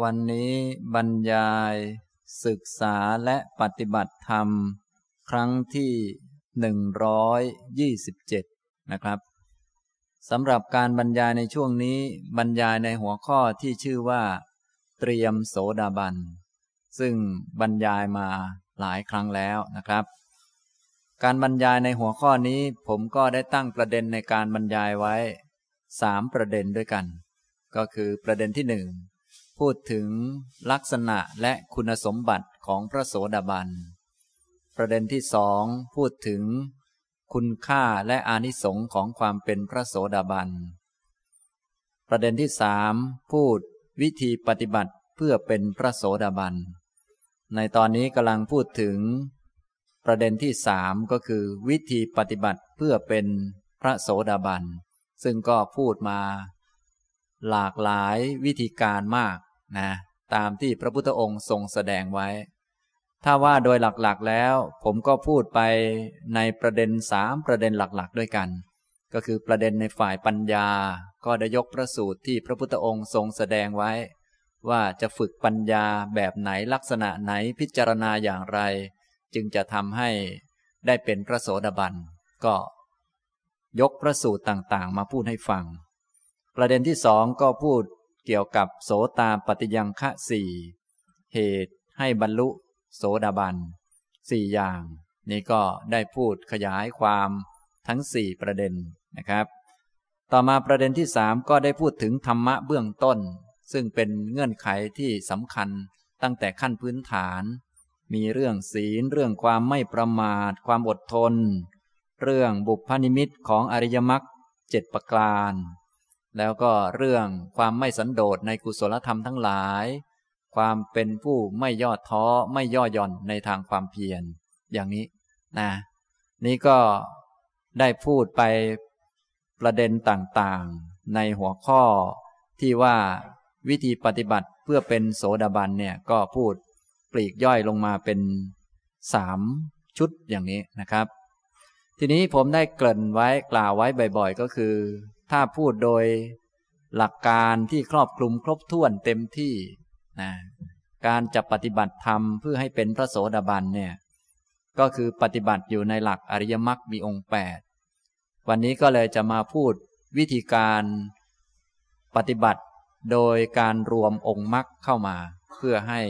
วันนี้บรรยาย ศึกษาและปฏิบัติธรรม ครั้งที่หนึ่งร้อยยี่สิบเจ็ดนะครับสำหรับการบรรยายในช่วงนี้บรรยายในหัวข้อที่ชื่อว่า เตรียมโสดาบัน ซึ่งบรรยายมาหลายครั้งแล้วนะครับ การบรรยายในหัวข้อนี้ผมก็ได้ตั้งประเด็นในการบรรยายไว้สามประเด็นด้วยกัน ก็คือประเด็นที่หนึ่ง พูดถึงลักษณะและคุณสมบัติของพระโสดาบัน ประเด็นที่สองพูดถึง คุณค่าและอานิสงค์ของความเป็นพระโสดาบัน ประเด็นที่สามพูดวิธีปฏิบัติเพื่อเป็นพระโสดาบัน ในตอนนี้กำลังพูดถึง ประเด็นที่สามก็คือวิธีปฏิบัติเพื่อเป็นพระโสดาบัน ซึ่งก็พูดมาหลากหลายวิธีการมาก นะตามที่พระพุทธองค์ทรงแสดงไว้ ถ้าว่าโดยหลักๆแล้ว ผมก็พูดไปในประเด็นสามประเด็นหลักๆ ด้วยกัน ก็คือประเด็นในฝ่ายปัญญา ก็ได้ยกพระสูตรที่พระพุทธองค์ทรงแสดงไว้ ว่าจะฝึกปัญญาแบบไหนลักษณะไหนพิจารณาอย่างไร จึงจะทำให้ได้เป็นพระโสดาบันก็ยกพระสูตรต่างๆ มาพูดให้ฟัง ประเด็นที่สองก็พูด เกี่ยวกับโสตาปฏิยังคะสี่เหตุให้บรรลุโสดาบันสี่อย่าง นี้ก็ได้พูดขยายความทั้งสี่ประเด็นนะครับ ต่อมาประเด็นที่สามก็ได้พูดถึงธรรมะเบื้องต้น ซึ่งเป็นเงื่อนไขที่สำคัญตั้งแต่ขั้นพื้นฐาน มีเรื่องศีลเรื่องความไม่ประมาท ความอดทน เรื่องบุพนิมิตของอริยมรรคเจ็ดประการ แล้วก็เรื่องความไม่สันโดษในกุศลธรรมทั้งหลาย ความเป็นผู้ไม่ย่อท้อไม่ย่อหย่อนในทางความเพียร อย่างนี้นะนี่ก็ได้พูดไปประเด็นต่างๆ ในหัวข้อที่ว่าวิธีปฏิบัติเพื่อเป็นโสดาบันเนี่ยก็พูดปลีกย่อยลงมาเป็นสามชุดอย่างนี้นะครับ ทีนี้ผมได้เกริ่นไว้กล่าวไว้บ่อยๆ ก็คือ ถ้าพูดโดยหลักการที่ครอบคลุมครบถ้วนเต็มที่นะการจะปฏิบัติธรรมเพื่อให้เป็นพระโสดาบันเนี่ยก็คือปฏิบัติอยู่ในหลักอริยมรรคมีองค์แปดวันนี้ก็เลยจะมาพูดวิธีการปฏิบัติโดยการรวมองค์มรรคเข้ามา เพื่อให้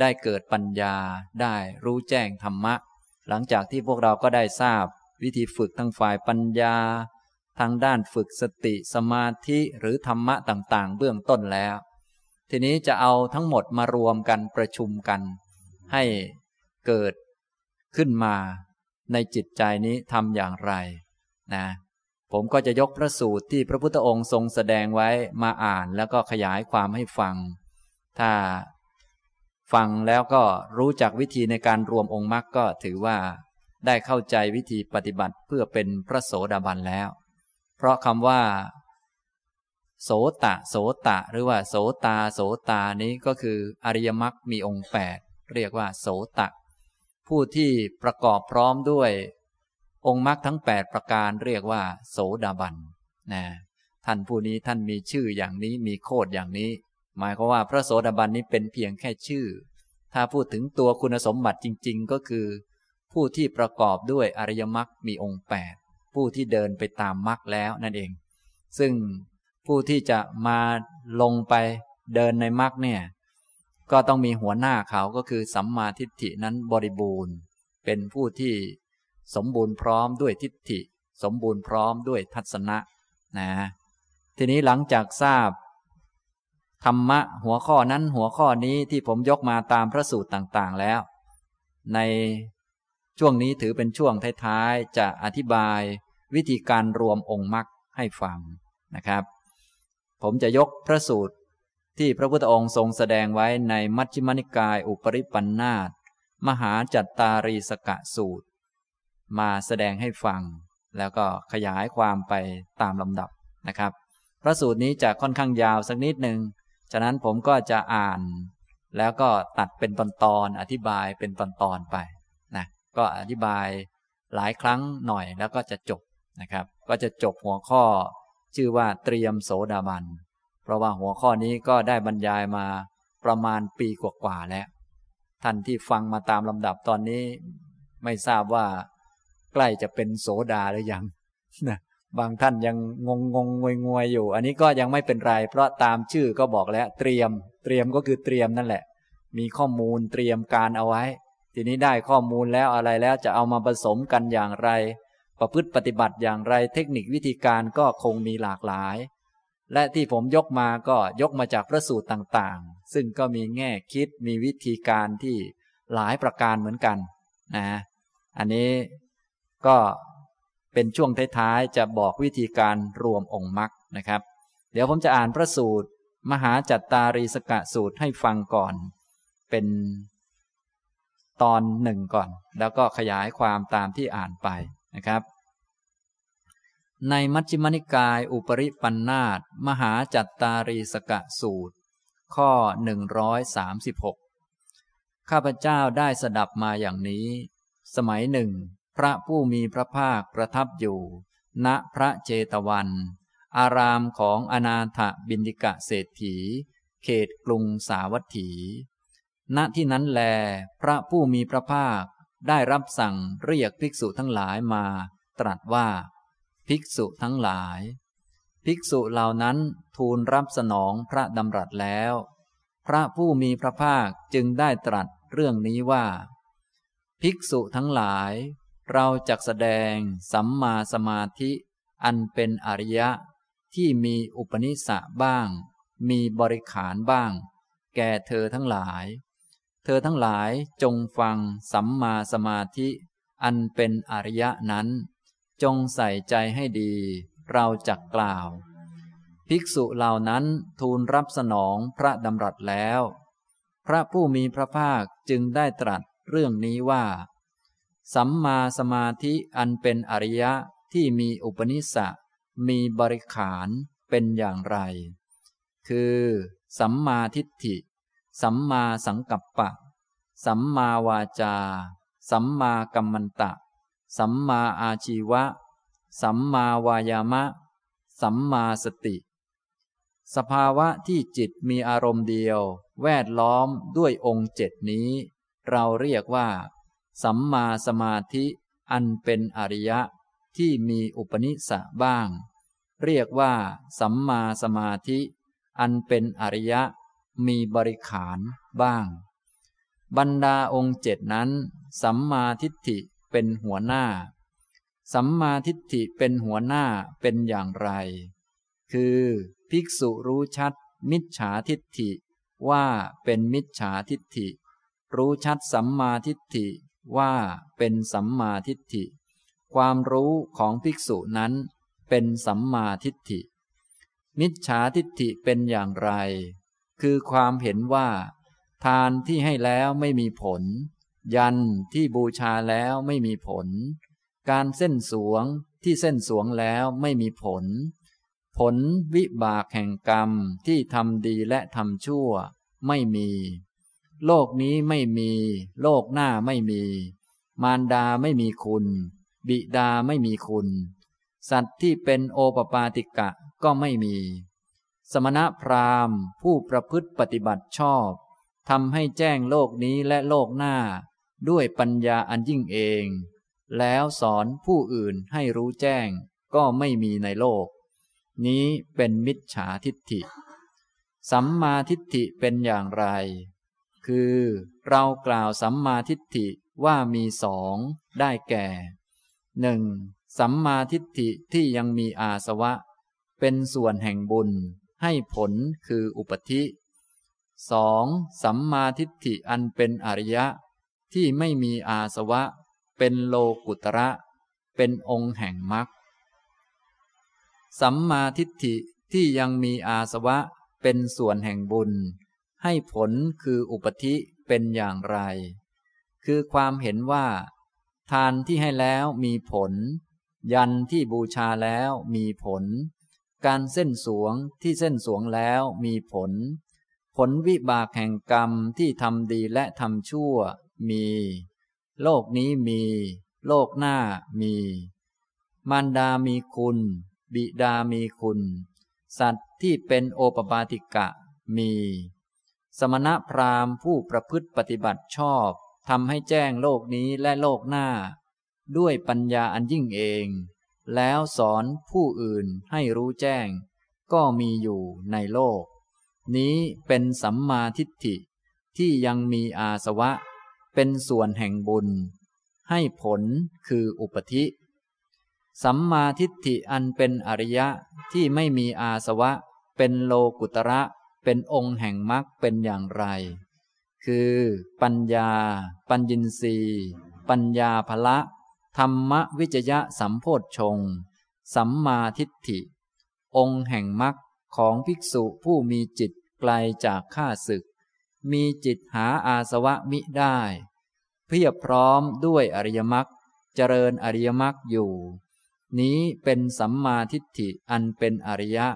ได้เกิดปัญญาได้รู้แจ้งธรรมะ หลังจากที่พวกเราก็ได้ทราบวิธีฝึกทั้งฝ่ายปัญญา ทางด้านฝึกสติสมาธิหรือธรรมะต่างๆ เบื้องต้นแล้ว ทีนี้จะเอาทั้งหมดมารวมกันประชุมกัน ให้เกิดขึ้นมาในจิตใจนี้ทำอย่างไรนะผมก็จะยกพระสูตรที่พระพุทธองค์ทรงแสดงไว้มาอ่านแล้วก็ขยายความให้ฟัง ถ้าฟังแล้วก็รู้จักวิธีในการรวมองค์มรรคก็ถือว่า ได้เข้าใจวิธีปฏิบัติเพื่อเป็นพระโสดาบันแล้ว เพราะคำว่า โสตะ โสตะ หรือว่า โสตา โสตานี้ก็คืออริยมรรคมีองค์แปดเรียกว่า โสตะ ผู้ที่ประกอบพร้อมด้วย องค์มรรคทั้งแปดประการเรียกว่า โสดาบันนะท่านผู้นี้ท่านมีชื่ออย่างนี้มีโคดอย่างนี้ หมายความว่าพระโสดาบันนี้เป็นเพียงแค่ชื่อ ถ้าพูดถึงตัวคุณสมบัติจริง ๆ ก็คือ ผู้ที่ประกอบด้วยอริยมรรคมีองค์แปด ผู้ที่เดินไปตามมรรคแล้วนั่นเอง ซึ่งผู้ที่จะมาลงไปเดินในมรรคเนี่ย ก็ต้องมีหัวหน้าเขาก็คือสัมมาทิฏฐินั้นบริบูรณ์ เป็นผู้ที่สมบูรณ์พร้อมด้วยทิฏฐิ สมบูรณ์พร้อมด้วยทัศนะนะทีนี้หลังจากทราบธรรมะหัวข้อนั้นหัวข้อนี้ที่ผมยกมาตามพระสูตรต่างๆแล้ว ใน ช่วงนี้ถือเป็นช่วงท้ายๆ จะอธิบายวิธีการรวมองค์มรรคให้ฟังนะครับ ผมจะยกพระสูตรที่พระพุทธองค์ทรงแสดงไว้ในมัชฌิมนิกายอุปริปันธาตมหาจัตตารีสกะสูตร มาแสดงให้ฟัง แล้วก็ขยายความไปตามลำดับนะครับ พระสูตรนี้จะค่อนข้างยาวสักนิดหนึ่งฉะนั้นผมก็จะอ่าน แล้วก็ตัดเป็นตอนๆอธิบายเป็นตอนๆไป ก็อธิบายหลายครั้งหน่อยแล้วก็จะจบนะครับ ก็จะจบหัวข้อชื่อว่าเตรียมโสดาบัน เพราะว่าหัวข้อนี้ก็ได้บรรยายมาประมาณปีกว่าๆแล้ว ท่านที่ฟังมาตามลำดับตอนนี้ ไม่ทราบว่าใกล้จะเป็นโสดาหรือยังนะบางท่านยังงงงงวยงวยอยู่ อันนี้ก็ยังไม่เป็นไร เพราะตามชื่อก็บอกแล้วเตรียม เตรียมก็คือเตรียมนั่นแหละ มีข้อมูลเตรียมการเอาไว้ ทีนี้ได้ข้อมูลแล้วอะไรแล้วจะเอามาผสมกันอย่างไร ประพฤติปฏิบัติอย่างไร เทคนิควิธีการก็คงมีหลากหลาย และที่ผมยกมาก็ยกมาจากพระสูตรต่างๆ ซึ่งก็มีแง่คิดมีวิธีการที่หลายประการเหมือนกันนะอันนี้ก็เป็นช่วงท้ายๆจะบอกวิธีการรวมองค์มรรคนะครับ เดี๋ยวผมจะอ่านพระสูตร มหาจัตตารีสกะสูตรให้ฟังก่อน เป็น ตอนหนึ่งก่อน แล้วก็ขยายความตามที่อ่านไปนะครับ ในมัชฌิมนิกาย อุปริปันธาตมหาจัตตารีสกะสูตร ข้อ 136 ข้าพเจ้าได้สดับมาอย่างนี้ สมัยหนึ่ง พระผู้มีพระภาคประทับอยู่ ณพระเจตวัน อารามของอนาถบินดิกะเศรษฐี เขตกรุงสาวัตถี ณที่นั้นแล พระผู้มีพระภาคได้รับสั่งเรียกภิกษุทั้งหลายมา ตรัสว่า ภิกษุทั้งหลาย ภิกษุเหล่านั้นทูลรับสนองพระดำรัสแล้ว พระผู้มีพระภาคจึงได้ตรัสเรื่องนี้ว่า ภิกษุทั้งหลาย เราจะแสดงสัมมาสมาธิอันเป็นอริยะที่มีอุปนิสะบ้าง มีบริขารบ้าง แก่เธอทั้งหลาย เธอทั้งหลายจงฟังสัมมาสมาธิ อันเป็นอริยะนั้น จงใส่ใจให้ดี เราจักกล่าว ภิกษุเหล่านั้นทูลรับสนองพระดำรัสแล้ว พระผู้มีพระภาคจึงได้ตรัสเรื่องนี้ว่า สัมมาสมาธิอันเป็นอริยะที่มีอุปนิสสะมีบริขารเป็นอย่างไร คือ สัมมาทิฏฐิ สัมมาสังกัปปะ สัมมาวาจา สัมมากัมมันตะ สัมมาอาชีวะ สัมมาวายามะ สัมมาสติ สภาวะที่จิตมีอารมณ์เดียว แวดล้อมด้วยองค์เจ็ดนี้ เราเรียกว่า สัมมาสมาธิอันเป็นอริยะที่มีอุปนิสสะบ้าง เรียกว่า สัมมาสมาธิ อันเป็นอริยะ มีบริขารบ้าง บรรดาองค์เจ็ดนั้น สัมมาทิฏฐิเป็นหัวหน้า สัมมาทิฏฐิเป็นหัวหน้าเป็นอย่างไร คือภิกษุรู้ชัด มิจฉาทิฏฐิ ว่าเป็นมิจฉาทิฏฐิ รู้ชัดสัมมาทิฏฐิว่าเป็นสัมมาทิฏฐิ ความรู้ของภิกษุนั้นเป็นสัมมาทิฏฐิ มิจฉาทิฏฐิเป็นอย่างไร คือความเห็นว่า ทานที่ให้แล้วไม่มีผล ยันที่บูชาแล้วไม่มีผล การเส้นสวงที่เส้นสวงแล้วไม่มีผล ผลวิบากแห่งกรรมที่ทำดีและทำชั่ว ไม่มี โลกนี้ไม่มี โลกหน้าไม่มี มารดาไม่มีคุณ บิดาไม่มีคุณ สัตว์ที่เป็นโอปปาติกะก็ไม่มี สมณพราหมณ์ ผู้ประพฤติปฏิบัติชอบทำให้แจ้งโลกนี้และโลกหน้า ด้วยปัญญาอันยิ่งเอง แล้วสอนผู้อื่นให้รู้แจ้ง ก็ไม่มีในโลก นี้เป็นมิจฉาทิฏฐิ สัมมาทิฏฐิเป็นอย่างไร คือเรากล่าวสัมมาทิฏฐิว่ามีสองได้แก่หนึ่งสัมมาทิฏฐิที่ยังมีอาสวะ เป็นส่วนแห่งบุญ ให้ผลคืออุปธิสองสัมมาทิฏฐิอันเป็นอริยะ ที่ไม่มีอาสวะ เป็นโลกุตระ เป็นองค์แห่งมรรคสัมมาทิฏฐิที่ยังมีอาสวะ เป็นส่วนแห่งบุญ ให้ผลคืออุปธิเป็นอย่างไร คือความเห็นว่า ทานที่ให้แล้วมีผล ยันที่บูชาแล้วมีผล การเส้นสวงที่เส้นสวงแล้วมีผล ผลวิบากแห่งกรรมที่ทำดีและทำชั่วมี โลกนี้มี โลกหน้ามี มารดามีคุณ บิดามีคุณ สัตว์ที่เป็นโอปปาติกะมี สมณพราหมณ์ผู้ประพฤติปฏิบัติชอบทำให้แจ้งโลกนี้และโลกหน้า ด้วยปัญญาอันยิ่งเอง แล้วสอนผู้อื่นให้รู้แจ้ง ก็มีอยู่ในโลก นี้เป็นสัมมาทิฏฐิที่ยังมีอาสวะ เป็นส่วนแห่งบุญ ให้ผลคืออุปธิ สัมมาทิฏฐิอันเป็นอริยะที่ไม่มีอาสวะ เป็นโลกุตระเป็นองค์แห่งมรรคเป็นอย่างไร คือ ปัญญา ปัญญินรีปัญญาภละ ธรรมวิจยะสัมโพธชง สัมมาทิฏฐิ องค์แห่งมรรคของภิกษุผู้มีจิตไกลจากข้าศึก มีจิตหาอาสวะมิได้ เพียบพร้อมด้วยอริยมรรคเจริญอริยมรรคอยู่ นี้เป็นสัมมาทิฏฐิอันเป็นอริยะ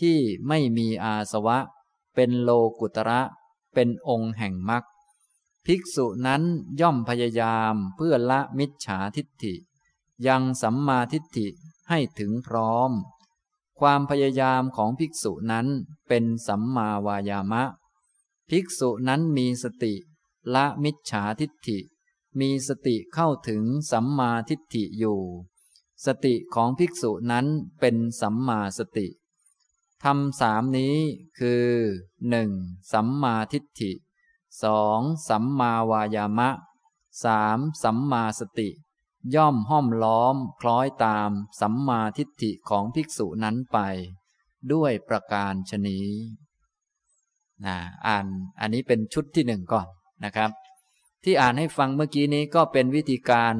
ที่ไม่มีอาสวะ เป็นโลกุตระ เป็นองค์แห่งมรรค ภิกษุนั้นย่อมพยายามเพื่อละมิจฉาทิฏฐิ ยังสัมมาทิฏฐิให้ถึงพร้อม ความพยายามของภิกษุนั้นเป็นสัมมาวายามะ ภิกษุนั้นมีสติละมิจฉาทิฏฐิ มีสติเข้าถึงสัมมาทิฏฐิอยู่ สติของภิกษุนั้นเป็นสัมมาสติทำสามนี้คือหนึ่งสัมมาทิฏฐิ สองสัมมาวายามะสามสัมมาสติ ย่อมห้อมล้อม คล้อยตามสัมมาทิฏฐิของภิกษุนั้นไป ด้วยประการชนีนะอ่านอันนี้เป็นชุดที่หนึ่งก่อนนะครับ ที่อ่านให้ฟังเมื่อกี้นี้ก็เป็นวิธีการ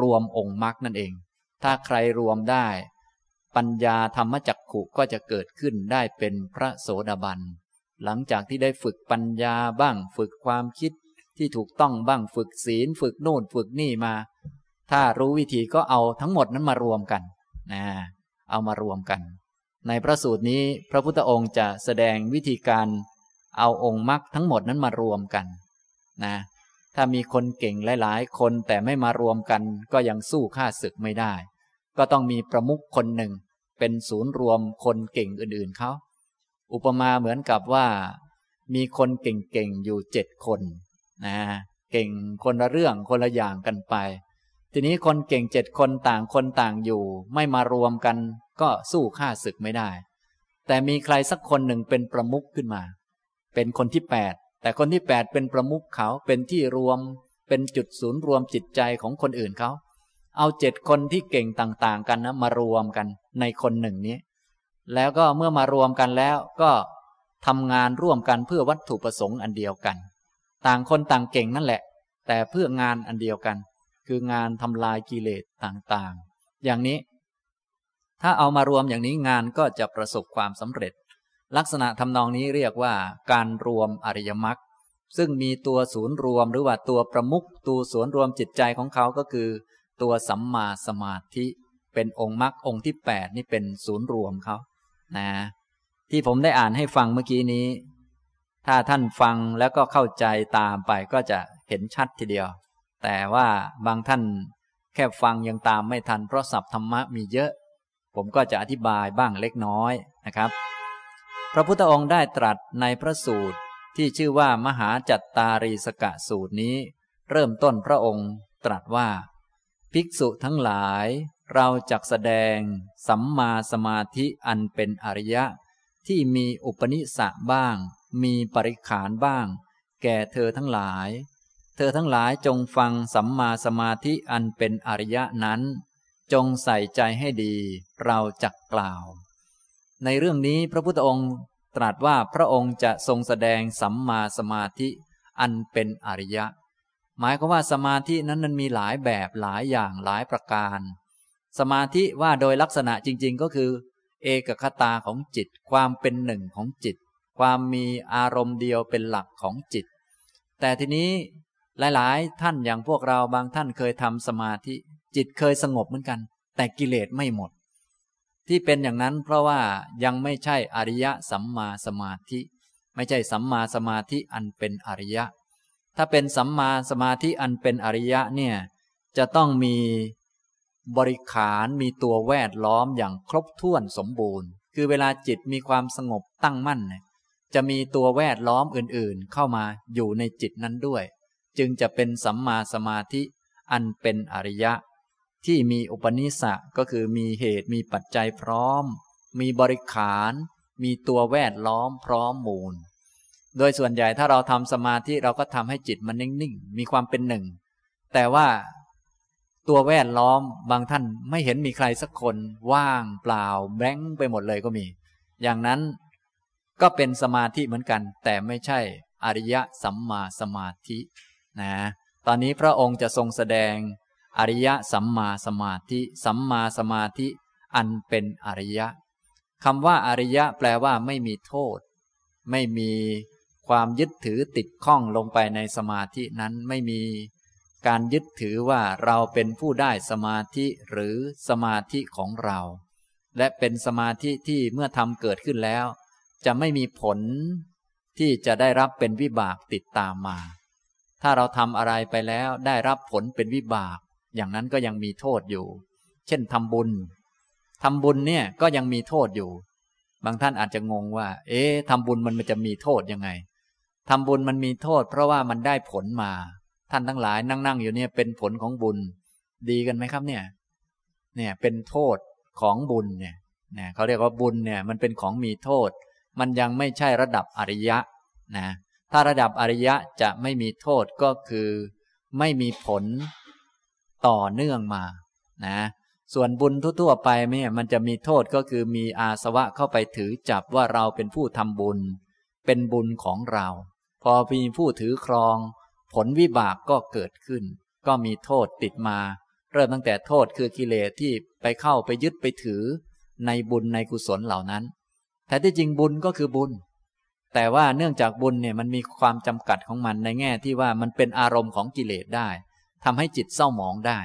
รวมองค์มรรคนั่นเอง ถ้าใครรวมได้ ปัญญาธรรมจักขุก็จะเกิดขึ้นได้เป็นพระโสดาบัน หลังจากที่ได้ฝึกปัญญาบ้าง ฝึกความคิดที่ถูกต้องบ้างฝึกศีล ฝึกโน่นฝึกนี่มา ถ้ารู้วิธีก็เอาทั้งหมดนั้นมารวมกันนะเอามารวมกัน ในพระสูตรนี้พระพุทธองค์จะแสดงวิธีการเอาองค์มรรคทั้งหมดนั้นมารวมกันนะถ้ามีคนเก่งหลาย ๆ คนแต่ไม่มารวมกันก็ยังสู้ข้าศึกไม่ได้ ก็ต้องมีประมุขคนหนึ่ง เป็นศูนย์รวมคนเก่งอื่นๆเขา อุปมาเหมือนกับว่า มีคนเก่งๆอยู่เจ็ดคนนะเก่งคนละเรื่องคนละอย่างกันไป ทีนี้คนเก่งเจ็ดคนต่างคนต่างอยู่ ไม่มารวมกัน ก็สู้ข้าศึกไม่ได้ แต่มีใครสักคนหนึ่งเป็นประมุขขึ้นมา เป็นคนที่แปดแต่คนที่แปดเป็นประมุขเขาเป็นที่รวม เป็นจุดศูนย์รวมจิตใจของคนอื่นเขาเอาเจ็ดคนที่เก่งต่าง ๆ กันนะมารวมกันในคนหนึ่งนี้ แล้วก็เมื่อมารวมกันแล้วก็ทำงานร่วมกันเพื่อวัตถุประสงค์อันเดียวกัน ต่างคนต่างเก่งนั่นแหละ แต่เพื่องานอันเดียวกัน คืองานทำลายกิเลสต่างๆ อย่างนี้ ถ้าเอามารวมอย่างนี้งานก็จะประสบความสำเร็จ ลักษณะทำนองนี้เรียกว่า การรวมอริยมรรคซึ่งมีตัวศูนย์รวมหรือว่าตัวประมุขตัวศูนย์รวมจิตใจของเขาก็คือ ตัวสัมมาสมาธิ เป็นองค์มรรคองค์ที่แปดนี่เป็นศูนย์รวมเขา นะ ที่ผมได้อ่านให้ฟังเมื่อกี้นี้ ถ้าท่านฟังแล้วก็เข้าใจตามไปก็จะเห็นชัดทีเดียว แต่ว่าบางท่านแค่ฟังยังตามไม่ทันเพราะศัพท์ธรรมะมีเยอะ ผมก็จะอธิบายบ้างเล็กน้อยนะครับ พระพุทธองค์ได้ตรัสในพระสูตรที่ชื่อว่ามหาจัตตารีสกะสูตรนี้ เริ่มต้นพระองค์ตรัสว่า ภิกษุทั้งหลาย เราจักแสดงสัมมาสมาธิอันเป็นอริยะ ที่มีอุปนิสะบ้าง มีปริขานบ้าง แก่เธอทั้งหลาย เธอทั้งหลายจงฟังสัมมาสมาธิอันเป็นอริยะนั้น จงใส่ใจให้ดี เราจักกล่าว ในเรื่องนี้พระพุทธองค์ตรัสว่าพระองค์จะทรงแสดงสัมมาสมาธิอันเป็นอริยะ หมายความว่าสมาธินั้นมันมีหลายแบบหลายอย่างหลายประการ สมาธิว่าโดยลักษณะจริง ๆ ก็คือ เอกคตาของจิต ความเป็นหนึ่งของจิต ความมีอารมณ์เดียวเป็นหลักของจิต แต่ทีนี้หลาย ๆ ท่านอย่างพวกเราบางท่านเคยทำสมาธิ จิตเคยสงบเหมือนกัน แต่กิเลสไม่หมด ที่เป็นอย่างนั้นเพราะว่ายังไม่ใช่อริยะสัมมาสมาธิ ไม่ใช่สัมมาสมาธิอันเป็นอริยะ ถ้าเป็นสัมมาสมาธิอันเป็นอริยะเนี่ยจะต้องมี บริขารมีตัวแวดล้อมอย่างครบถ้วนสมบูรณ์ คือเวลาจิตมีความสงบตั้งมั่น จะมีตัวแวดล้อมอื่นๆ เข้ามาอยู่ในจิตนั้นด้วย จึงจะเป็นสัมมาสมาธิอันเป็นอริยะ ที่มีอุปนิสสะก็คือมีเหตุมีปัจจัยพร้อม มีบริขาร มีตัวแวดล้อมพร้อมมูล โดยส่วนใหญ่ถ้าเราทำสมาธิเราก็ทำให้จิตมันนิ่งๆ มีความเป็นหนึ่ง แต่ว่า ตัวแวดล้อมบางท่านไม่เห็นมีใครสักคนว่างเปล่าแบงค์ไปหมดเลยก็มี อย่างนั้นก็เป็นสมาธิเหมือนกัน แต่ไม่ใช่อริยสัมมาสมาธินะตอนนี้พระองค์จะทรงแสดงอริยสัมมาสมาธิสัมมาสมาธิอันเป็นอริยะคำว่าอริยะแปลว่าไม่มีโทษ ไม่มีความยึดถือติดข้องลงไปในสมาธินั้นไม่มี การยึดถือว่าเราเป็นผู้ได้สมาธิหรือสมาธิของเรา และเป็นสมาธิที่เมื่อทำเกิดขึ้นแล้ว จะไม่มีผลที่จะได้รับเป็นวิบากติดตามมา ถ้าเราทำอะไรไปแล้วได้รับผลเป็นวิบาก อย่างนั้นก็ยังมีโทษอยู่ เช่นทำบุญทำบุญเนี่ยก็ยังมีโทษอยู่ บางท่านอาจจะงงว่า เอ๊ะทำบุญมันจะมีโทษยังไงทำบุญมันมีโทษ เพราะว่ามันได้ผลมา ท่านทั้งหลายนั่งๆอยู่เนี่ยเป็นผลของบุญ ดีกันไหมครับเนี่ย เนี่ยเป็นโทษของบุญเนี่ยเนี่ยเขาเรียกว่าบุญเนี่ยมันเป็นของมีโทษ มันยังไม่ใช่ระดับอริยะนะถ้าระดับอริยะจะไม่มีโทษก็คือ ไม่มีผลต่อเนื่องมานะส่วนบุญทั่วๆไปเนี่ยมันจะมีโทษก็คือมีอาสวะเข้าไปถือจับว่าเราเป็นผู้ทำบุญ เป็นบุญของเรา พอมีผู้ถือครอง ผลวิบากก็เกิดขึ้น ก็มีโทษติดมา เริ่มตั้งแต่โทษคือกิเลสที่ไปเข้าไปยึดไปถือ ในบุญในกุศลเหล่านั้น แต่ที่จริงบุญก็คือบุญ แต่ว่าเนื่องจากบุญเนี่ยมันมีความจำกัดของมันในแง่ที่ว่ามันเป็นอารมณ์ของกิเลสได้ทำให้จิตเศร้าหมองได้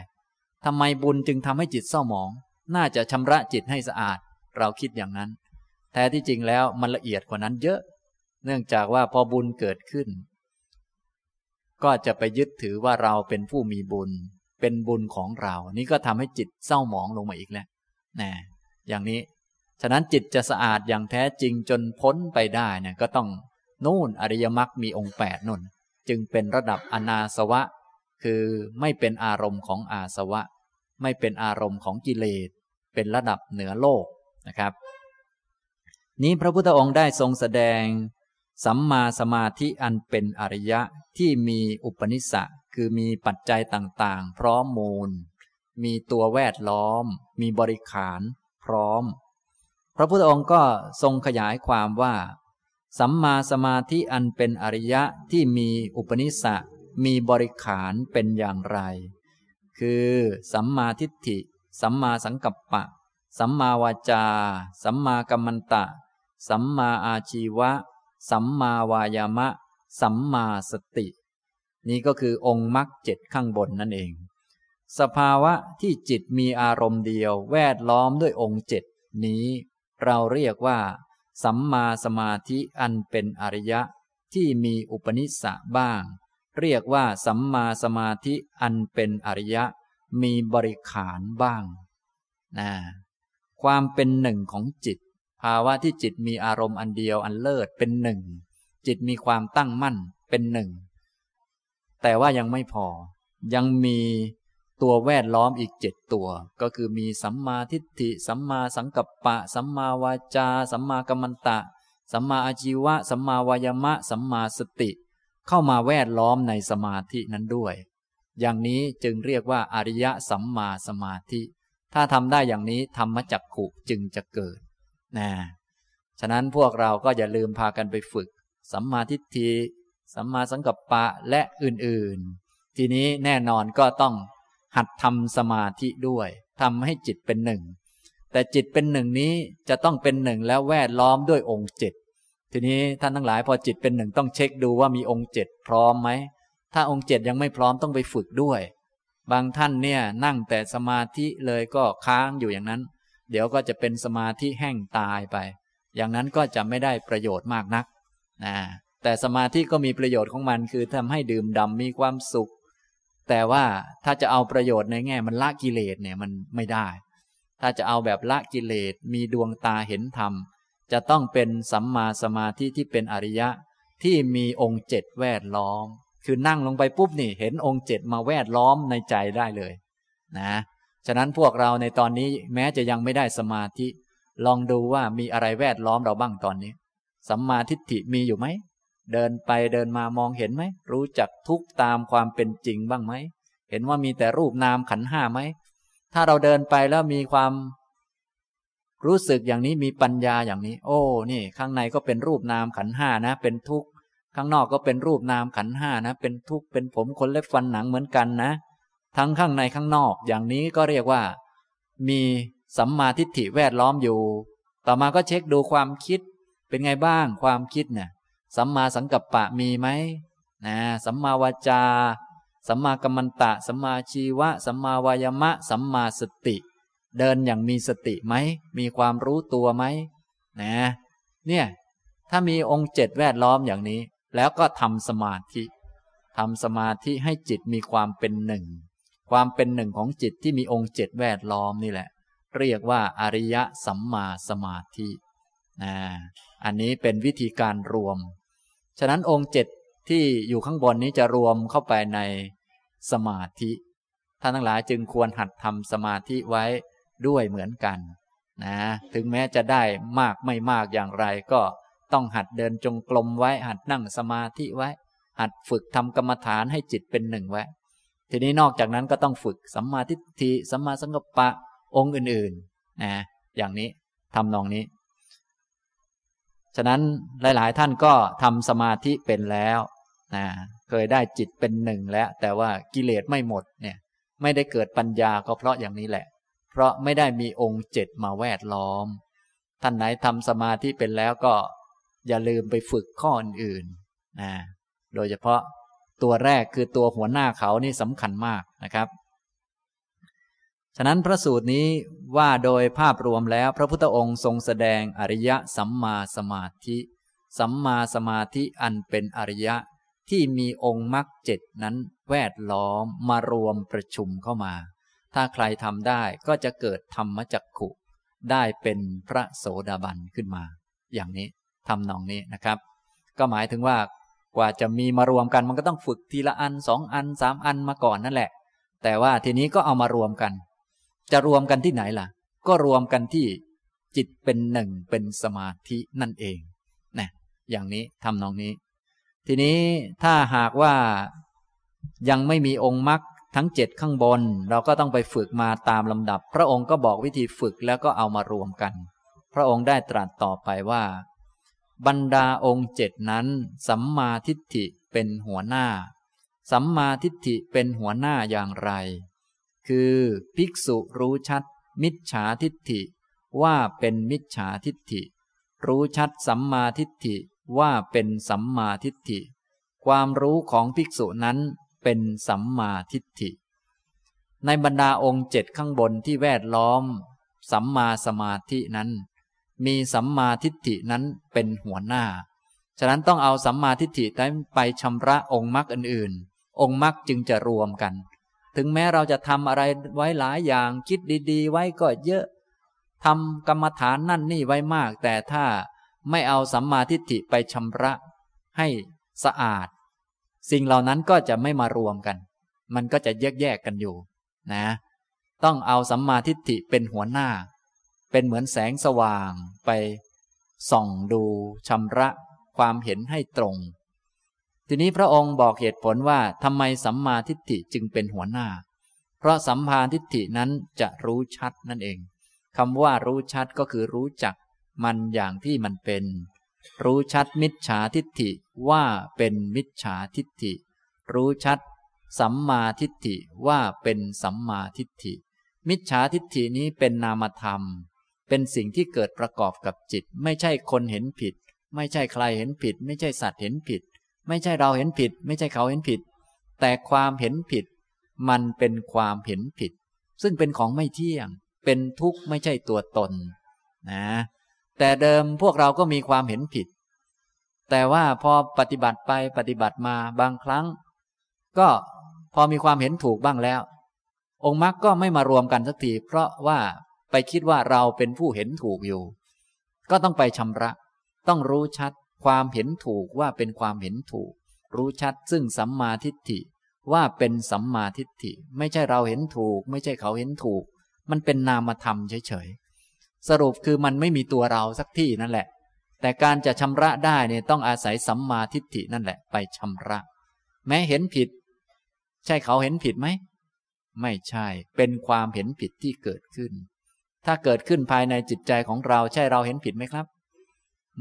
ทำไมบุญจึงทำให้จิตเศร้าหมอง น่าจะชำระจิตให้สะอาด เราคิดอย่างนั้นแต่ที่จริงแล้วมันละเอียดกว่านั้นเยอะ เนื่องจากว่าพอบุญเกิดขึ้น ก็จะไปยึดถือว่าเราเป็นผู้มีบุญ เป็นบุญของเรา นี่ก็ทำให้จิตเศร้าหมองลงมาอีกแล้วนะอย่างนี้ ฉะนั้นจิตจะสะอาดอย่างแท้จริงจนพ้นไปได้เนี่ยก็ต้องนู่นอริยมรรคมีองค์แปดนุ่น จึงเป็นระดับอนาสวะ คือไม่เป็นอารมณ์ของอาสวะ ไม่เป็นอารมณ์ของกิเลส เป็นระดับเหนือโลกนะครับ นี้พระพุทธองค์ได้ทรงแสดง สัมมาสมาธิอันเป็นอริยะที่มีอุปนิสัคือมีปัจจัยต่างๆ พร้อมมูล มีตัวแวดล้อม มีบริขารพร้อม พระพุทธองค์ก็ทรงขยายความว่า สัมมาสมาธิอันเป็นอริยะที่มีอุปนิสัมีบริขารเป็นอย่างไร คือสัมมาทิฏฐิ สัมมาสังกัปปะ สัมมาวาจา สัมมากัมมันตะ สัมมาอาชีวะ สัมมาวายามะ สัมมาสติ นี่ก็คือองค์มรรคเจ็ดข้างบนนั่นเอง สภาวะที่จิตมีอารมณ์เดียวแวดล้อมด้วยองค์เจ็ดนี้ เราเรียกว่า สัมมาสมาธิอันเป็นอริยะที่มีอุปนิสสะบ้าง เรียกว่าสัมมาสมาธิอันเป็นอริยะ มีบริขารบ้างนะความเป็นหนึ่งของจิต ภาวะที่จิตมีอารมณ์อันเดียวอันเลิศเป็นหนึ่ง จิตมีความตั้งมั่นเป็นหนึ่ง แต่ว่ายังไม่พอ ยังมีตัวแวดล้อมอีกเจ็ดตัว ก็คือมีสัมมาทิฏฐิ สัมมาสังกัปปะ สัมมาวาจา สัมมากัมมันตะ สัมมาอาชีวะ สัมมาวายมะ สัมมาสติ เข้ามาแวดล้อมในสมาธินั้นด้วย อย่างนี้จึงเรียกว่าอริยะสัมมาสมาธิ ถ้าทำได้อย่างนี้ธรรมจักขุจึงจะเกิด นะฉะนั้นพวกเราก็อย่าลืมพากันไปฝึก สัมมาทิฏฐิสัมมาสังกัปปะและอื่นๆ ทีนี้แน่นอนก็ต้องหัดทำสมาธิด้วยทำให้จิตเป็นหนึ่ง แต่จิตเป็นหนึ่งนี้จะต้องเป็นหนึ่งแล้วแวดล้อมด้วยองค์เจ็ดทีนี้ท่านทั้งหลายพอจิตเป็นหนึ่งต้องเช็คดูว่ามีองค์เจ็ดพร้อมไหม ถ้าองค์เจ็ดยังไม่พร้อมต้องไปฝึกด้วย บางท่านเนี่ยนั่งแต่สมาธิเลยก็ค้างอยู่อย่างนั้น เดี๋ยวก็จะเป็นสมาธิแห้งตายไป อย่างนั้นก็จะไม่ได้ประโยชน์มากนักนะแต่สมาธิก็มีประโยชน์ของมันคือทำให้ดื่มดำมีความสุข แต่ว่าถ้าจะเอาประโยชน์ในแง่มันละกิเลสเนี่ยมันไม่ได้ ถ้าจะเอาแบบละกิเลสมีดวงตาเห็นธรรม จะต้องเป็นสัมมาสมาธิที่เป็นอริยะที่มีองค์เจ็ดแวดล้อม คือนั่งลงไปปุ๊บนี่ เห็นองค์เจ็ดมาแวดล้อมในใจได้เลย นะ ฉะนั้นพวกเราในตอนนี้แม้จะยังไม่ได้สมาธิ ลองดูว่ามีอะไรแวดล้อมเราบ้างตอนนี้ สัมมาทิฏฐิมีอยู่ไหม เดินไปเดินมามองเห็นไหม รู้จักทุกตามความเป็นจริงบ้างไหม เห็นว่ามีแต่รูปนามขันห้าไหม ถ้าเราเดินไปแล้วมีความ รู้สึกอย่างนี้มีปัญญาอย่างนี้ โอ้ นี่ ข้างในก็เป็นรูปนามขันห้านะ เป็นทุกข์ ข้างนอกก็เป็นรูปนามขันห้านะ เป็นทุกข์ เป็นผมขนเล็บฟันหนังเหมือนกันนะ ทั้งข้างในข้างนอก อย่างนี้ก็เรียกว่า มีสัมมาทิฏฐิแวดล้อมอยู่ ต่อมาก็เช็คดูความคิด เป็นไงบ้างความคิดเนี่ยสัมมาสังกัปปะมีไหมนะสัมมาวาจา สัมมากัมมันตะ สัมมาชีวะ สัมมาวายมะ สัมมาสติ เดินอย่างมีสติไหม มีความรู้ตัวไหมนะเนี่ยถ้ามีองค์เจ็ดแวดล้อมอย่างนี้ แล้วก็ทำสมาธิทำสมาธิให้จิตมีความเป็นหนึ่ง ความเป็นหนึ่งของจิตที่มีองค์เจ็ดแวดล้อมนี่แหละ เรียกว่าอริยสัมมาสมาธินะอันนี้เป็นวิธีการรวม ฉะนั้นองค์เจ็ดที่อยู่ข้างบนนี้จะรวมเข้าไปในสมาธิท่านทั้งหลายจึงควรหัดทำสมาธิไว้ด้วยเหมือนกันนะถึงแม้จะได้มากไม่มากอย่างไรก็ต้องหัดเดินจงกรมไว้ หัดนั่งสมาธิไว้ หัดฝึกทำกรรมฐานให้จิตเป็นหนึ่งไว้ ทีนี้นอกจากนั้นก็ต้องฝึกสัมมาทิฏฐิสัมมาสังกัปปะองค์อื่นๆนะอย่างนี้ทำนองนี้ ฉะนั้นหลาย ๆ ท่านก็ทำสมาธิเป็นแล้วนะเคยได้จิตเป็นหนึ่งแล้ว แต่ว่ากิเลสไม่หมดเนี่ย ไม่ได้เกิดปัญญาก็เพราะอย่างนี้แหละ เพราะไม่ได้มีองค์เจ็ดมาแวดล้อม ท่านไหนทำสมาธิเป็นแล้วก็อย่าลืมไปฝึกข้ออื่นๆนะโดยเฉพาะ ตัวแรกคือตัวหัวหน้าเขานี่สำคัญมากนะครับ ฉะนั้นพระสูตรนี้ว่าโดยภาพรวมแล้วพระพุทธองค์ทรงแสดงอริยสัมมาสมาธิ สัมมาสมาธิอันเป็นอริยะที่มีองค์มรรคเจ็ดนั้นแวดล้อมมารวมประชุมเข้ามา ถ้าใครทำได้ก็จะเกิดธรรมจักขุได้เป็นพระโสดาบันขึ้นมา อย่างนี้ทำนองนี้นะครับ ก็หมายถึงว่า กว่าจะมีมารวมกันมันก็ต้องฝึกทีละอันสองอันสามอันมาก่อนนั่นแหละ แต่ว่าทีนี้ก็เอามารวมกัน จะรวมกันที่ไหนล่ะ ก็รวมกันที่จิตเป็นหนึ่งเป็นสมาธินั่นเองนะอย่างนี้ทำนองนี้ ทีนี้ถ้าหากว่ายังไม่มีองค์มรรคทั้งเจ็ดข้างบน เราก็ต้องไปฝึกมาตามลำดับ พระองค์ก็บอกวิธีฝึกแล้วก็เอามารวมกัน พระองค์ได้ตรัสต่อไปว่า บรรดาองค์เจ็ดนั้น สัมมาทิฏฐิเป็นหัวหน้า สัมมาทิฏฐิเป็นหัวหน้าอย่างไร คือภิกษุรู้ชัด มิจฉาทิฏฐิ ว่าเป็นมิจฉาทิฏฐิ รู้ชัดสัมมาทิฏฐิว่าเป็นสัมมาทิฏฐิ ความรู้ของภิกษุนั้นเป็นสัมมาทิฏฐิ ในบรรดาองค์เจ็ดข้างบนที่แวดล้อม สัมมาสมาธินั้น มีสัมมาทิฏฐินั้นเป็นหัวหน้า ฉะนั้นต้องเอาสัมมาทิฏฐิไปชำระองค์มรรคอื่นๆ องค์มรรคจึงจะรวมกัน ถึงแม้เราจะทำอะไรไว้หลายอย่างคิดดีๆ ไว้ก็เยอะทำกรรมฐานนั่นนี่ไว้มาก แต่ถ้าไม่เอาสัมมาทิฏฐิไปชำระให้สะอาด สิ่งเหล่านั้นก็จะไม่มารวมกัน มันก็จะแยกแยกกันอยู่ นะ ต้องเอาสัมมาทิฏฐิเป็นหัวหน้า เป็นเหมือนแสงสว่างไปส่องดูชำระความเห็นให้ตรง ทีนี้พระองค์บอกเหตุผลว่าทำไมสัมมาทิฏฐิจึงเป็นหัวหน้า เพราะสัมมาทิฏฐินั้นจะรู้ชัดนั่นเองคำว่ารู้ชัดก็คือรู้จักมันอย่างที่มันเป็น รู้ชัดมิจฉาทิฏฐิว่าเป็นมิจฉาทิฏฐิ รู้ชัด สัมมาทิฏฐิว่าเป็นสัมมาทิฏฐิ มิจฉาทิฏฐินี้เป็นนามธรรม เป็นสิ่งที่เกิดประกอบกับจิต ไม่ใช่คนเห็นผิด ไม่ใช่ใครเห็นผิด ไม่ใช่สัตว์เห็นผิด ไม่ใช่เราเห็นผิด ไม่ใช่เขาเห็นผิด แต่ความเห็นผิด มันเป็นความเห็นผิด ซึ่งเป็นของไม่เที่ยง เป็นทุกข์ไม่ใช่ตัวตน นะ แต่เดิมพวกเราก็มีความเห็นผิด แต่ว่าพอปฏิบัติไปปฏิบัติมาบางครั้ง ก็พอมีความเห็นถูกบ้างแล้วองค์มรรคก็ไม่มารวมกันสักทีเพราะว่า ไปคิดว่าเราเป็นผู้เห็นถูกอยู่ ก็ต้องไปชำระ ต้องรู้ชัดความเห็นถูกว่าเป็นความเห็นถูก รู้ชัดซึ่งสัมมาทิฏฐิว่าเป็นสัมมาทิฏฐิ ไม่ใช่เราเห็นถูก ไม่ใช่เขาเห็นถูก มันเป็นนามธรรมเฉยๆสรุปคือมันไม่มีตัวเราสักที่นั่นแหละ แต่การจะชำระได้เนี่ยต้องอาศัยสัมมาทิฏฐินั่นแหละ ไปชำระ แม้เห็นผิด ใช่เขาเห็นผิดไหมไม่ใช่เป็นความเห็นผิดที่เกิดขึ้น ถ้าเกิดขึ้นภายในจิตใจของเราใช่เราเห็นผิดไหมครับ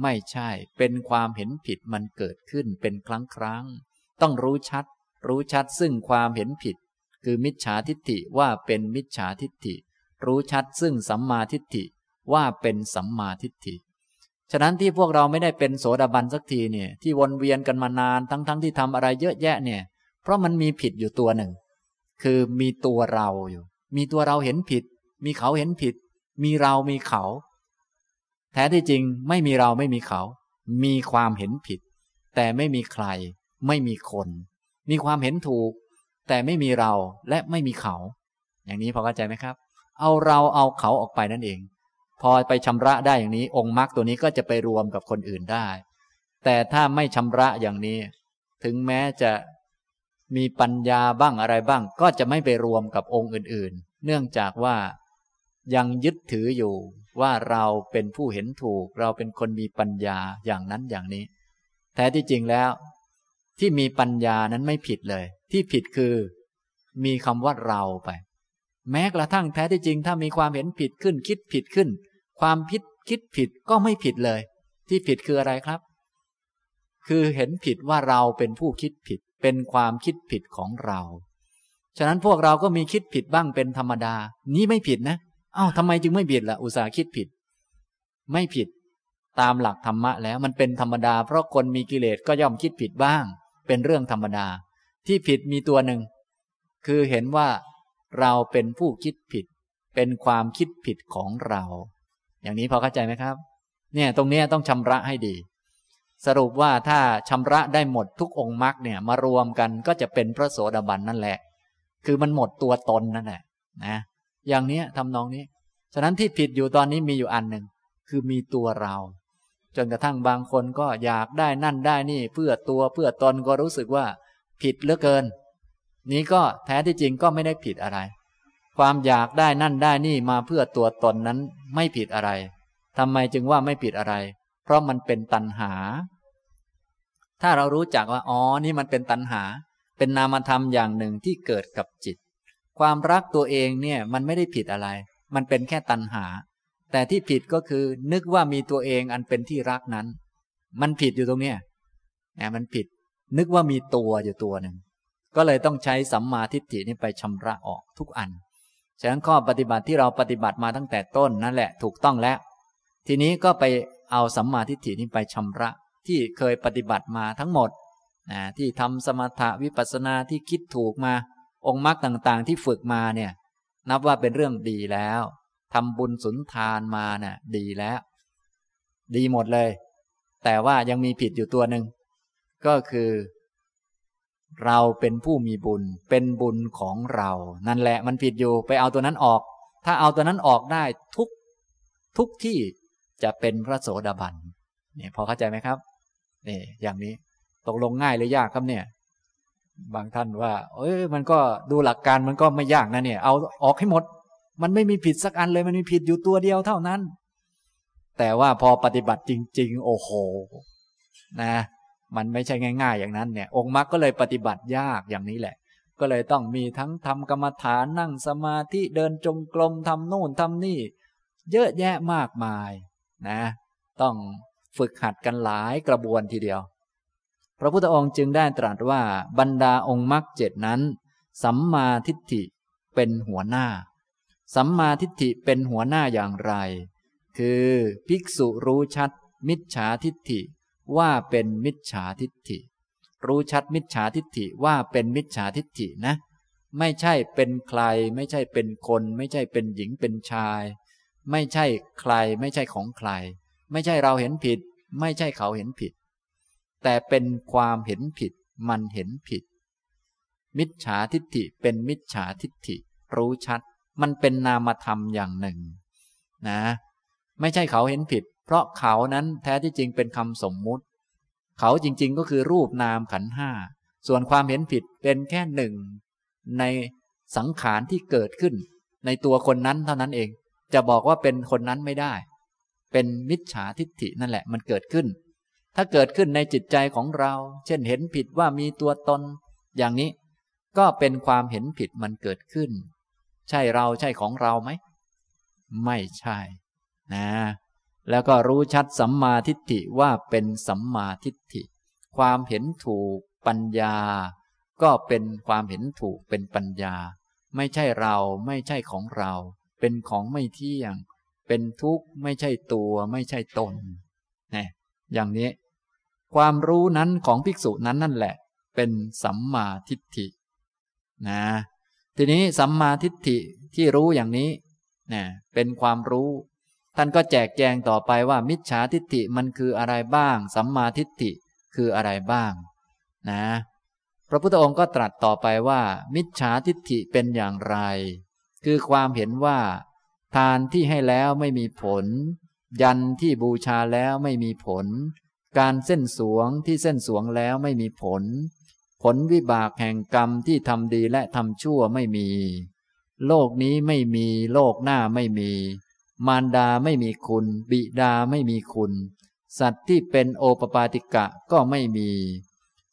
ไม่ใช่ เป็นความเห็นผิดมันเกิดขึ้นเป็นครั้งครั้ง ต้องรู้ชัด รู้ชัดซึ่งความเห็นผิด คือมิจฉาทิฏฐิว่าเป็นมิจฉาทิฏฐิ รู้ชัดซึ่งสัมมาทิฏฐิว่าเป็นสัมมาทิฏฐิ ฉะนั้นที่พวกเราไม่ได้เป็นโสดาบันสักทีเนี่ย ที่วนเวียนกันมานานทั้งๆทที่ทำอะไรเยอะแยะเนี่ย เพราะมันมีผิดอยู่ตัวหนึ่ง คือมีตัวเราอยู่ มีตัวเราเห็นผิด มีเขาเห็นผิด มีเรามีเขา แท้ที่จริงไม่มีเราไม่มีเขา มีความเห็นผิด แต่ไม่มีใคร ไม่มีคน มีความเห็นถูก แต่ไม่มีเราและไม่มีเขา อย่างนี้พอเข้าใจไหมครับ เอาเราเอาเขาออกไปนั่นเอง พอไปชำระได้อย่างนี้ องค์มรรคตัวนี้ก็จะไปรวมกับคนอื่นได้ แต่ถ้าไม่ชำระอย่างนี้ ถึงแม้จะมีปัญญาบ้างอะไรบ้าง ก็จะไม่ไปรวมกับองค์อื่น ๆ เนื่องจากว่า ยังยึดถืออยู่ว่าเราเป็นผู้เห็นถูก เราเป็นคนมีปัญญาอย่างนั้นอย่างนี้ แท้ที่จริงแล้ว ที่มีปัญญานั้นไม่ผิดเลย ที่ผิดคือ มีคำว่าเราไป แม้กระทั่งแท้ที่จริง ถ้ามีความเห็นผิดขึ้น คิดผิดขึ้น ความพิดคิดผิดก็ไม่ผิดเลย ที่ผิดคืออะไรครับ คือเห็นผิดว่าเราเป็นผู้คิดผิด เป็นความคิดผิดของเรา ฉะนั้นพวกเราก็มีคิดผิดบ้างเป็นธรรมดา นี้ไม่ผิดนะ อ้าวทำไมจึงไม่ผิดละ่ะ อุตสาห์คิดผิด ไม่ผิด ตามหลักธรรมะแล้วมันเป็นธรรมดา เพราะคนมีกิเลสก็ย่อมคิดผิดบ้าง เป็นเรื่องธรรมดา ที่ผิดมีตัวหนึ่ง คือเห็นว่าเราเป็นผู้คิดผิด เป็นความคิดผิดของเรา อย่างนี้พอเข้าใจไหมครับ เนี่ยตรงนี้ต้องชำระให้ดี สรุปว่าถ้าชำระได้หมดทุกองค์มรรคเนี่ยมารวมกันก็จะเป็นพระโสดาบันนั่นแหละ คือมันหมดตัวตนนั่นแหละนะ อย่างเนี้ยทำนองนี้ ฉะนั้นที่ผิดอยู่ตอนนี้มีอยู่อันหนึ่งคือมีตัวเรา จนกระทั่งบางคนก็อยากได้นั่นได้นี่ เพื่อตัวเพื่อตนก็รู้สึกว่า ผิดเหลือเกิน นี้ก็แท้ที่จริงก็ไม่ได้ผิดอะไร ความอยากได้นั่นได้นี่มาเพื่อตัวตนนั้นไม่ผิดอะไรทำไมจึงว่าไม่ผิดอะไร เพราะมันเป็นตัณหา ถ้าเรารู้จักว่าอ๋อนี่มันเป็นตัณหา เป็นนามธรรมอย่างหนึ่งที่เกิดกับจิต ความรักตัวเองเนี่ยมันไม่ได้ผิดอะไร มันเป็นแค่ตัณหา แต่ที่ผิดก็คือนึกว่ามีตัวเองอันเป็นที่รักนั้น มันผิดอยู่ตรงเนี้ยนะมันผิด นึกว่ามีตัวอยู่ตัวหนึ่งก็เลยต้องใช้สัมมาทิฏฐินี้ไปชำระออกทุกอัน ฉะนั้นข้อปฏิบัติที่เราปฏิบัติมาตั้งแต่ต้นนั่นแหละถูกต้องแล้ว ทีนี้ก็ไปเอาสัมมาทิฏฐินี้ไปชำระที่เคยปฏิบัติมาทั้งหมดนะที่ทำสมถะวิปัสสนาที่คิดถูกมา องค์มรรคต่างๆ ที่ฝึกมาเนี่ย นับว่าเป็นเรื่องดีแล้วทำบุญสุนทานมานะ่ะ ดีแล้ว ดีหมดเลย แต่ว่ายังมีผิดอยู่ตัวหนึ่งก็คือ เราเป็นผู้มีบุญ เป็นบุญของเรา นั่นแหละมันผิดอยู่ไปเอาตัวนั้นออก ถ้าเอาตัวนั้นออกได้ทุกทุกที่จะเป็นพระโสดาบันเนี่ยพอเข้าใจไหมครับนี่อย่างนี้ตกลงง่ายหรือยากครับเนี่ย บางท่านว่า เอ้ยมันก็ดูหลักการมันก็ไม่ยากนะเนี่ย เอาออกให้หมด มันไม่มีผิดสักอันเลยมันมีผิดอยู่ตัวเดียวเท่านั้น แต่ว่าพอปฏิบัติจริง ๆ โอ้โห นะ มันไม่ใช่ง่าย ๆ อย่างนั้นเนี่ย องค์มรรคก็เลยปฏิบัติยากอย่างนี้แหละ ก็เลยต้องมีทั้งทำกรรมฐานนั่งสมาธิเดินจงกรมทำโน่นทำนี่ เยอะแยะมากมาย นะ ต้องฝึกหัดกันหลายกระบวนทีเดียว พระพุทธองค์จึงได้ตรัสว่าบรรดาองค์มรรคเจ็ดนั้น สัมมาทิฏฐิเป็นหัวหน้า สัมมาทิฏฐิเป็นหัวหน้าอย่างไร คือภิกษุรู้ชัด มิจฉาทิฏฐิว่าเป็นมิจฉาทิฏฐิ รู้ชัดมิจฉาทิฏฐิว่าเป็นมิจฉาทิฏฐินะ ไม่ใช่เป็นใคร ไม่ใช่เป็นคน ไม่ใช่เป็นหญิงเป็นชาย ไม่ใช่ใคร ไม่ใช่ของใคร ไม่ใช่เราเห็นผิด ไม่ใช่เขาเห็นผิด แต่เป็นความเห็นผิด มันเห็นผิด มิจฉาทิฏฐิเป็นมิจฉาทิฏฐิ รู้ชัด มันเป็นนามธรรมอย่างหนึ่ง นะ ไม่ใช่เขาเห็นผิด เพราะเขานั้นแท้ที่จริงเป็นคำสมมุติ เขาจริง ๆ ก็คือรูปนามขันห้า ส่วนความเห็นผิดเป็นแค่หนึ่ง ในสังขารที่เกิดขึ้น ในตัวคนนั้นเท่านั้นเอง จะบอกว่าเป็นคนนั้นไม่ได้ เป็นมิจฉาทิฏฐินั่นแหละ มันเกิดขึ้น ถ้าเกิดขึ้นในจิตใจของเรา เช่นเห็นผิดว่ามีตัวตน อย่างนี้ ก็เป็นความเห็นผิดมันเกิดขึ้น ใช่เราใช่ของเราไหม ไม่ใช่ นะ แล้วก็รู้ชัดสัมมาทิฏฐิว่าเป็นสัมมาทิฏฐิ ความเห็นถูกปัญญา ก็เป็นความเห็นถูกเป็นปัญญา ไม่ใช่เราไม่ใช่ของเรา เป็นของไม่เที่ยง เป็นทุกข์ไม่ใช่ตัว ไม่ใช่ตนนะอย่างนี้ ความรู้นั้นของภิกษุนั้นนั่นแหละ เป็นสัมมาทิฏฐินะทีนี้สัมมาทิฏฐิที่รู้อย่างนี้นะเป็นความรู้ ท่านก็แจกแจงต่อไปว่า มิจฉาทิฏฐิมันคืออะไรบ้าง สัมมาทิฏฐิคืออะไรบ้าง นะ พระพุทธองค์ก็ตรัสต่อไปว่า มิจฉาทิฏฐิเป็นอย่างไร คือความเห็นว่า ทานที่ให้แล้วไม่มีผล ยันที่บูชาแล้วไม่มีผล การเส้นสวงที่เส้นสวงแล้วไม่มีผล ผลวิบากแห่งกรรมที่ทำดีและทำชั่วไม่มี โลกนี้ไม่มีโลกหน้าไม่มี มารดาไม่มีคุณ บิดาไม่มีคุณ สัตว์ที่เป็นโอปปาติกะก็ไม่มี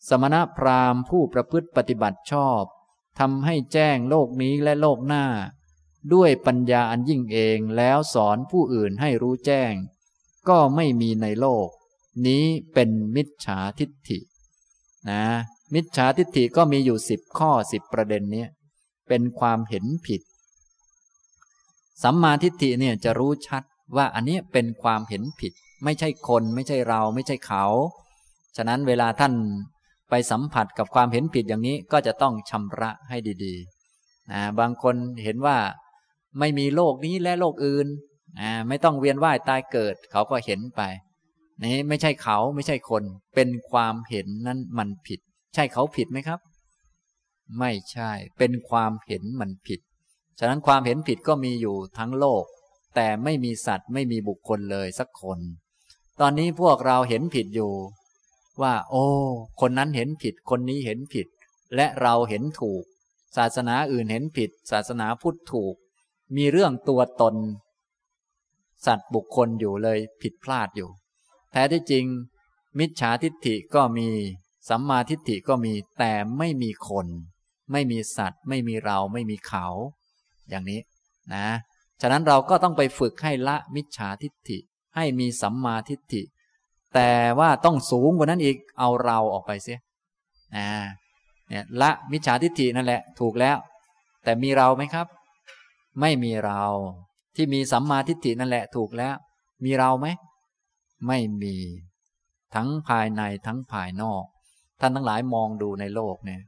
สมณะพราหมณ์ผู้ประพฤติปฏิบัติชอบทำให้แจ้งโลกนี้และโลกหน้า ด้วยปัญญาอันยิ่งเองแล้วสอนผู้อื่นให้รู้แจ้ง ก็ไม่มีในโลก นี้เป็นมิจฉาทิฏฐินะมิจฉาทิฏฐิก็มีอยู่สิบข้อสิบประเด็นนี้เป็นความเห็นผิด สัมมาทิฏฐิเนี่ยจะรู้ชัดว่าอันนี้เป็นความเห็นผิด ไม่ใช่คนไม่ใช่เราไม่ใช่เขา ฉะนั้นเวลาท่านไปสัมผัสกับความเห็นผิดอย่างนี้ก็จะต้องชำระให้ดีๆนะบางคนเห็นว่าไม่มีโลกนี้และโลกอื่นนะไม่ต้องเวียนว่ายตายเกิด เขาก็เห็นไป นี่ไม่ใช่เขาไม่ใช่คน เป็นความเห็นนั้นมันผิด ใช่เขาผิดไหมครับ ไม่ใช่ เป็นความเห็นมันผิด ฉะนั้นความเห็นผิดก็มีอยู่ทั้งโลก แต่ไม่มีสัตว์ไม่มีบุคคลเลยสักคน ตอนนี้พวกเราเห็นผิดอยู่ ว่า โอ้ คนนั้นเห็นผิด คนนี้เห็นผิด และเราเห็นถูก ศาสนาอื่นเห็นผิด ศาสนาพุทธถูก มีเรื่องตัวตน สัตว์บุคคลอยู่เลยผิดพลาดอยู่ แท้ที่จริง มิจฉาทิฏฐิก็มี สัมมาทิฏฐิก็มี แต่ไม่มีคน ไม่มีสัตว์ ไม่มีเราไม่มีเขา อย่างนี้นะ ฉะนั้นเราก็ต้องไปฝึกให้ละมิจฉาทิฏฐิให้มีสัมมาทิฏฐิ แต่ว่าต้องสูงกว่านั้นอีกเอาเราออกไปเสียนะเนี่ยละมิจฉาทิฏฐินั่นแหละถูกแล้ว แต่มีเราไหมครับ ไม่มีเรา ที่มีสัมมาทิฏฐินั่นแหละถูกแล้ว มีเราไหม ไม่มี ทั้งภายในทั้งภายนอก ท่านทั้งหลายมองดูในโลกเนี่ย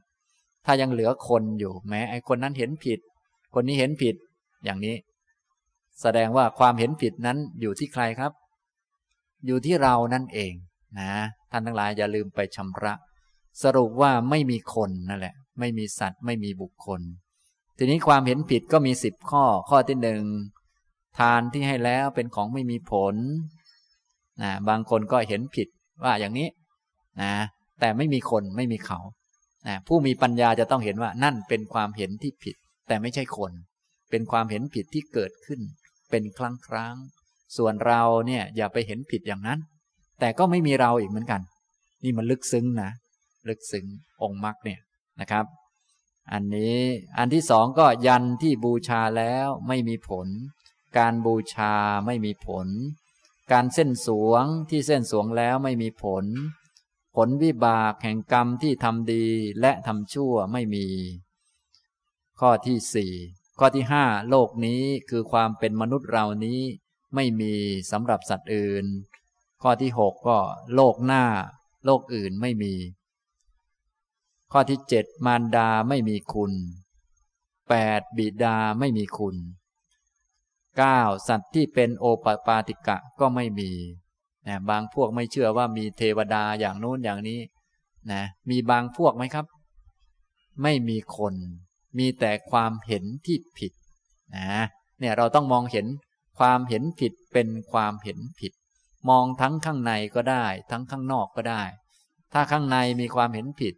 ถ้ายังเหลือคนอยู่แม้ไอคนนั้นเห็นผิด คนนี้เห็นผิด อย่างนี้ แสดงว่าความเห็นผิดนั้นอยู่ที่ใครครับ อยู่ที่เรานั่นเองนะท่านทั้งหลายอย่าลืมไปชำระ สรุปว่าไม่มีคนนั่นแหละ ไม่มีสัตว์ ไม่มีบุคคล ทีนี้ความเห็นผิดก็มีสิบข้อ ข้อที่หนึ่งทานที่ให้แล้วเป็นของไม่มีผล นะบางคนก็เห็นผิดว่าอย่างนี้นะแต่ไม่มีคนไม่มีเขานะผู้มีปัญญาจะต้องเห็นว่านั่นเป็นความเห็นที่ผิด แต่ไม่ใช่คน เป็นความเห็นผิดที่เกิดขึ้น เป็นครั้งครั้งส่วนเราเนี่ยอย่าไปเห็นผิดอย่างนั้น แต่ก็ไม่มีเราอีกเหมือนกัน นี่มันลึกซึ้งนะ ลึกซึ้งองค์มรรคเนี่ยนะครับ อันนี้อันที่สองก็ยันที่บูชาแล้วไม่มีผล การบูชาไม่มีผล การเส้นสวงที่เส้นสวงแล้วไม่มีผล ผลวิบากแห่งกรรมที่ทำดีและทำชั่วไม่มี ข้อที่สี่ข้อที่ห้าโลกนี้คือความเป็นมนุษย์เรานี้ไม่มีสำหรับสัตว์อื่น ข้อที่หกก็โลกหน้า โลกอื่นไม่มี ข้อที่เจ็ดมารดาไม่มีคุณแปดบิดาไม่มีคุณ เก้าสัตว์ที่เป็นโอปปาติกะก็ไม่มีนะบางพวกไม่เชื่อว่ามีเทวดาอย่างโน้นอย่างนี้นะมีบางพวกไหมครับ ไม่มีคน มีแต่ความเห็นที่ผิดนะเนี่ยเราต้องมองเห็นความเห็นผิดเป็นความเห็นผิด มองทั้งข้างในก็ได้ ทั้งข้างนอกก็ได้ ถ้าข้างในมีความเห็นผิด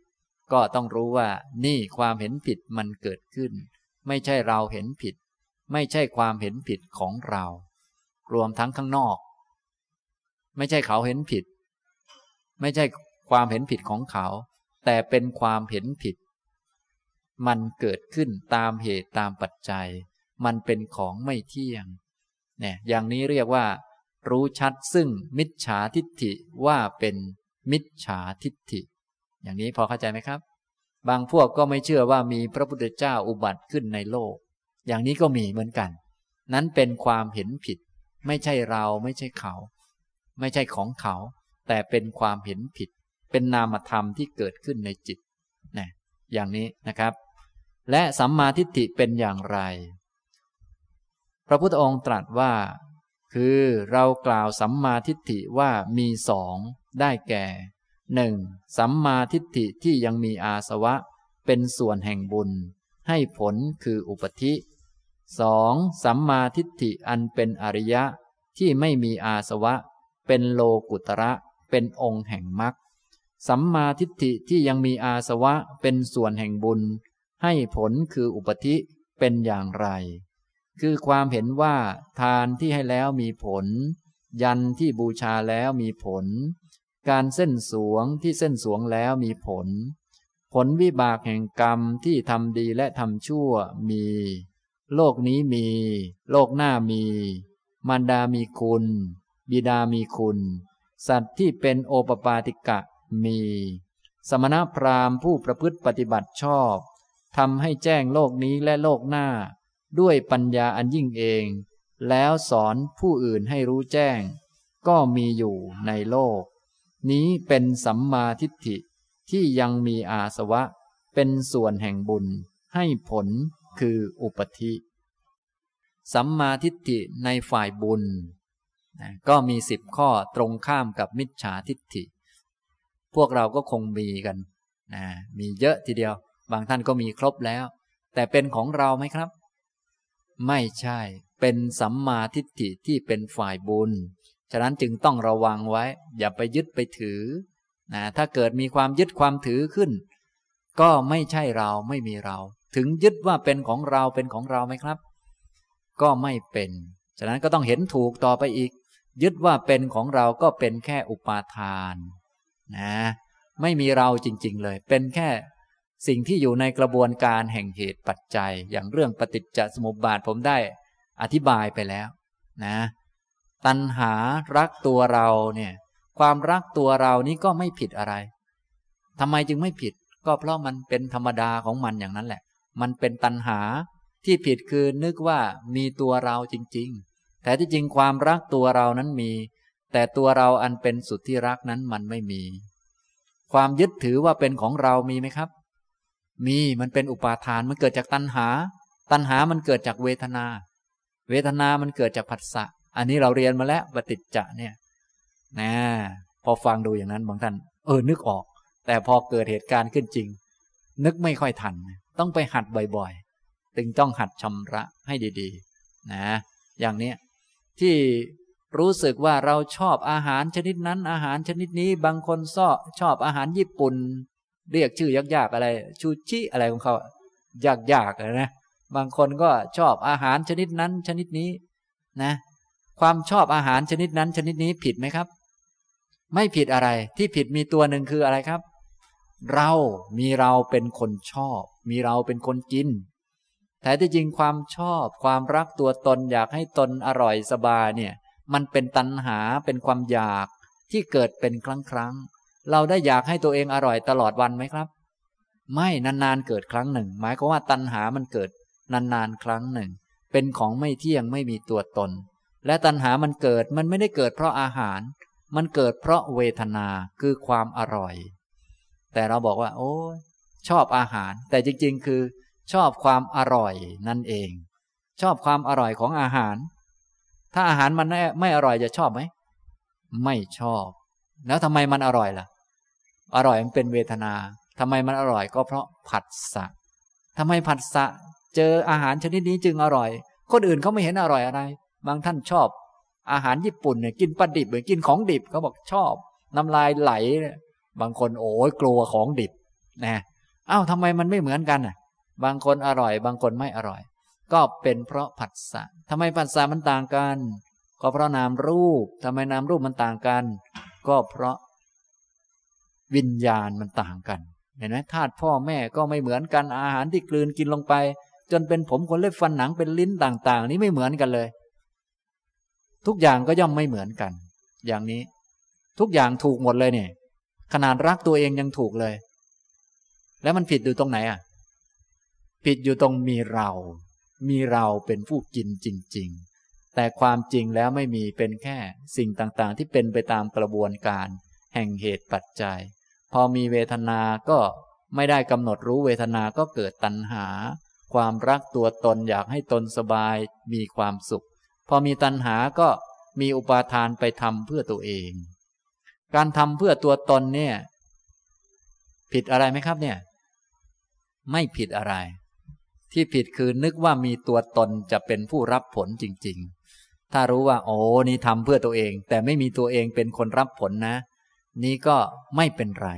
ก็ต้องรู้ว่านี่ความเห็นผิดมันเกิดขึ้น ไม่ใช่เราเห็นผิด ไม่ใช่ความเห็นผิดของเรา รวมทั้งข้างนอก ไม่ใช่เขาเห็นผิด ไม่ใช่ความเห็นผิดของเขา แต่เป็นความเห็นผิด มันเกิดขึ้นตามเหตุตามปัจจัย มันเป็นของไม่เที่ยงเนี่ยอย่างนี้เรียกว่า รู้ชัดซึ่งมิจฉาทิฏฐิว่าเป็นมิจฉาทิฏฐิ อย่างนี้พอเข้าใจไหมครับ บางพวกก็ไม่เชื่อว่ามีพระพุทธเจ้าอุบัติขึ้นในโลก อย่างนี้ก็มีเหมือนกัน นั้นเป็นความเห็นผิด ไม่ใช่เราไม่ใช่เขา ไม่ใช่ของเขา แต่เป็นความเห็นผิด เป็นนามธรรมที่เกิดขึ้นในจิตนะอย่างนี้นะครับ และสัมมาทิฏฐิเป็นอย่างไร พระพุทธองค์ตรัสว่า คือเรากล่าวสัมมาทิฏฐิว่ามีสองได้แก่หนึ่งสัมมาทิฏฐิที่ยังมีอาสวะ เป็นส่วนแห่งบุญ ให้ผลคืออุปธิ สองสัมมาทิฏฐิอันเป็นอริยะ ที่ไม่มีอาสวะ เป็นโลกุตระเป็นองค์แห่งมรรคสัมมาทิฏฐิที่ยังมีอาสวะเป็นส่วนแห่งบุญ ให้ผลคืออุปธิเป็นอย่างไร คือความเห็นว่าทานที่ให้แล้วมีผล ยันที่บูชาแล้วมีผล การเส้นสวงที่เส้นสวงแล้วมีผล ผลวิบากแห่งกรรมที่ทำดีและทำชั่วมี โลกนี้มี โลกหน้ามี มารดามีคุณ บิดามีคุณ สัตว์ที่เป็นโอปปาติกะมี สมณพราหมณ์ผู้ประพฤติปฏิบัติชอบทำให้แจ้งโลกนี้และโลกหน้า ด้วยปัญญาอันยิ่งเอง แล้วสอนผู้อื่นให้รู้แจ้ง ก็มีอยู่ในโลก นี้เป็นสัมมาทิฏฐิที่ยังมีอาสวะ เป็นส่วนแห่งบุญให้ผล คืออุปธิ สัมมาทิฏฐิในฝ่ายบุญก็มีสิบข้อตรงข้ามกับมิจฉาทิฏฐิ พวกเราก็คงมีกันนะมีเยอะทีเดียว บางท่านก็มีครบแล้ว แต่เป็นของเราไหมครับ ไม่ใช่ เป็นสัมมาทิฏฐิที่เป็นฝ่ายบุญ ฉะนั้นจึงต้องระวังไว้ อย่าไปยึดไปถือนะถ้าเกิดมีความยึดความถือขึ้น ก็ไม่ใช่เราไม่มีเรา ถึงยึดว่าเป็นของเราเป็นของเราไหมครับ ก็ไม่เป็น ฉะนั้นก็ต้องเห็นถูกต่อไปอีก ยึดว่าเป็นของเราก็เป็นแค่อุปาทานนะไม่มีเราจริง ๆ เลย เป็นแค่สิ่งที่อยู่ในกระบวนการแห่งเหตุปัจจัย อย่างเรื่องปฏิจจสมุปบาทผมได้อธิบายไปแล้วนะ ตัณหารักตัวเราเนี่ย ความรักตัวเรานี้ก็ไม่ผิดอะไรทำไมจึงไม่ผิด ก็เพราะมันเป็นธรรมดาของมันอย่างนั้นแหละ มันเป็นตัณหาที่ผิดคือนึกว่ามีตัวเราจริง ๆ แต่ที่จริงความรักตัวเรานั้นมี แต่ตัวเราอันเป็นสุดที่รักนั้นมันไม่มี ความยึดถือว่าเป็นของเรามีไหมครับ มีมันเป็นอุปาทานมันเกิดจากตัณหา ตัณหามันเกิดจากเวทนา เวทนามันเกิดจากผัสสะอันนี้เราเรียนมาแล้วปฏิจจะเนี่ยนะพอฟังดูอย่างนั้นบางท่าน เออนึกออก แต่พอเกิดเหตุการณ์ขึ้นจริง นึกไม่ค่อยทัน ต้องไปหัดบ่อยๆตึงต้องหัดชำระให้ดีๆ นะ อย่างเนี้ยที่รู้สึกว่าเราชอบอาหารชนิดนั้น อาหารชนิดนี้บางคนชอชอบอาหารญี่ปุ่น เรียกชื่อยากๆอะไร ชูชิอะไรของเขายากๆนะบางคนก็ชอบอาหารชนิดนั้น ชนิดนี้นะ ความชอบอาหารชนิดนั้น ชนิดนี้ผิดไหมครับ ไม่ผิดอะไรที่ผิดมีตัวหนึ่งคืออะไรครับ เรามีเราเป็นคนชอบ มีเราเป็นคนกิน แต่ที่จริงความชอบความรักตัวตนอยากให้ตนอร่อยสบายเนี่ย มันเป็นตัณหาเป็นความอยากที่เกิดเป็นครั้งครั้งเราได้อยากให้ตัวเองอร่อยตลอดวันไหมครับ ไม่นานๆเกิดครั้งหนึ่ง หมายความว่าตัณหามันเกิดนานๆครั้งหนึ่ง เป็นของไม่เที่ยงไม่มีตัวตน และตัณหามันเกิดมันไม่ได้เกิดเพราะอาหาร มันเกิดเพราะเวทนาคือความอร่อย แต่เราบอกว่า โอ้ชอบอาหาร แต่จริง ๆ คือ ชอบความอร่อยนั่นเอง ชอบความอร่อยของอาหาร ถ้าอาหารมันไม่อร่อยจะชอบไหมไม่ชอบ แล้วทำไมมันอร่อยล่ะ อร่อยมันเป็นเวทนาทำไมมันอร่อยก็เพราะผัสสะทำไมผัสสะเจออาหารชนิดนี้จึงอร่อย คนอื่นเขาไม่เห็นอร่อยอะไร บางท่านชอบ อาหารญี่ปุ่นเนี่ยกินปลาดิบเหมือนกินของดิบเขาบอกชอบ น้ำลายไหล บางคนโอ้ยกลัวของดิบนะอ้าวทำไมมันไม่เหมือนกันอะ บางคนอร่อย บางคนไม่อร่อย ก็เป็นเพราะผัสสะทำไมผัสสะมันต่างกัน ก็เพราะนามรูปทำไมนามรูปมันต่างกัน ก็เพราะวิญญาณมันต่างกันเห็นไหมธาตุพ่อแม่ก็ไม่เหมือนกันอาหารที่กลืนกินลงไป จนเป็นผมขนเล็บฟันหนังเป็นลิ้นต่าง ๆ นี้ไม่เหมือนกันเลย ทุกอย่างก็ย่อมไม่เหมือนกัน อย่างนี้ ทุกอย่างถูกหมดเลยเนี่ย ขนาดรักตัวเองยังถูกเลย แล้วมันผิดอยู่ตรงไหนอะ ผิดอยู่ตรงมีเรา มีเราเป็นผู้กินจริง ๆ แต่ความจริงแล้วไม่มีเป็นแค่สิ่งต่างๆ ที่เป็นไปตามกระบวนการ แห่งเหตุปัจจัย พอมีเวทนาก็ไม่ได้กำหนดรู้เวทนาก็เกิดตัณหา ความรักตัวตนอยากให้ตนสบาย มีความสุข พอมีตัณหาก็มีอุปาทานไปทำเพื่อตัวเอง การทำเพื่อตัวตนเนี่ย ผิดอะไรไหมครับเนี่ย ไม่ผิดอะไร ที่ผิดคือนึกว่ามีตัวตนจะเป็นผู้รับผลจริง ๆ ถ้ารู้ว่า โอ้นี่ทำเพื่อตัวเอง แต่ไม่มีตัวเองเป็นคนรับผลนะ นี้ก็ไม่เป็นไร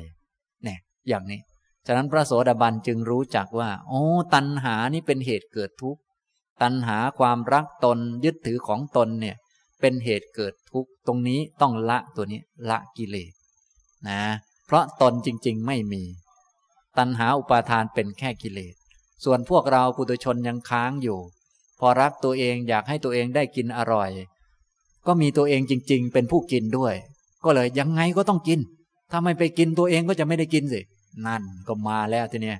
เนี่ยอย่างนี้ ฉะนั้นพระโสดาบันจึงรู้จักว่า โอ้ตัณหานี่เป็นเหตุเกิดทุกข์ตัณหาความรักตนยึดถือของตนเนี่ย เป็นเหตุเกิดทุกข์ตรงนี้ต้องละตัวนี้ละกิเลสนะเพราะตนจริง ๆ ไม่มี ตัณหาอุปาทานเป็นแค่กิเลส ส่วนพวกเราปุถุชนยังค้างอยู่ พอรักตัวเองอยากให้ตัวเองได้กินอร่อย ก็มีตัวเองจริง ๆ เป็นผู้กินด้วย ก็เลยยังไงก็ต้องกิน ถ้าไม่ไปกินตัวเองก็จะไม่ได้กินสินั่นก็มาแล้วทีเนี้ย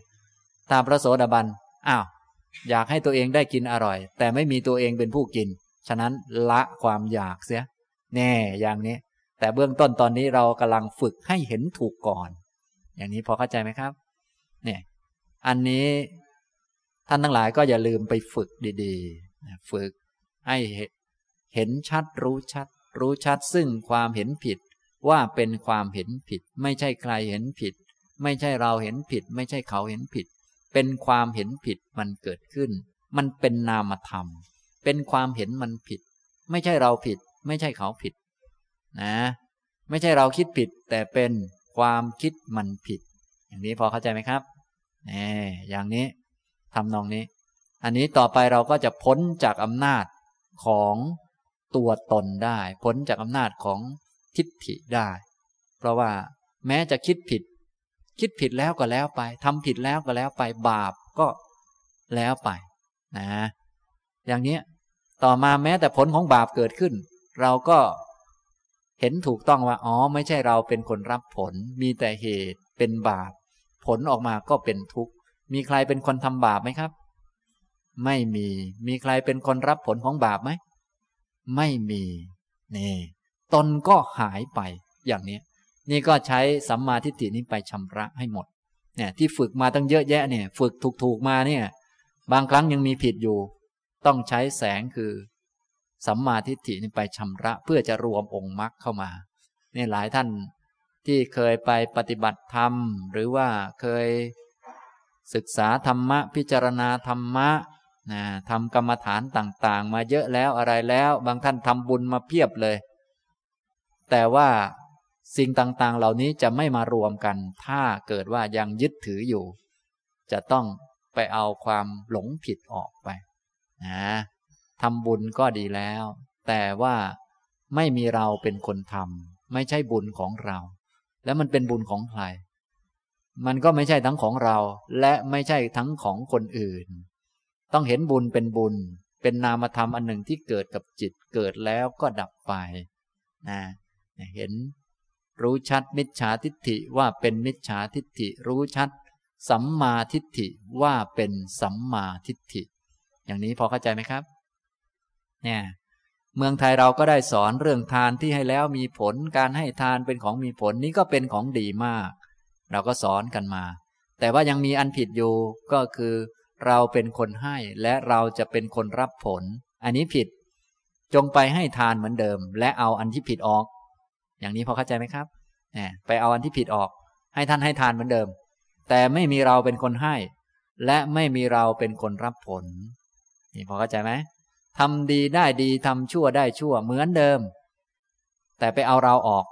ตามพระโสดาบันอ้าวอยากให้ตัวเองได้กินอร่อย แต่ไม่มีตัวเองเป็นผู้กิน ฉะนั้นละความอยากเสีย แน่อย่างนี้ แต่เบื้องต้นตอนนี้เรากำลังฝึกให้เห็นถูกก่อน อย่างนี้พอเข้าใจไหมครับ เนี่ย อันนี้ท่านทั้งหลายก็อย่าลืมไปฝึกดีๆ ฝึกให้เห็นชัดรู้ชัด รู้ชัดซึ่งความเห็นผิดว่าเป็นความเห็นผิด ไม่ใช่ใครเห็นผิด ไม่ใช่เราเห็นผิด ไม่ใช่เขาเห็นผิด เป็นความเห็นผิดมันเกิดขึ้น มันเป็นนามธรรม เป็นความเห็นมันผิด ไม่ใช่เราผิด ไม่ใช่เขาผิด นะ ไม่ใช่เราคิดผิด แต่เป็นความคิดมันผิด อย่างนี้พอเข้าใจไหมครับแน่อย่างนี้ทำนองนี้ อันนี้ต่อไปเราก็จะพ้นจากอำนาจของตัวตนได้ พ้นจากอำนาจของทิฏฐิได้ เพราะว่าแม้จะคิดผิด คิดผิดแล้วก็แล้วไปทำผิดแล้วก็แล้วไปบาปก็แล้วไปนะ อย่างนี้ ต่อมาแม้แต่ผลของบาปเกิดขึ้น เราก็เห็นถูกต้องว่าอ๋อไม่ใช่เราเป็นคนรับผล มีแต่เหตุเป็นบาป ผลออกมาก็เป็นทุกข์ มีใครเป็นคนทำบาปไหมครับ ไม่มี มีใครเป็นคนรับผลของบาปไหม ไม่มีนี่ตนก็หายไปอย่างนี้ นี่ก็ใช้สัมมาทิฏฐินี้ไปชำระให้หมดเนี่ยที่ฝึกมาตั้งเยอะแยะเนี่ย ฝึกถูกๆมาเนี่ย บางครั้งยังมีผิดอยู่ ต้องใช้แสงคือ สัมมาทิฏฐินี้ไปชำระเพื่อจะรวมองค์มรรคเข้ามาเนี่หลายท่านที่เคยไปปฏิบัติธรรม หรือว่าเคยศึกษาธรรมะ พิจารณาธรรมะนะทำกรรมฐานต่างๆ มาเยอะแล้วอะไรแล้ว บางท่านทำบุญมาเพียบเลย แต่ว่าสิ่งต่างๆ เหล่านี้จะไม่มารวมกัน ถ้าเกิดว่ายังยึดถืออยู่ จะต้องไปเอาความหลงผิดออกไป นะทำบุญก็ดีแล้ว แต่ว่าไม่มีเราเป็นคนทำไม่ใช่บุญของเรา แล้วมันเป็นบุญของใคร มันก็ไม่ใช่ทั้งของเรา และไม่ใช่ทั้งของคนอื่น ต้องเห็นบุญเป็นบุญ เป็นนามธรรมอันหนึ่งที่เกิดกับจิตเกิดแล้วก็ดับไปนะเห็นรู้ชัดมิจฉาทิฏฐิว่าเป็นมิจฉาทิฏฐิรู้ชัด สัมมาทิฏฐิว่าเป็นสัมมาทิฏฐิ อย่างนี้พอเข้าใจไหมครับ เนี่ย เมืองไทยเราก็ได้สอนเรื่องทานที่ให้แล้วมีผลการให้ทานเป็นของมีผลนี้ก็เป็นของดีมาก เราก็สอนกันมา แต่ว่ายังมีอันผิดอยู่ก็คือ เราเป็นคนให้และเราจะเป็นคนรับผล อันนี้ผิดจงไปให้ทานเหมือนเดิม และเอาอันที่ผิดออก อย่างนี้พอเข้าใจไหมครับเนี่ยไปเอาอันที่ผิดออก ให้ท่านให้ทานเหมือนเดิม แต่ไม่มีเราเป็นคนให้ และไม่มีเราเป็นคนรับผล นี่พอเข้าใจไหมทำดีได้ดีทำชั่วได้ชั่วเหมือนเดิม แต่ไปเอาเราออก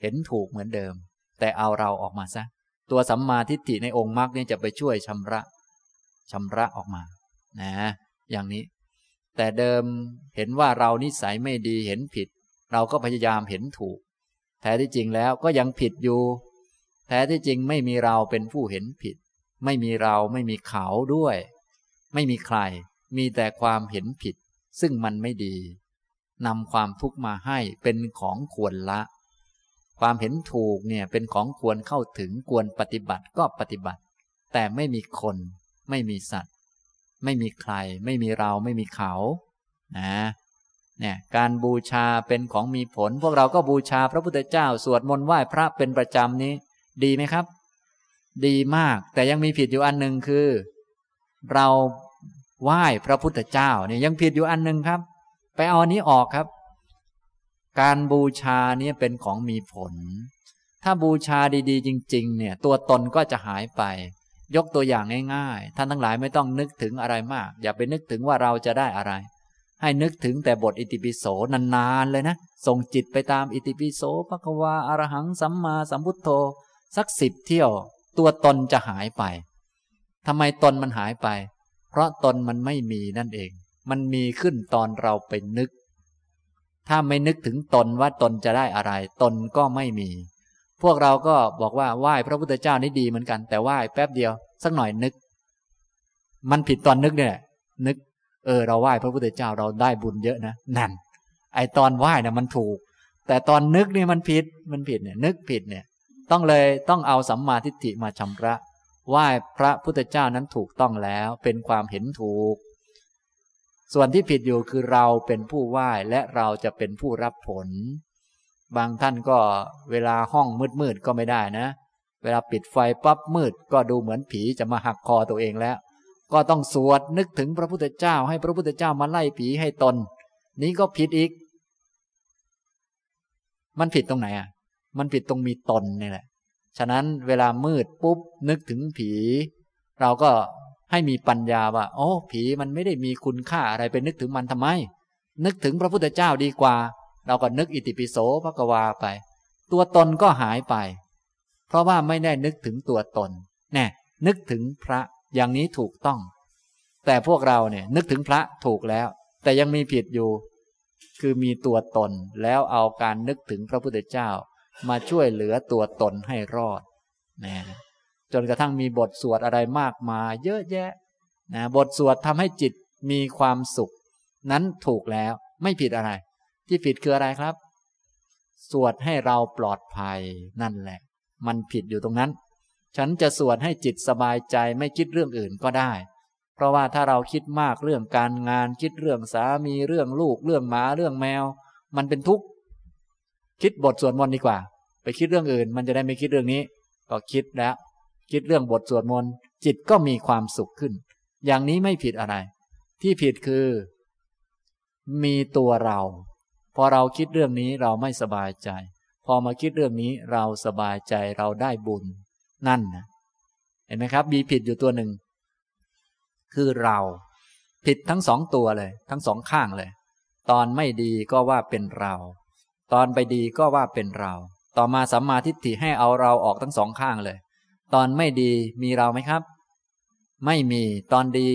เห็นถูกเหมือนเดิม แต่เอาเราออกมาซะ ตัวสัมมาทิฏฐิในองค์มรรคเนี่ยจะไปช่วยชำระชำระออกมานะอย่างนี้ แต่เดิมเห็นว่าเรานิสัยไม่ดีเห็นผิด เราก็พยายามเห็นถูก แท้ที่จริงแล้วก็ยังผิดอยู่ แท้ที่จริงไม่มีเราเป็นผู้เห็นผิด ไม่มีเราไม่มีเขาด้วย ไม่มีใคร มีแต่ความเห็นผิด ซึ่งมันไม่ดีนำความทุกข์มาให้เป็นของควรละ ความเห็นถูกเนี่ยเป็นของควรเข้าถึงควรปฏิบัติก็ปฏิบัติ แต่ไม่มีคน ไม่มีสัตว์ ไม่มีใคร ไม่มีเราไม่มีเขานะเนี่ยการบูชาเป็นของมีผล พวกเราก็บูชาพระพุทธเจ้า สวดมนต์ไหว้พระเป็นประจำนี้ ดีไหมครับ ดีมากแต่ยังมีผิดอยู่อันหนึ่งคือ เรา ไหว้พระพุทธเจ้าเนี่ยยังผิดอยู่อันหนึ่งครับ ไปเอาอันนี้ออกครับ การบูชาเนี่ยเป็นของมีผล ถ้าบูชาดีๆ จริง ๆ เนี่ย ตัวตนก็จะหายไป ยกตัวอย่างง่ายๆ ท่านทั้งหลายไม่ต้องนึกถึงอะไรมาก อย่าไปนึกถึงว่าเราจะได้อะไร ให้นึกถึงแต่บทอิติปิโสนานๆเลยนะส่งจิตไปตามอิติปิโสภควาอรหังสัมมาสัมพุทโธ สักสิบเที่ยว ตัวตนจะหายไปทำไมตนมันหายไป เพราะตนมันไม่มีนั่นเอง มันมีขึ้นตอนเราไปนึก ถ้าไม่นึกถึงตนว่าตนจะได้อะไร ตนก็ไม่มี พวกเราก็บอกว่าไหว้พระพุทธเจ้านี่ดีเหมือนกัน แต่ไหว้แป๊บเดียว สักหน่อยนึก มันผิดตอนนึกเนี่ยนึก เออ เราไหว้พระพุทธเจ้าเราได้บุญเยอะนะนั่น ไอตอนไหว้เนี่ยมันถูก แต่ตอนนึกเนี่ยมันผิด มันผิดเนี่ย นึกผิดเนี่ย ต้องเลยต้องเอาสัมมาทิฏฐิมาชำระ ไหว้พระพุทธเจ้านั้นถูกต้องแล้วเป็นความเห็นถูก ส่วนที่ผิดอยู่คือเราเป็นผู้ไหว้และเราจะเป็นผู้รับผล บางท่านก็เวลาห้องมืดๆก็ไม่ได้นะ เวลาปิดไฟปั๊บมืดก็ดูเหมือนผีจะมาหักคอตัวเองแล้ว ก็ต้องสวดนึกถึงพระพุทธเจ้าให้พระพุทธเจ้ามาไล่ผีให้ตน นี้ก็ผิดอีก มันผิดตรงไหนอะ มันผิดตรงมีตนนี่แหละ ฉะนั้นเวลามืดปุ๊บนึกถึงผี เราก็ให้มีปัญญาว่าโอ้ผีมันไม่ได้มีคุณค่าอะไรไปนึกถึงมันทำไม นึกถึงพระพุทธเจ้าดีกว่า เราก็นึกอิติปิโสพระกวาไป ตัวตนก็หายไป เพราะว่าไม่ได้นึกถึงตัวตนแน่นึกถึงพระอย่างนี้ถูกต้อง แต่พวกเราเนี่ยนึกถึงพระถูกแล้ว แต่ยังมีผิดอยู่ คือมีตัวตนแล้วเอาการนึกถึงพระพุทธเจ้า มาช่วยเหลือตัวตนให้รอดนะจนกระทั่งมีบทสวดอะไรมากมายเยอะแยะนะบทสวดทำให้จิตมีความสุข นั้นถูกแล้วไม่ผิดอะไร ที่ผิดคืออะไรครับ สวดให้เราปลอดภัยนั่นแหละ มันผิดอยู่ตรงนั้น ฉันจะสวดให้จิตสบายใจไม่คิดเรื่องอื่นก็ได้ เพราะว่าถ้าเราคิดมากเรื่องการงานคิดเรื่องสามีเรื่องลูกเรื่องหมาเรื่องแมว มันเป็นทุกข์ คิดบทสวดมนต์ดีกว่า ไปคิดเรื่องอื่น มันจะได้ไม่คิดเรื่องนี้ ก็คิดแล้ว คิดเรื่องบทสวดมนต์จิตก็มีความสุขขึ้น อย่างนี้ไม่ผิดอะไร ที่ผิดคือ มีตัวเรา พอเราคิดเรื่องนี้เราไม่สบายใจ พอมาคิดเรื่องนี้เราสบายใจเราได้บุญ นั่นนะเห็นไหมครับมีผิดอยู่ตัวหนึ่ง คือเราผิดทั้งสองตัวเลย ทั้งสองข้างเลย ตอนไม่ดีก็ว่าเป็นเรา ตอนไปดีก็ว่าเป็นเรา ต่อมาสัมมาทิฏฐิให้เอาเราออกทั้งสองข้างเลย ตอนไม่ดีมีเราไหมครับ ไม่มีตอนดี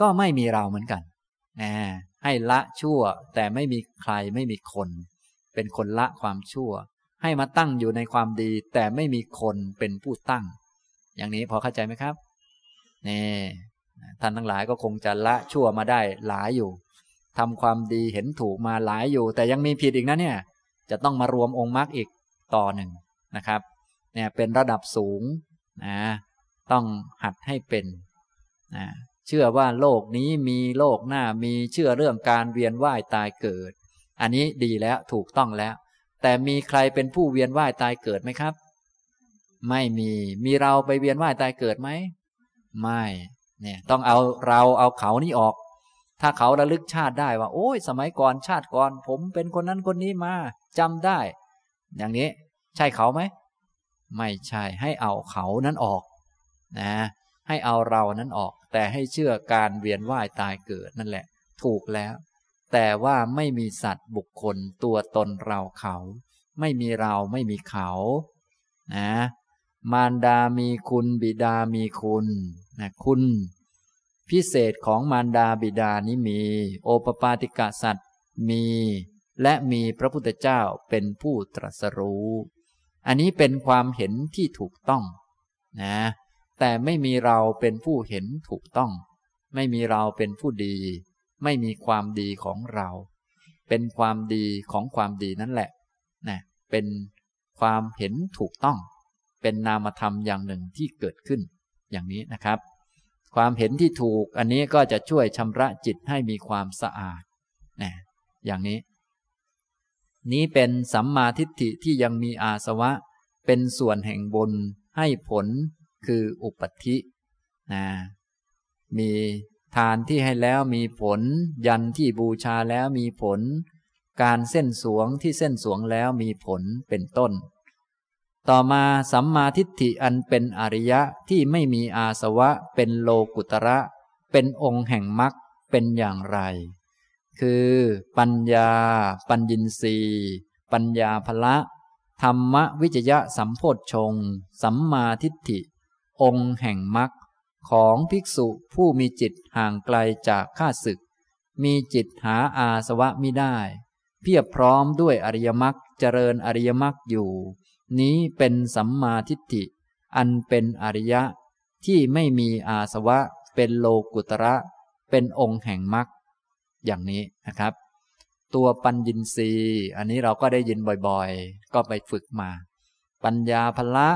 ก็ไม่มีเราเหมือนกันนะให้ละชั่วแต่ไม่มีใครไม่มีคน เป็นคนละความชั่ว ให้มาตั้งอยู่ในความดี แต่ไม่มีคนเป็นผู้ตั้ง อย่างนี้พอเข้าใจไหมครับนี่ท่านทั้งหลายก็คงจะละชั่วมาได้หลายอยู่ ทำความดีเห็นถูกมาหลายอยู่ แต่ยังมีผิดอีกนะเนี่ย จะต้องมารวมองค์มรรคอีกต่อหนึ่งนะครับ เนี่ยเป็นระดับสูงนะต้องหัดให้เป็นนะเชื่อว่าโลกนี้มีโลกหน้ามีเชื่อเรื่องการเวียนว่ายตายเกิด อันนี้ดีแล้วถูกต้องแล้ว แต่มีใครเป็นผู้เวียนว่ายตายเกิดไหมครับ ไม่มีมีเราไปเวียนว่ายตายเกิดไหมไม่เนี่ยต้องเอาเราเอาเขานี่ออก ถ้าเขาระลึกชาติได้ว่า โอ้ยสมัยก่อนชาติก่อน ผมเป็นคนนั้นคนนี้มาจำได้ อย่างนี้ใช่เขาไหม ไม่ใช่ให้เอาเขานั้นออกนะ ให้เอาเรานั้นออก แต่ให้เชื่อการเวียนว่ายตายเกิดนั่นแหละ ถูกแล้ว แต่ว่าไม่มีสัตว์บุคคลตัวตนเราเขา ไม่มีเราไม่มีเขานะมารดามีคุณบิดามีคุณนะคุณ พิเศษของมารดาบิดานี้มี โอปปาติกะสัตว์มี และมีพระพุทธเจ้าเป็นผู้ตรัสรู้ อันนี้เป็นความเห็นที่ถูกต้องนะแต่ไม่มีเราเป็นผู้เห็นถูกต้อง ไม่มีเราเป็นผู้ดี ไม่มีความดีของเรา เป็นความดีของความดีนั่นแหละนะเป็นความเห็นถูกต้อง เป็นนามธรรมอย่างหนึ่งที่เกิดขึ้น อย่างนี้นะครับ ความเห็นที่ถูกอันนี้ก็จะช่วยชำระจิตให้มีความสะอาดนะอย่างนี้ นี้เป็นสัมมาทิฏฐิที่ยังมีอาสวะ เป็นส่วนแห่งบนให้ผลคืออุปธินะมีทานที่ให้แล้วมีผล ยันที่บูชาแล้วมีผล การเส้นสวงที่เส้นสวงแล้วมีผลเป็นต้น ต่อมาสัมมาทิฏฐิอันเป็นอริยะที่ไม่มีอาสวะ เป็นโลกุตระ เป็นองค์แห่งมรรคเป็นอย่างไร คือปัญญา ปัญญินรีปัญญาภละ ธรรมวิจยะสัมโพธชง สัมมาทิฏฐิ องค์แห่งมรรคของภิกษุผู้มีจิตห่างไกลจากข้าศึก มีจิตหาอาสวะมิได้ เพียบพร้อมด้วยอริยมรรคเจริญอริยมรรคอยู่ นี้เป็นสัมมาทิฏฐิ อันเป็นอริยะ ที่ไม่มีอาสวะ เป็นโลกุตระ เป็นองค์แห่งมรรคอย่างนี้นะครับ ตัวปัญญินรีอันนี้เราก็ได้ยินบ่อยๆ ก็ไปฝึกมา ปัญญาพละ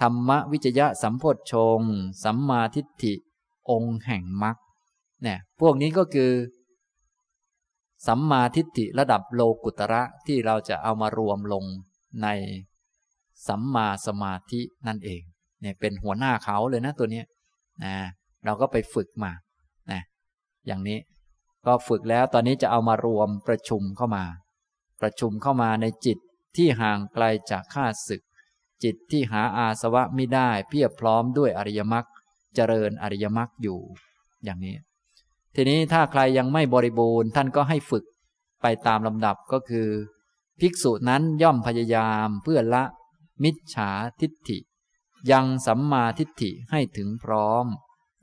ธรรมวิจยะสัมโพธชงสัมมาทิฏฐิ องค์แห่งมรรคเนี่ยพวกนี้ก็คือ สัมมาทิฏฐิระดับโลกุตระที่เราจะเอามารวมลงใน สัมมาสมาธินั่นเองเนี่ยเป็นหัวหน้าเขาเลยนะตัวนี้นะเราก็ไปฝึกมานะอย่างนี้ก็ฝึกแล้วตอนนี้จะเอามารวมประชุมเข้ามา ประชุมเข้ามาในจิตที่ห่างไกลจากข้าศึก จิตที่หาอาสวะไม่ได้เพียบพร้อมด้วยอริยมรรคเจริญอริยมรรคอยู่ อย่างนี้ ทีนี้ถ้าใครยังไม่บริบูรณ์ท่านก็ให้ฝึกไปตามลำดับก็คือ ภิกษุนั้นย่อมพยายามเพื่อละ มิจฉาทิฏฐิ ยังสัมมาทิฏฐิให้ถึงพร้อม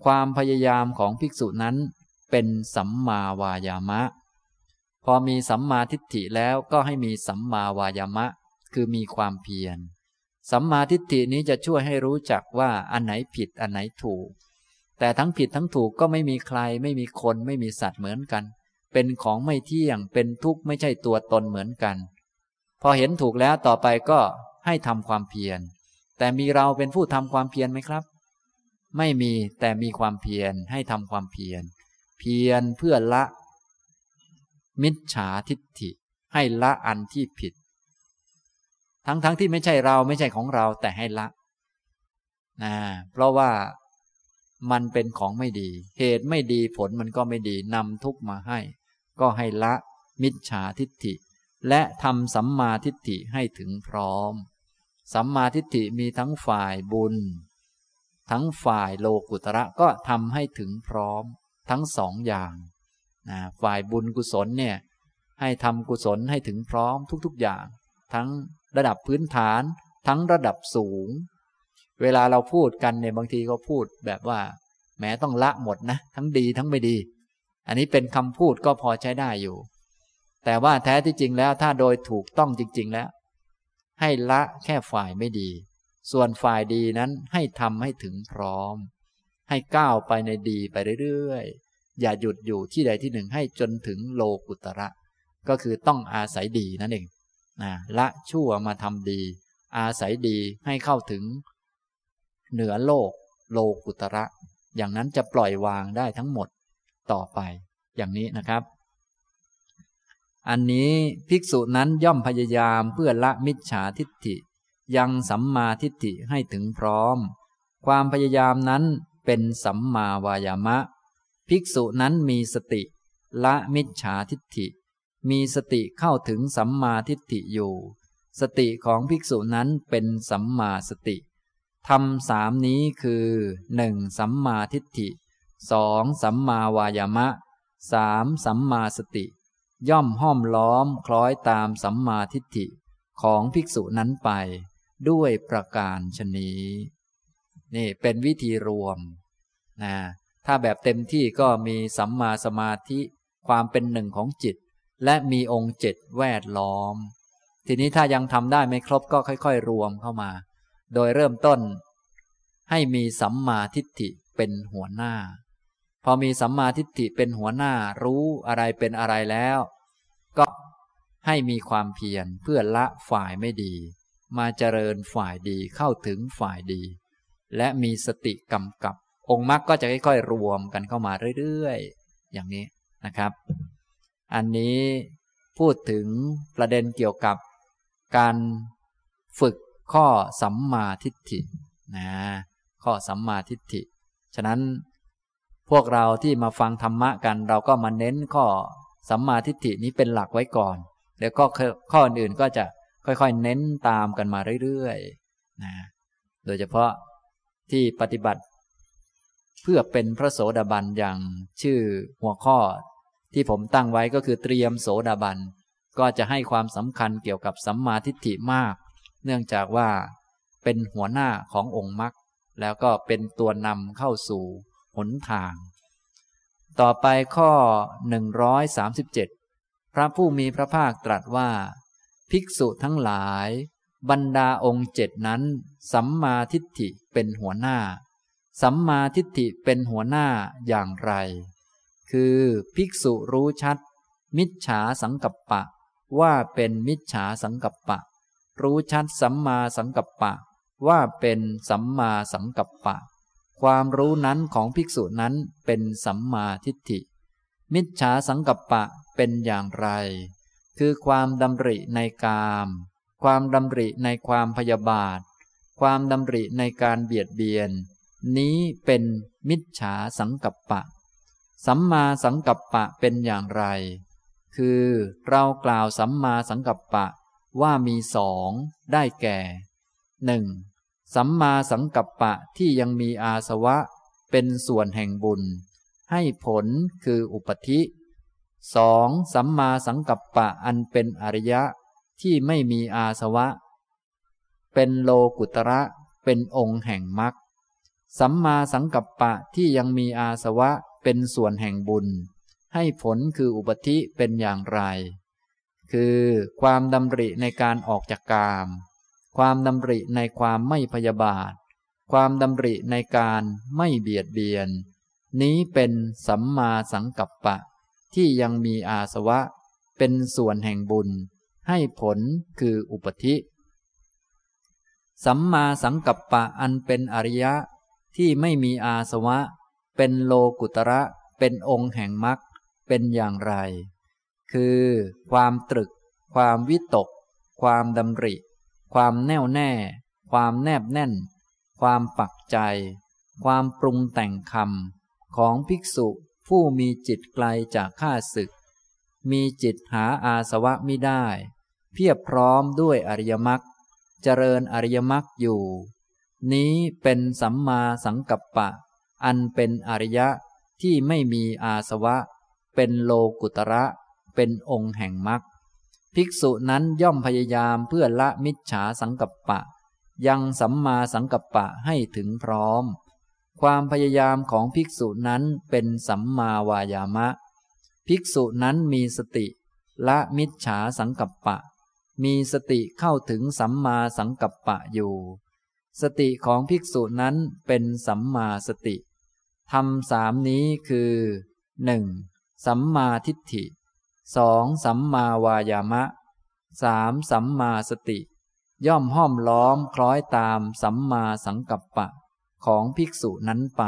ความพยายามของภิกษุนั้นเป็นสัมมาวายามะ พอมีสัมมาทิฏฐิแล้วก็ให้มีสัมมาวายามะ คือมีความเพียร สัมมาทิฏฐินี้จะช่วยให้รู้จักว่าอันไหนผิดอันไหนถูก แต่ทั้งผิดทั้งถูกก็ไม่มีใคร ไม่มีคนไม่มีสัตว์เหมือนกัน เป็นของไม่เที่ยงเป็นทุกข์ไม่ใช่ตัวตนเหมือนกัน พอเห็นถูกแล้วต่อไปก็ ให้ทำความเพียร แต่มีเราเป็นผู้ทำความเพียรไหมครับ ไม่มีแต่มีความเพียรให้ทำความเพียร เพียรเพื่อละ มิจฉาทิฏฐิ ให้ละอันที่ผิด ทั้งๆทที่ไม่ใช่เราไม่ใช่ของเราแต่ให้ละนะเพราะว่ามันเป็นของไม่ดี เหตุไม่ดีผลมันก็ไม่ดีนำทุกมาให้ ก็ให้ละมิจฉาทิฏฐิ และทำสัมมาทิฏฐิให้ถึงพร้อม สัมมาทิฏฐิมีทั้งฝ่ายบุญ ทั้งฝ่ายโลกุตระก็ทำให้ถึงพร้อมทั้งสองอย่างนะฝ่ายบุญกุศลเนี่ยให้ทำกุศลให้ถึงพร้อมทุกๆอย่าง ทั้งระดับพื้นฐาน ทั้งระดับสูง เวลาเราพูดกันเนี่ยบางทีก็พูดแบบว่าแม้ต้องละหมดนะ ทั้งดีทั้งไม่ดี อันนี้เป็นคำพูดก็พอใช้ได้อยู่ แต่ว่าแท้ที่จริงแล้วถ้าโดยถูกต้องจริง ๆ แล้ว ให้ละแค่ฝ่ายไม่ดี ส่วนฝ่ายดีนั้นให้ทำให้ถึงพร้อม ให้ก้าวไปในดีไปเรื่อยๆ อย่าหยุดอยู่ที่ใดที่หนึ่งให้จนถึงโลกุตระ ก็คือต้องอาศัยดีนั่นเองนะละชั่วมาทำดี อาศัยดีให้เข้าถึง เหนือโลก โลกุตระ อย่างนั้นจะปล่อยวางได้ทั้งหมดต่อไป อย่างนี้นะครับ อันนี้ภิกษุนั้นย่อมพยายามเพื่อละมิจฉาทิฏฐิ ยังสัมมาทิฏฐิให้ถึงพร้อม ความพยายามนั้นเป็นสัมมาวายามะ ภิกษุนั้นมีสติ ละมิจฉาทิฏฐิ มีสติเข้าถึงสัมมาทิฏฐิอยู่ สติของภิกษุนั้นเป็นสัมมาสติทำสามนี้คือหนึ่งสัมมาทิฏฐิสองสัมมาวายามะสามสัมมาสติ ย่อมห้อมล้อมคล้อยตามสัมมาทิฏฐิของภิกษุนั้นไปด้วยประการชนีนี่เป็นวิธีรวมนะถ้าแบบเต็มที่ก็มีสัมมาสมาธิความเป็นหนึ่งของจิต และมีองค์เจ็ดแวดล้อม ทีนี้ถ้ายังทำได้ไม่ครบก็ค่อยๆ รวมเข้ามา โดยเริ่มต้น ให้มีสัมมาทิฏฐิเป็นหัวหน้า พอมีสัมมาทิฏฐิเป็นหัวหน้ารู้อะไรเป็นอะไรแล้ว ก็ให้มีความเพียรเพื่อละฝ่ายไม่ดี มาเจริญฝ่ายดีเข้าถึงฝ่ายดี และมีสติกำกับ องค์มรรคก็จะค่อยๆรวมกันเข้ามาเรื่อยๆ อย่างนี้นะครับ อันนี้พูดถึงประเด็นเกี่ยวกับการฝึกข้อสัมมาทิฏฐินะข้อสัมมาทิฏฐิ ฉะนั้น พวกเราที่มาฟังธรรมะกัน เราก็มาเน้นข้อสัมมาทิฏฐินี้เป็นหลักไว้ก่อน เดี๋ยวก็ข้ออื่นก็จะค่อยๆ เน้นตามกันมาเรื่อยๆนะโดยเฉพาะที่ปฏิบัติ เพื่อเป็นพระโสดาบันอย่างชื่อหัวข้อ ที่ผมตั้งไว้ก็คือเตรียมโสดาบันก็จะให้ความสำคัญเกี่ยวกับสัมมาทิฏฐิมาก เนื่องจากว่าเป็นหัวหน้าขององค์มรรคแล้วก็เป็นตัวนำเข้าสู่ หนทาง ต่อไปข้อ 137 พระผู้มีพระภาคตรัสว่า ภิกษุทั้งหลาย บรรดาองค์เจ็ดนั้น สัมมาทิฏฐิเป็นหัวหน้า สัมมาทิฏฐิเป็นหัวหน้าอย่างไร คือภิกษุรู้ชัด มิจฉาสังกัปปะ ว่าเป็นมิจฉาสังกัปปะ รู้ชัดสัมมาสังกัปปะ ว่าเป็นสัมมาสังกัปปะ ความรู้นั้นของภิกษุนั้นเป็นสัมมาทิฏฐิ มิจฉาสังกัปปะเป็นอย่างไร คือความดำริในกาม ความดำริในความพยาบาท ความดำริในการเบียดเบียน นี้เป็นมิจฉาสังกัปปะ สัมมาสังกัปปะเป็นอย่างไร คือเรากล่าวสัมมาสังกัปปะว่ามีสองได้แก่หนึ่ง สัมมาสังกัปปะที่ยังมีอาสวะ เป็นส่วนแห่งบุญ ให้ผลคืออุปธิสองสัมมาสังกัปปะอันเป็นอริยะที่ไม่มีอาสวะ เป็นโลกุตระเป็นองค์แห่งมรรคสัมมาสังกัปปะที่ยังมีอาสวะเป็นส่วนแห่งบุญ ให้ผลคืออุปธิเป็นอย่างไร คือความดำริในการออกจากกาม ความดำริในความไม่พยาบาท ความดำริในการไม่เบียดเบียน นี้เป็นสัมมาสังกัปปะ ที่ยังมีอาสวะ เป็นส่วนแห่งบุญ ให้ผลคืออุปธิ สัมมาสังกัปปะอันเป็นอริยะ ที่ไม่มีอาสวะ เป็นโลกุตระเป็นองค์แห่งมรรคเป็นอย่างไร คือ ความตรึก ความวิตก ความดำริ ความแน่วแน่ ความแนบแน่น ความปักใจ ความปรุงแต่งคำของภิกษุผู้มีจิตไกลจากข้าศึก มีจิตหาอาสวะไม่ได้ เพียบพร้อมด้วยอริยมรรคเจริญอริยมรรคอยู่ นี้เป็นสัมมาสังกัปปะ อันเป็นอริยะที่ไม่มีอาสวะ เป็นโลกุตระ เป็นองค์แห่งมรรค ภิกษุนั้นย่อมพยายามเพื่อละมิจฉาสังกัปปะ ยังสัมมาสังกัปปะให้ถึงพร้อม ความพยายามของภิกษุนั้นเป็นสัมมาวายามะ ภิกษุนั้นมีสติ ละมิจฉาสังกัปปะ มีสติเข้าถึงสัมมาสังกัปปะอยู่ สติของภิกษุนั้นเป็นสัมมาสติทำสามนี้คือหนึ่งสัมมาทิฏฐิ สองสัมมาวายามะสามสัมมาสติ ย่อมห้อมล้อมคล้อยตามสัมมาสังกัปปะ ของภิกษุนั้นไป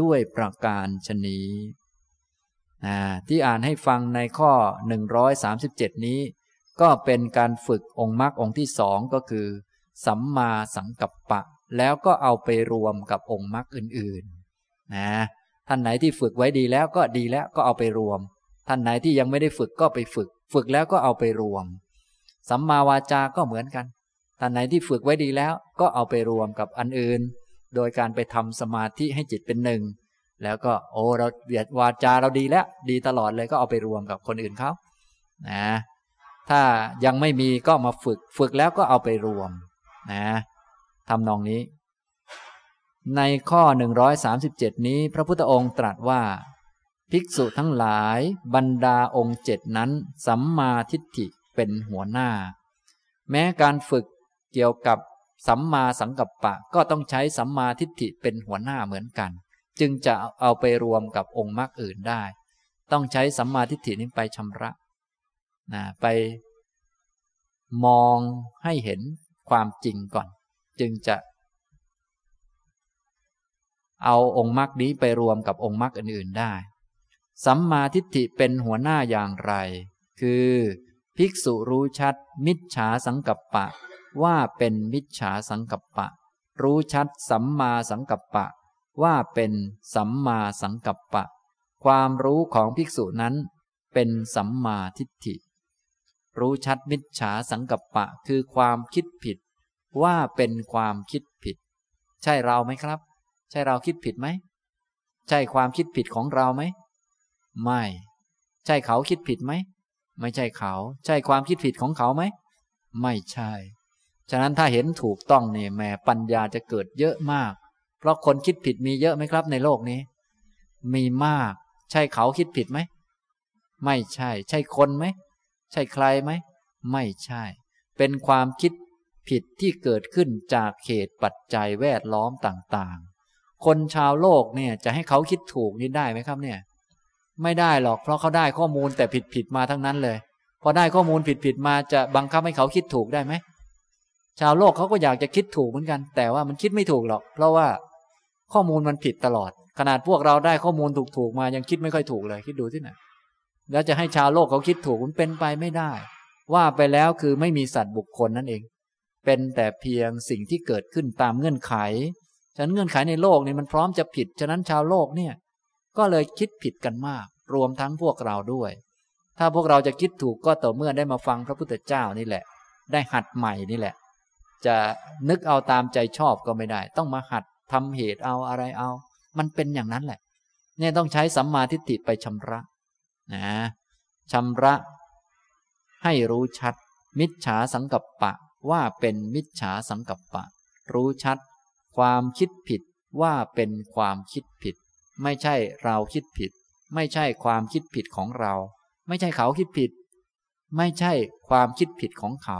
ด้วยประการชนีที่อ่านให้ฟังในข้อ 137 นี้ ก็เป็นการฝึกองค์มรรคองค์ที่สองก็คือ สัมมาสังกัปปะ แล้วก็เอาไปรวมกับองค์มรรคอื่นๆนะท่านไหนที่ฝึกไว้ดีแล้วก็ดีแล้วก็เอาไปรวม ท่านไหนที่ยังไม่ได้ฝึกก็ไปฝึก ฝึกแล้วก็เอาไปรวม สัมมาวาจาก็เหมือนกัน ท่านไหนที่ฝึกไว้ดีแล้วก็เอาไปรวมกับอันอื่น โดยการไปทำสมาธิให้จิตเป็นหนึ่ง แล้วก็โอ้เราเบียดวาจาเราดีแล้วดีตลอดเลยก็เอาไปรวมกับคนอื่นเขานะถ้ายังไม่มีก็มาฝึก ฝึกแล้วก็เอาไปรวมนะทำนองนี้ ในข้อ 137 นี้ พระพุทธองค์ตรัสว่า ภิกษุทั้งหลาย บรรดาองค์เจ็ดนั้น สัมมาทิฏฐิเป็นหัวหน้า แม้การฝึกเกี่ยวกับสัมมาสังกัปปะก็ต้องใช้สัมมาทิฏฐิเป็นหัวหน้าเหมือนกัน จึงจะเอาไปรวมกับองค์มรรคอื่นได้ ต้องใช้สัมมาทิฏฐินี้ไปชำระนะไปมองให้เห็นความจริงก่อน จึงจะเอาองค์มรรคนี้ไปรวมกับองค์มรรคอื่น ๆ ได้ สัมมาทิฏฐิเป็นหัวหน้าอย่างไร คือ ภิกษุรู้ชัด มิจฉาสังกัปปะ ว่าเป็นมิจฉาสังกัปปะ รู้ชัด สัมมาสังกัปปะ ว่าเป็นสัมมาสังกัปปะ ความรู้ของภิกษุนั้น เป็นสัมมาทิฏฐิ รู้ชัดมิจฉาสังกัปปะ คือความคิดผิด ว่าเป็นความคิดผิด ใช่เราไหมครับ ใช่เราคิดผิดไหม ใช่ความคิดผิดของเราไหม ไม่ ใช่เขาคิดผิดไหม ไม่ใช่เขา ใช่ความคิดผิดของเขาไหม ไม่ใช่ ฉะนั้นถ้าเห็นถูกต้องเนี่ยแม่ปัญญาจะเกิดเยอะมาก เพราะคนคิดผิดมีเยอะไหมครับ ในโลกนี้ มีมาก ใช่เขาคิดผิดไหม ไม่ใช่ ใช่คนไหม ใช่ใครไหม ไม่ใช่ เป็นความคิดผิดที่เกิดขึ้นจากเหตุปัจจัยแวดล้อมต่างๆ คนชาวโลกเนี่ยจะให้เขาคิดถูกนี่ได้ไหมครับเนี่ย ไม่ได้หรอก เพราะเขาได้ข้อมูลแต่ผิดๆมาทั้งนั้นเลย พอได้ข้อมูลผิดๆมาจะบังคับให้เขาคิดถูกได้ไหมชาวโลกเขาก็อยากจะคิดถูกเหมือนกัน แต่ว่ามันคิดไม่ถูกหรอก เพราะว่าข้อมูลมันผิดตลอด ขนาดพวกเราได้ข้อมูลถูกๆมายังคิดไม่ค่อยถูกเลย คิดดูที่ไหนแล้วจะให้ชาวโลกเขาคิดถูกมันเป็นไปไม่ได้ ว่าไปแล้วคือไม่มีสัตว์บุคคลนั่นเอง เป็นแต่เพียงสิ่งที่เกิดขึ้นตามเงื่อนไขฉะนั้นเงื่อนไขในโลกนี่มันพร้อมจะผิด ฉะนั้นชาวโลกเนี่ย ก็เลยคิดผิดกันมาก รวมทั้งพวกเราด้วย ถ้าพวกเราจะคิดถูกก็ต่อเมื่อได้มาฟังพระพุทธเจ้านี่แหละ ได้หัดใหม่นี่แหละ จะนึกเอาตามใจชอบก็ไม่ได้ ต้องมาหัดทำเหตุเอาอะไรเอา มันเป็นอย่างนั้นแหละ เนี่ยต้องใช้สัมมาทิฏฐิไปชำระนะชำระให้รู้ชัด มิจฉาสังกัปปะว่าเป็นมิจฉาสังกัปปะ รู้ชัด ความคิดผิดว่าเป็นความคิดผิด ไม่ใช่เราคิดผิด ไม่ใช่ความคิดผิดของเรา ไม่ใช่เขาคิดผิด ไม่ใช่ความคิดผิดของเขา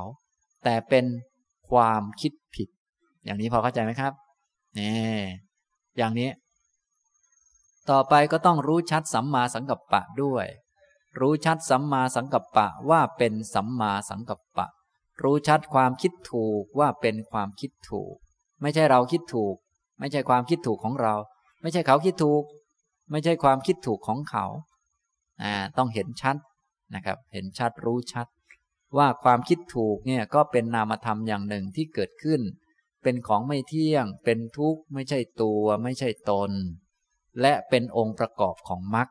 แต่เป็นความคิดผิด อย่างนี้พอเข้าใจไหมครับนี่อย่างนี้ ต่อไปก็ต้องรู้ชัดสัมมาสังกัปปะด้วย รู้ชัดสัมมาสังกัปปะว่าเป็นสัมมาสังกัปปะ รู้ชัดความคิดถูกว่าเป็นความคิดถูก ไม่ใช่เราคิดถูก ไม่ใช่ความคิดถูกของเรา ไม่ใช่เขาคิดถูก ไม่ใช่ความคิดถูกของเขาต้องเห็นชัดนะครับ เห็นชัดรู้ชัด ว่าความคิดถูกเนี่ยก็เป็นนามธรรมอย่างหนึ่งที่เกิดขึ้น เป็นของไม่เที่ยง เป็นทุกข์ไม่ใช่ตัว ไม่ใช่ตน และเป็นองค์ประกอบของมรรค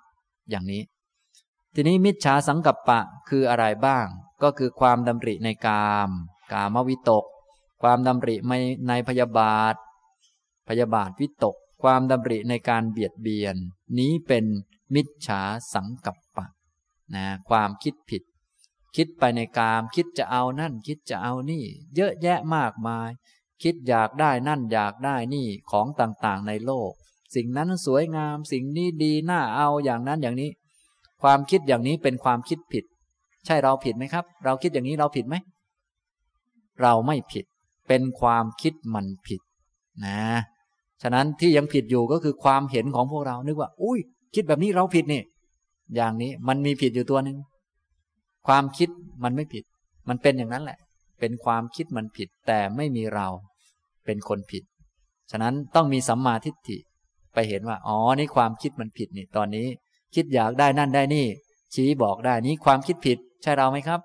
อย่างนี้ ทีนี้มิจฉาสังกัปปะคืออะไรบ้าง ก็คือความดำริในกาม กามวิตก ความดำริในพยาบาท พยาบาทวิตก ความดำริในการเบียดเบียน นี้เป็นมิจฉาสังกัปปะนะความคิดผิด คิดไปในกาม คิดจะเอานั่น คิดจะเอานี่ เยอะแยะมากมาย คิดอยากได้นั่นอยากได้นี่ของต่างๆในโลก สิ่งนั้นสวยงามสิ่งนี้ดีน่าเอาอย่างนั้นอย่างนี้ ความคิดอย่างนี้เป็นความคิดผิด ใช่เราผิดไหมครับ เราคิดอย่างนี้เราผิดไหมเราไม่ผิด เป็นความคิดมันผิด นะ ฉะนั้นที่ยังผิดอยู่ก็คือความเห็นของพวกเรา นึกว่า อุ้ย คิดแบบนี้เราผิดนี่ อย่างนี้มันมีผิดอยู่ตัวหนึ่งความคิดมันไม่ผิด มันเป็นอย่างนั้นแหละ เป็นความคิดมันผิด แต่ไม่มีเราเป็นคนผิด ฉะนั้นต้องมีสัมมาทิฏฐิ ไปเห็นว่า อ๋อ นี่ความคิดมันผิดนี่ ตอนนี้ คิดอยากได้นั่นได้นี่ ชี้บอกได้นี้ความคิดผิด ใช่เราไหมครับ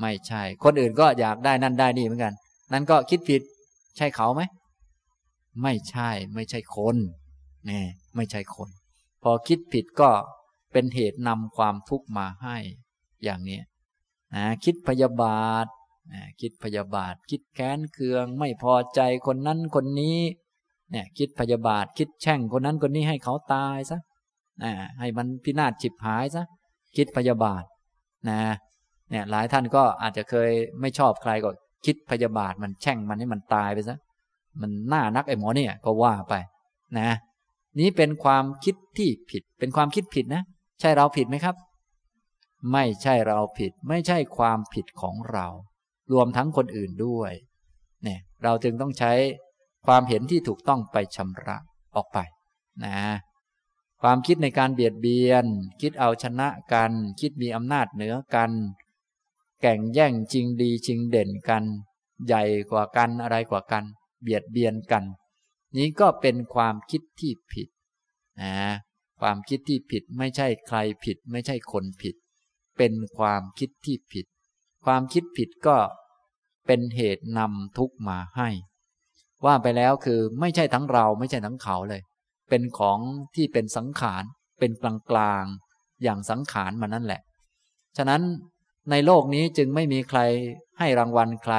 ไม่ใช่ คนอื่นก็อยากได้นั่นได้นี่เหมือนกัน นั่นก็คิดผิด ใช่เขาไหม ไม่ใช่ไม่ใช่คนนี่ไม่ใช่คน พอคิดผิดก็เป็นเหตุนำความทุกข์มาให้อย่างนี้นะคิดพยาบาทคิดพยาบาท คิดแค้นเคือง ไม่พอใจคนนั้นคนนี้เนี่ยคิดพยาบาท คิดแช่งคนนั้นคนนี้ให้เขาตายซะให้มันพินาศฉิบหายซะคิดพยาบาทนะเนี่ยหลายท่านก็อาจจะเคยไม่ชอบใครก็คิดพยาบาทมันแช่งมันให้มันตายไปซะ มันน้านักไอ้หมอเนี่ยก็ว่าไป นะ นี้เป็นความคิดที่ผิด เป็นความคิดผิดนะ ใช่เราผิดไหมครับ ไม่ใช่เราผิด ไม่ใช่ความผิดของเรา รวมทั้งคนอื่นด้วย เนี่ย เราจึงต้องใช้ความเห็นที่ถูกต้องไปชำระออกไป นะ ความคิดในการเบียดเบียน คิดเอาชนะกัน คิดมีอำนาจเหนือกันแก่งแย่งจริงดีจริงเด่นกัน ใหญ่กว่ากันอะไรกว่ากัน เบียดเบียนกัน นี้ก็เป็นความคิดที่ผิดนะความคิดที่ผิดไม่ใช่ใครผิด ไม่ใช่คนผิด เป็นความคิดที่ผิด ความคิดผิดก็เป็นเหตุนำทุกมาให้ ว่าไปแล้วคือไม่ใช่ทั้งเราไม่ใช่ทั้งเขาเลย เป็นของที่เป็นสังขารเป็นกลางกลางอย่างสังขารมานั่นแหละ ฉะนั้นในโลกนี้จึงไม่มีใครให้รางวัลใคร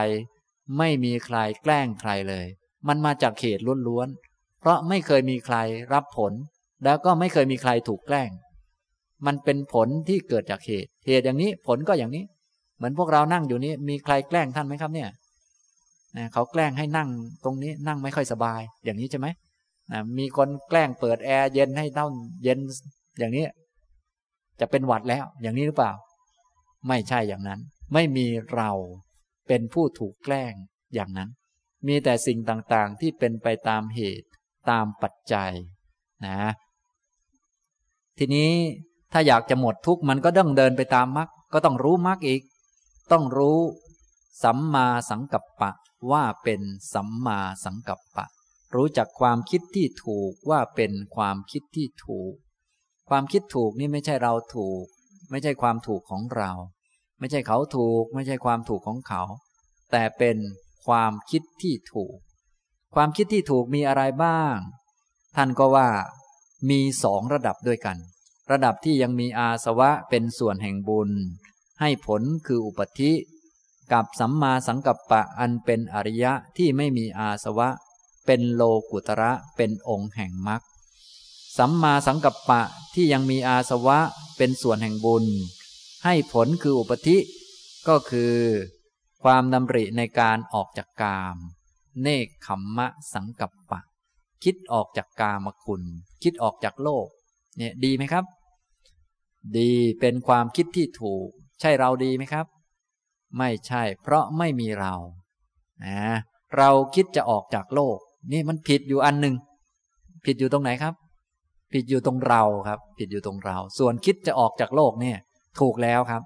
ไม่มีใครแกล้งใครเลย มันมาจากเหตุล้วนๆ เพราะไม่เคยมีใครรับผล แล้วก็ไม่เคยมีใครถูกแกล้ง มันเป็นผลที่เกิดจากเหตุ เหตุอย่างนี้ผลก็อย่างนี้ เหมือนพวกเรานั่งอยู่นี้ มีใครแกล้งท่านไหมครับเนี่ยนะเขาแกล้งให้นั่งตรงนี้นั่งไม่ค่อยสบาย อย่างนี้ใช่ไหมนะมีคนแกล้งเปิดแอร์เย็นให้เท่าเย็นอย่างนี้ จะเป็นหวัดแล้ว อย่างนี้หรือเปล่า ไม่ใช่อย่างนั้น ไม่มีเรา เป็นผู้ถูกแกล้งอย่างนั้น มีแต่สิ่งต่างๆที่เป็นไปตามเหตุตามปัจจัยนะทีนี้ถ้าอยากจะหมดทุกข์มันก็ต้องเดินไปตามมรรคก็ต้องรู้มรรคอีก ต้องรู้สัมมาสังกัปปะว่าเป็นสัมมาสังกัปปะ รู้จักความคิดที่ถูกว่าเป็นความคิดที่ถูก ความคิดถูกนี่ไม่ใช่เราถูก ไม่ใช่ความถูกของเรา ไม่ใช่เขาถูก ไม่ใช่ความถูกของเขา แต่เป็นความคิดที่ถูก ความคิดที่ถูกมีอะไรบ้าง ท่านก็ว่ามีสองระดับด้วยกัน ระดับที่ยังมีอาสวะเป็นส่วนแห่งบุญ ให้ผลคืออุปธิ กับสัมมาสังกัปปะอันเป็นอริยะที่ไม่มีอาสวะ เป็นโลกุตระเป็นองค์แห่งมรรคสัมมาสังกัปปะที่ยังมีอาสวะเป็นส่วนแห่งบุญ ให้ผลคืออุปธิ ก็คือ ความดำริในการออกจากกาม เนคขมมะสังกัปปะ คิดออกจากกามคุณ คิดออกจากโลก เนี่ยดีไหมครับ ดีเป็นความคิดที่ถูก ใช่เราดีไหมครับ ไม่ใช่ เพราะไม่มีเรานะเราคิดจะออกจากโลก นี่มันผิดอยู่อันหนึ่งผิดอยู่ตรงไหนครับ ผิดอยู่ตรงเราครับ ผิดอยู่ตรงเรา ส่วนคิดจะออกจากโลกเนี่ย ถูกแล้วครับ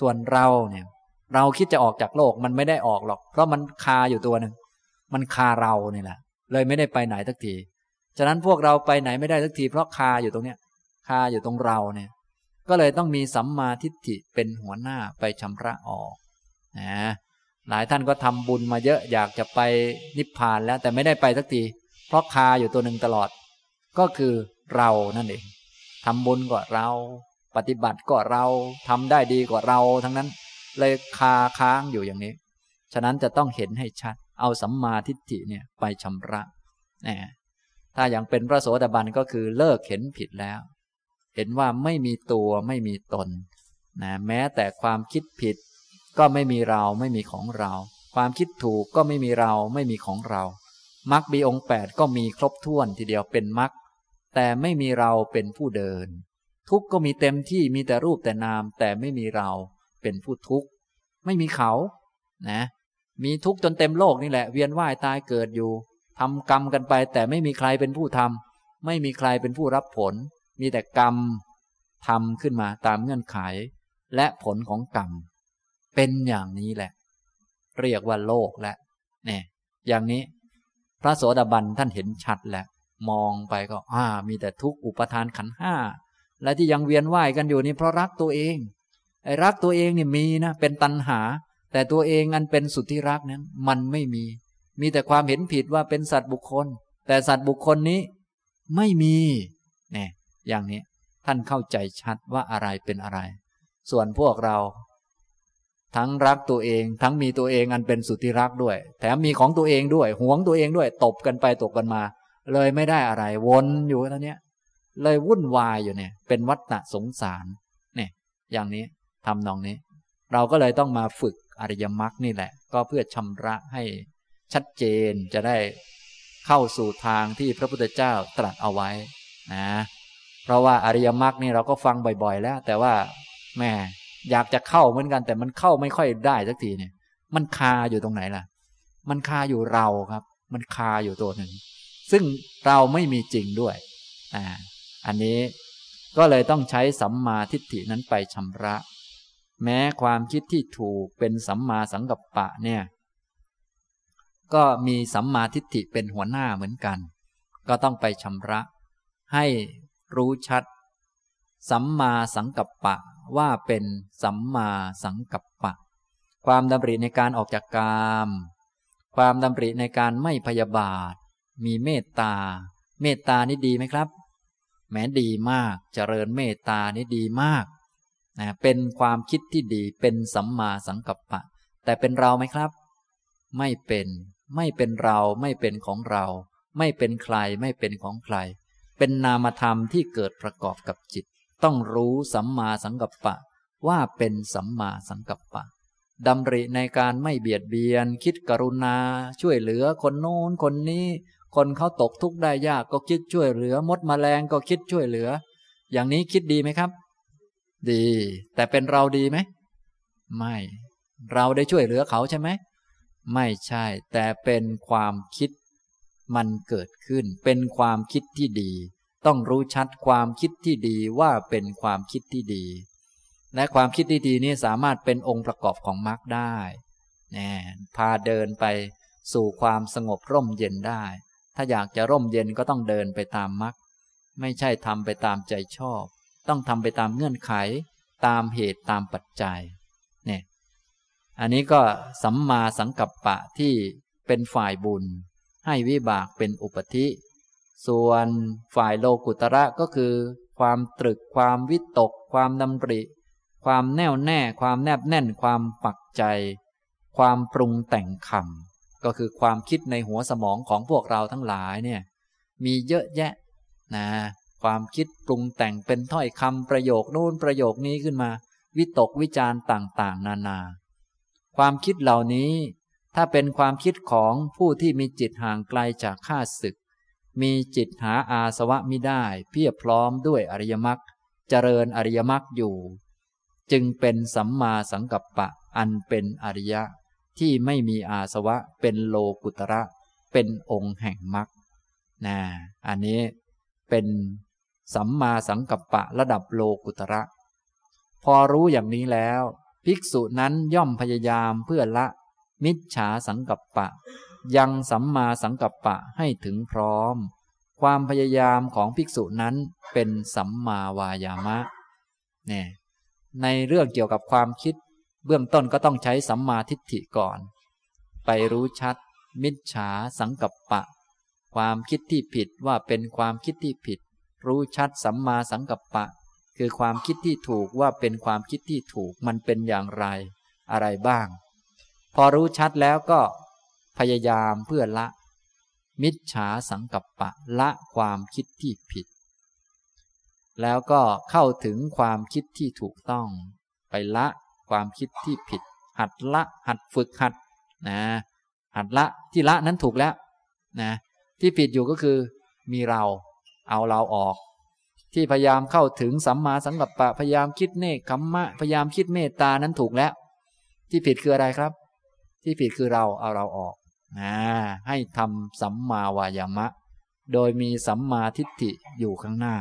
ส่วนเราเนี่ย เราคิดจะออกจากโลกมันไม่ได้ออกหรอก เพราะมันคาอยู่ตัวหนึ่งมันคาเราเนี่ยแหละ เลยไม่ได้ไปไหนสักทีฉะนั้นพวกเราไปไหนไม่ได้สักทีเพราะคาอยู่ตรงเนี้ยคาอยู่ตรงเราเนี่ย ก็เลยต้องมีสัมมาทิฏฐิเป็นหัวหน้าไปชำระออกนะหลายท่านก็ทำบุญมาเยอะอยากจะไปนิพพานแล้วแต่ไม่ได้ไปสักทีเพราะคาอยู่ตัวหนึ่งตลอด ก็คือเรานั่นเองทำบุญกว่าเรา ปฏิบัติก็เราทำได้ดีกว่าเราทั้งนั้น เลยคาค้างอยู่อย่างนี้ ฉะนั้นจะต้องเห็นให้ชัด เอาสัมมาทิฏฐิเนี่ยไปชำระนะถ้าอย่างเป็นพระโสดาบันก็คือเลิกเห็นผิดแล้ว เห็นว่าไม่มีตัวไม่มีตนนะแม้แต่ความคิดผิด ก็ไม่มีเราไม่มีของเรา ความคิดถูกก็ไม่มีเราไม่มีของเรามรรคบีองแปดก็มีครบถ้วนทีเดียวเป็นมรรคแต่ไม่มีเราเป็นผู้เดิน ทุกก็มีเต็มที่มีแต่รูปแต่นาม แต่ไม่มีเราเป็นผู้ทุกข์ ไม่มีเขา นะ มีทุกข์จนเต็มโลกนี่แหละเวียนว่ายตายเกิดอยู่ทำกรรมกันไป แต่ไม่มีใครเป็นผู้ทำไม่มีใครเป็นผู้รับผล มีแต่กรรมทำขึ้นมาตามเงื่อนไข และผลของกรรมเป็นอย่างนี้แหละ เรียกว่าโลกแล้วเนี่ยอย่างนี้ พระโสดาบันท่านเห็นชัดแล้วมองไปก็อ่ามีแต่ทุกข์อุปทานขันห้า และที่ยังเวียนว่ายกันอยู่นี่เพราะรักตัวเองไอ้รักตัวเองนี่มีนะเป็นตัณหา แต่ตัวเองอันเป็นสุดที่รักนั้นมันไม่มี มีแต่ความเห็นผิดว่าเป็นสัตว์บุคคล แต่สัตว์บุคคลนี้ไม่มีเนี่ยอย่างนี้ท่านเข้าใจชัดว่าอะไรเป็นอะไร ส่วนพวกเรา ทั้งรักตัวเอง ทั้งมีตัวเองอันเป็นสุดที่รักด้วย แถมมีของตัวเองด้วยหวงตัวเองด้วย ตบกันไปตบกันมา เลยไม่ได้อะไร วนอยู่ตอนนี้ เลยวุ่นวายอยู่เนี่ย เป็นวัฏฏะสงสารเนี่ยอย่างนี้ทำนองนี้ เราก็เลยต้องมาฝึกอริยมรรคนี่แหละ ก็เพื่อชำระให้ชัดเจนจะได้เข้าสู่ทางที่พระพุทธเจ้าตรัสเอาไว้นะเพราะว่าอริยมรรคนี่เราก็ฟังบ่อย ๆ แล้ว แต่ว่าแม่อยากจะเข้าเหมือนกัน แต่มันเข้าไม่ค่อยได้สักทีเนี่ย มันคาอยู่ตรงไหนล่ะ มันคาอยู่เราครับ มันคาอยู่ตัวหนึ่ง ซึ่งเราไม่มีจริงด้วยอ่า อันนี้ก็เลยต้องใช้สัมมาทิฏฐินั้นไปชำระ แม้ความคิดที่ถูกเป็นสัมมาสังกัปปะเนี่ย ก็มีสัมมาทิฏฐิเป็นหัวหน้าเหมือนกัน ก็ต้องไปชำระ ให้รู้ชัด สัมมาสังกัปปะว่าเป็นสัมมาสังกัปปะ ความดำริในการออกจากกามความดำริในการไม่พยาบาท มีเมตตา เมตตานี่ดีไหมครับ แม้ดีมากเจริญเมตตานี่ดีมากนะเป็นความคิดที่ดีเป็นสัมมาสังกัปปะ แต่เป็นเราไหมครับ ไม่เป็นไม่เป็นเราไม่เป็นของเรา ไม่เป็นใครไม่เป็นของใคร เป็นนามธรรมที่เกิดประกอบกับจิต ต้องรู้สัมมาสังกัปปะ ว่าเป็นสัมมาสังกัปปะดำริในการไม่เบียดเบียน คิดกรุณา ช่วยเหลือคนโน้นคนนี้ คนเขาตกทุกข์ได้ยากก็คิดช่วยเหลือ มดมแมลงก็คิดช่วยเหลือ อย่างนี้คิดดีไหมครับ ดี แต่เป็นเราดีไหม ไม่ เราได้ช่วยเหลือเขาใช่ไหม ไม่ใช่ แต่เป็นความคิดมันเกิดขึ้น เป็นความคิดที่ดี ต้องรู้ชัดความคิดที่ดีว่าเป็นความคิดที่ดี และความคิดที่ดีนี้สามารถเป็นองค์ประกอบของมรรคได้แน่พาเดินไปสู่ความสงบร่มเย็นได้ ถ้าอยากจะร่มเย็นก็ต้องเดินไปตามมรรคไม่ใช่ทำไปตามใจชอบ ต้องทำไปตามเงื่อนไข ตามเหตุตามปัจจัยเนี่ยอันนี้ก็สัมมาสังกัปปะที่เป็นฝ่ายบุญ ให้วิบากเป็นอุปธิ ส่วนฝ่ายโลกุตระก็คือ ความตรึกความวิตก ความดำริ ความแน่วแน่ ความแนบแน่น ความปักใจ ความปรุงแต่งคำ ก็คือความคิดในหัวสมองของพวกเราทั้งหลายเนี่ยมีเยอะแยะนะความคิดปรุงแต่งเป็นถ้อยคำประโยคนู้นประโยคนี้ขึ้นมา วิตกวิจารต่างๆ นานา ความคิดเหล่านี้ ถ้าเป็นความคิดของผู้ที่มีจิตห่างไกลจากข้าศึก มีจิตหาอาสวะมิได้ เพียบพร้อมด้วยอริยมรรคเจริญอริยมรรคอยู่ จึงเป็นสัมมาสังกัปปะอันเป็นอริยะ ที่ไม่มีอาสวะเป็นโลกุตระ เป็นองค์แห่งมรรคนะอันนี้เป็นสัมมาสังกัปปะระดับโลกุตระ พอรู้อย่างนี้แล้ว ภิกษุนั้นย่อมพยายามเพื่อละ มิจฉาสังกัปปะ ยังสัมมาสังกัปปะให้ถึงพร้อม ความพยายามของภิกษุนั้นเป็นสัมมาวายามะเนี่ยในเรื่องเกี่ยวกับความคิด เบื้องต้นก็ต้องใช้สัมมาทิฏฐิก่อน ไปรู้ชัด มิจฉาสังกัปปะ ความคิดที่ผิดว่าเป็นความคิดที่ผิด รู้ชัดสัมมาสังกัปปะ คือความคิดที่ถูกว่าเป็นความคิดที่ถูกมันเป็นอย่างไร อะไรบ้าง พอรู้ชัดแล้วก็ พยายามเพื่อละ มิจฉาสังกัปปะละความคิดที่ผิด แล้วก็เข้าถึงความคิดที่ถูกต้อง ไปละ ความคิดที่ผิด หัดละหัดฝึกหัดนะหัดละที่ละนั้นถูกแล้วนะที่ผิดอยู่ก็คือมีเราเอาเราออก ที่พยายามเข้าถึงสัมมาสังกัปปะพยายามคิดเนคขมมะพยายามคิดเมตตานั้นถูกแล้ว ที่ผิดคืออะไรครับ ที่ผิดคือเราเอาเราออกนะให้ทำสัมมาวายามะ โดยมีสัมมาทิฏฐิอยู่ข้างหน้า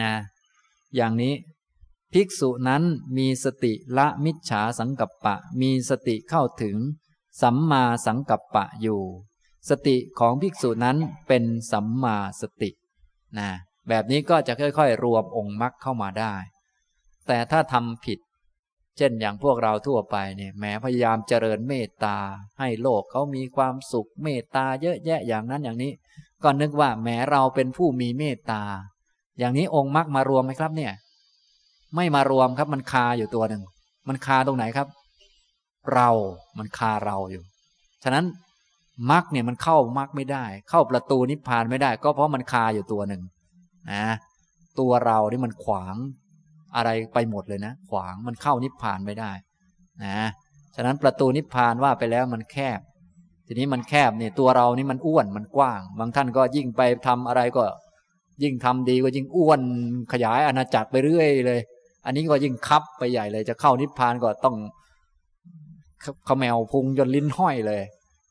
นะอย่างนี้ ภิกษุนั้นมีสติละมิจฉาสังกัปปะ มีสติเข้าถึง สัมมาสังกัปปะอยู่ สติของภิกษุนั้นเป็นสัมมาสตินะแบบนี้ก็จะค่อยๆ รวมองค์มรรคเข้ามาได้ แต่ถ้าทำผิด เช่นอย่างพวกเราทั่วไปเนี่ยแม้พยายามเจริญเมตตา ให้โลกเขามีความสุขเมตตาเยอะแยะอย่างนั้นอย่างนี้ ก็นึกว่าแม้เราเป็นผู้มีเมตตา อย่างนี้องค์มรรคมารวมไหมครับเนี่ย ไม่มารวมครับ มันคาอยู่ตัวหนึ่ง มันคาตรงไหนครับ เรา มันคาเราอยู่ ฉะนั้นมรรคเนี่ยมันเข้ามรรคไม่ได้ เข้าประตูนิพพานไม่ได้ ก็เพราะมันคาอยู่ตัวหนึ่งนะตัวเรานี่มันขวางอะไรไปหมดเลยนะ ขวางมันเข้านิพพานไม่ได้นะฉะนั้นประตูนิพพานว่าไปแล้วมันแคบ ทีนี้มันแคบเนี่ยตัวเรานี่มันอ้วนมันกว้าง บางท่านก็ยิ่งไปทำอะไรก็ ยิ่งทำดีก็ยิ่งอ้วนขยายอาณาจักรไปเรื่อยเลย อันนี้ก็ยิ่งคับไปใหญ่เลยจะเข้านิพพานก็ต้องขมแมวพุงจนลิ้นห้อยเลย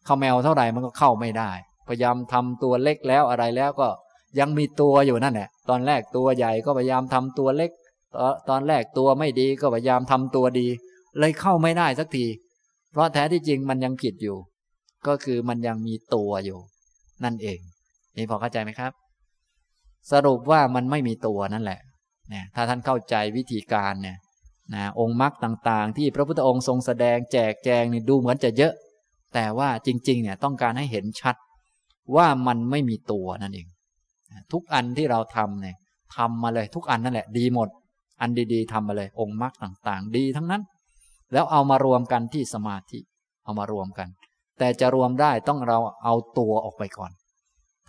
ขมแมวเท่าไหร่มันก็เข้าไม่ได้ พยายามทำตัวเล็กแล้วอะไรแล้วก็ยังมีตัวอยู่นั่นแหละตอนแรกตัวใหญ่ก็พยายามทำตัวเล็ก ตอนแรกตัวไม่ดีก็พยายามทำตัวดี เลยเข้าไม่ได้สักที เพราะแท้ที่จริงมันยังผิดอยู่ ก็คือมันยังมีตัวอยู่ นั่นเอง นี่พอเข้าใจไหมครับ สรุปว่ามันไม่มีตัวนั่นแหละ เนี่ยถ้าท่านเข้าใจวิธีการเนี่ยนะองค์มรรคต่างๆ ที่พระพุทธองค์ทรงแสดงแจกแจงนี่ดูเหมือนจะเยอะ แต่ว่าจริงๆเนี่ยต้องการให้เห็นชัดว่ามันไม่มีตัวนั่นเอง ทุกอันที่เราทำเนี่ยทำมาเลยทุกอันนั่นแหละดีหมด อันดีๆทำมาเลย องค์มรรคต่างๆ ดีทั้งนั้น แล้วเอามารวมกันที่สมาธิเอามารวมกัน แต่จะรวมได้ต้องเราเอาตัวออกไปก่อน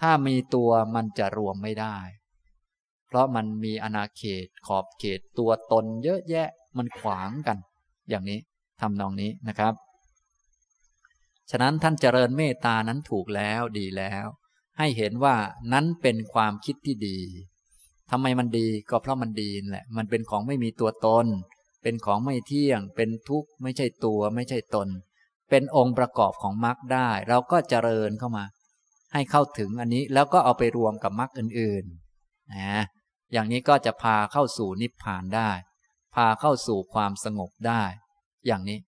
ถ้ามีตัวมันจะรวมไม่ได้ เพราะมันมีอนาเขตขอบเขตตัวตนเยอะแยะมันขวางกัน อย่างนี้ทำนองนี้นะครับ ฉะนั้นท่านเจริญเมตตานั้นถูกแล้วดีแล้ว ให้เห็นว่านั้นเป็นความคิดที่ดีทำไมมันดีก็เพราะมันดีแหละ มันเป็นของไม่มีตัวตน เป็นของไม่เที่ยง เป็นทุกข์ไม่ใช่ตัวไม่ใช่ตน เป็นองค์ประกอบของมรรคได้ เราก็เจริญเข้ามา ให้เข้าถึงอันนี้แล้วก็เอาไปรวมกับมรรคอื่นๆนะ อย่างนี้ก็จะพาเข้าสู่นิพพานได้ พาเข้าสู่ความสงบได้ อย่างนี้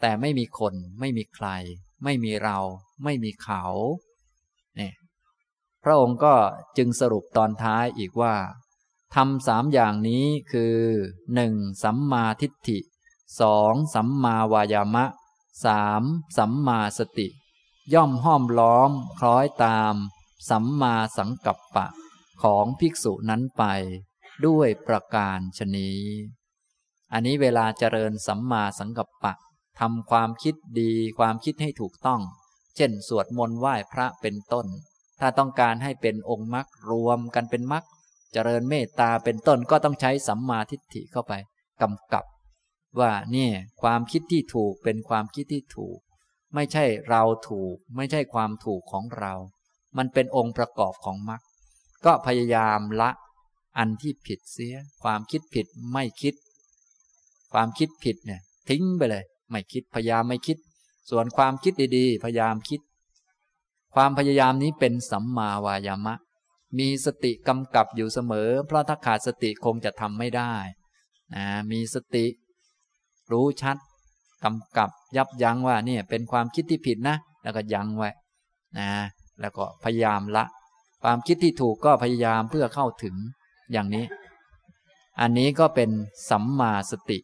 แต่ไม่มีคน ไม่มีใคร ไม่มีเรา ไม่มีเขานี่พระองค์ก็จึงสรุปตอนท้ายอีกว่าทำสามอย่างนี้คือหนึ่งสัมมาทิฏฐิสองสัมมาวายามะสามสัมมาสติ ย่อมห้อมล้อม คล้อยตาม สัมมาสังกัปปะ ของภิกษุนั้นไปด้วยประการชนีอันนี้เวลาเจริญสัมมาสังกัปปะทำความคิดดีความคิดให้ถูกต้อง เช่น สวดมนต์ไหว้พระเป็นต้น ถ้าต้องการให้เป็นองค์มรรครวมกันเป็นมรรคเจริญเมตตาเป็นต้นก็ต้องใช้สัมมาทิฏฐิเข้าไปกำกับ ว่าเนี่ยความคิดที่ถูกเป็นความคิดที่ถูก ไม่ใช่เราถูก ไม่ใช่ความถูกของเรา มันเป็นองค์ประกอบของมรรค ก็พยายามละอันที่ผิดเสีย ความคิดผิดไม่คิด ความคิดผิดเนี่ยทิ้งไปเลย ไม่คิดพยายามไม่คิด ส่วนความคิดดีๆ พยายามคิด ความพยายามนี้เป็นสัมมาวายามะ มีสติกำกับอยู่เสมอ เพราะถ้าขาดสติคงจะทำไม่ได้นะมีสติ รู้ชัดกำกับยับยั้งว่าเนี่ยเป็นความคิดที่ผิดนะ แล้วก็ยั้งไว้นะแล้วก็พยายามละ ความคิดที่ถูกก็พยายามเพื่อเข้าถึงอย่างนี้ อันนี้ก็เป็นสัมมาสติ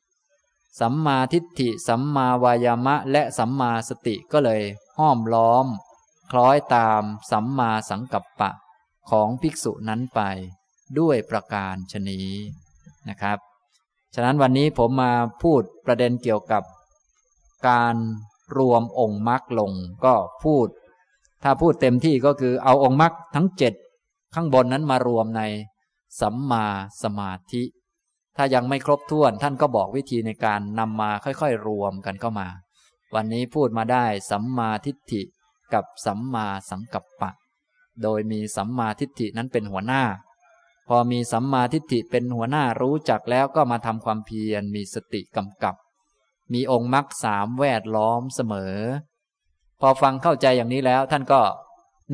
สัมมาทิฏฐิ สัมมาวายามะ และสัมมาสติก็เลยห้อมล้อม คล้อยตามสัมมาสังกัปปะของภิกษุนั้นไปด้วยประการชนีนะครับ ฉะนั้นวันนี้ผมมาพูดประเด็นเกี่ยวกับ การรวมองค์มรรคลงก็พูด ถ้าพูดเต็มที่ก็คือเอาองค์มรรคทั้งเจ็ดข้างบนนั้นมารวมในสัมมาสมาธิ ถ้ายังไม่ครบถ้วนท่านก็บอกวิธีในการนำมาค่อยๆ รวมกันเข้ามา วันนี้พูดมาได้สัมมาทิฏฐิกับสัมมาสังกัปปะ โดยมีสัมมาทิฏฐินั้นเป็นหัวหน้า พอมีสัมมาทิฏฐิเป็นหัวหน้ารู้จักแล้วก็มาทำความเพียรมีสติกำกับ มีองค์มรรคสามแวดล้อมเสมอ อฟังเข้าใจอย่างนี้แล้ว ท่านก็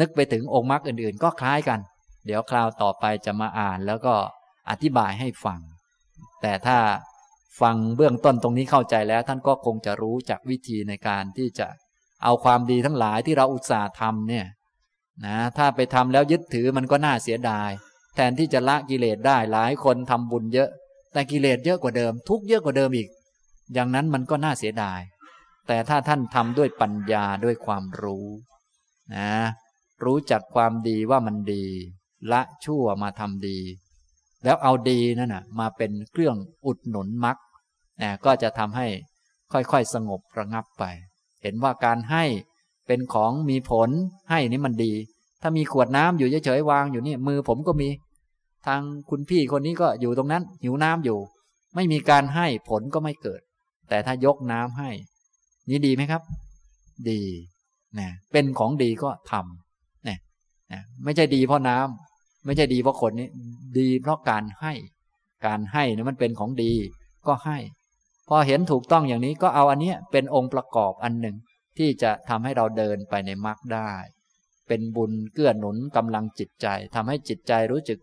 นึกไปถึงองค์มรรคอื่นๆ ก็คล้ายกัน เดี๋ยวคราวต่อไปจะมาอ่านแล้วก็อธิบายให้ฟัง แต่ถ้าฟังเบื้องต้นตรงนี้เข้าใจแล้ว ท่านก็คงจะรู้จากวิธีในการที่จะเอาความดีทั้งหลายที่เราอุตส่าห์ทำเนี่ยนะถ้าไปทำแล้วยึดถือมันก็น่าเสียดาย แทนที่จะละกิเลสได้หลายคนทำบุญเยอะ แต่กิเลสเยอะกว่าเดิม ทุกเยอะกว่าเดิมอีก อย่างนั้นมันก็น่าเสียดาย แต่ถ้าท่านทำด้วยปัญญาด้วยความรู้นะรู้จักความดีว่ามันดี ละชั่วมาทำดี แล้วเอาดีนั่นนะมาเป็นเครื่องอุดหนุนมรรคนะก็จะทำให้ค่อยๆสงบระงับไป เห็นว่าการให้เป็นของมีผลให้นี่มันดี ถ้ามีขวดน้ำอยู่เฉยๆวางอยู่นี่มือผมก็มี ทางคุณพี่คนนี้ก็อยู่ตรงนั้น หิวน้ำอยู่ ไม่มีการให้ผลก็ไม่เกิด แต่ถ้ายกน้ำให้ นี่ดีไหมครับ ดีนะเป็นของดีก็ทำนะนะไม่ใช่ดีเพราะน้ำไม่ใช่ดีเพราะคนนี้ ดีเพราะการให้ การให้นี่มันเป็นของดีก็ให้ พอเห็นถูกต้องอย่างนี้ก็เอาอันนี้เป็นองค์ประกอบอันหนึ่งที่จะทำให้เราเดินไปในมรรคได้ เป็นบุญเกื้อหนุนกำลังจิตใจทำให้จิตใจรู้จัก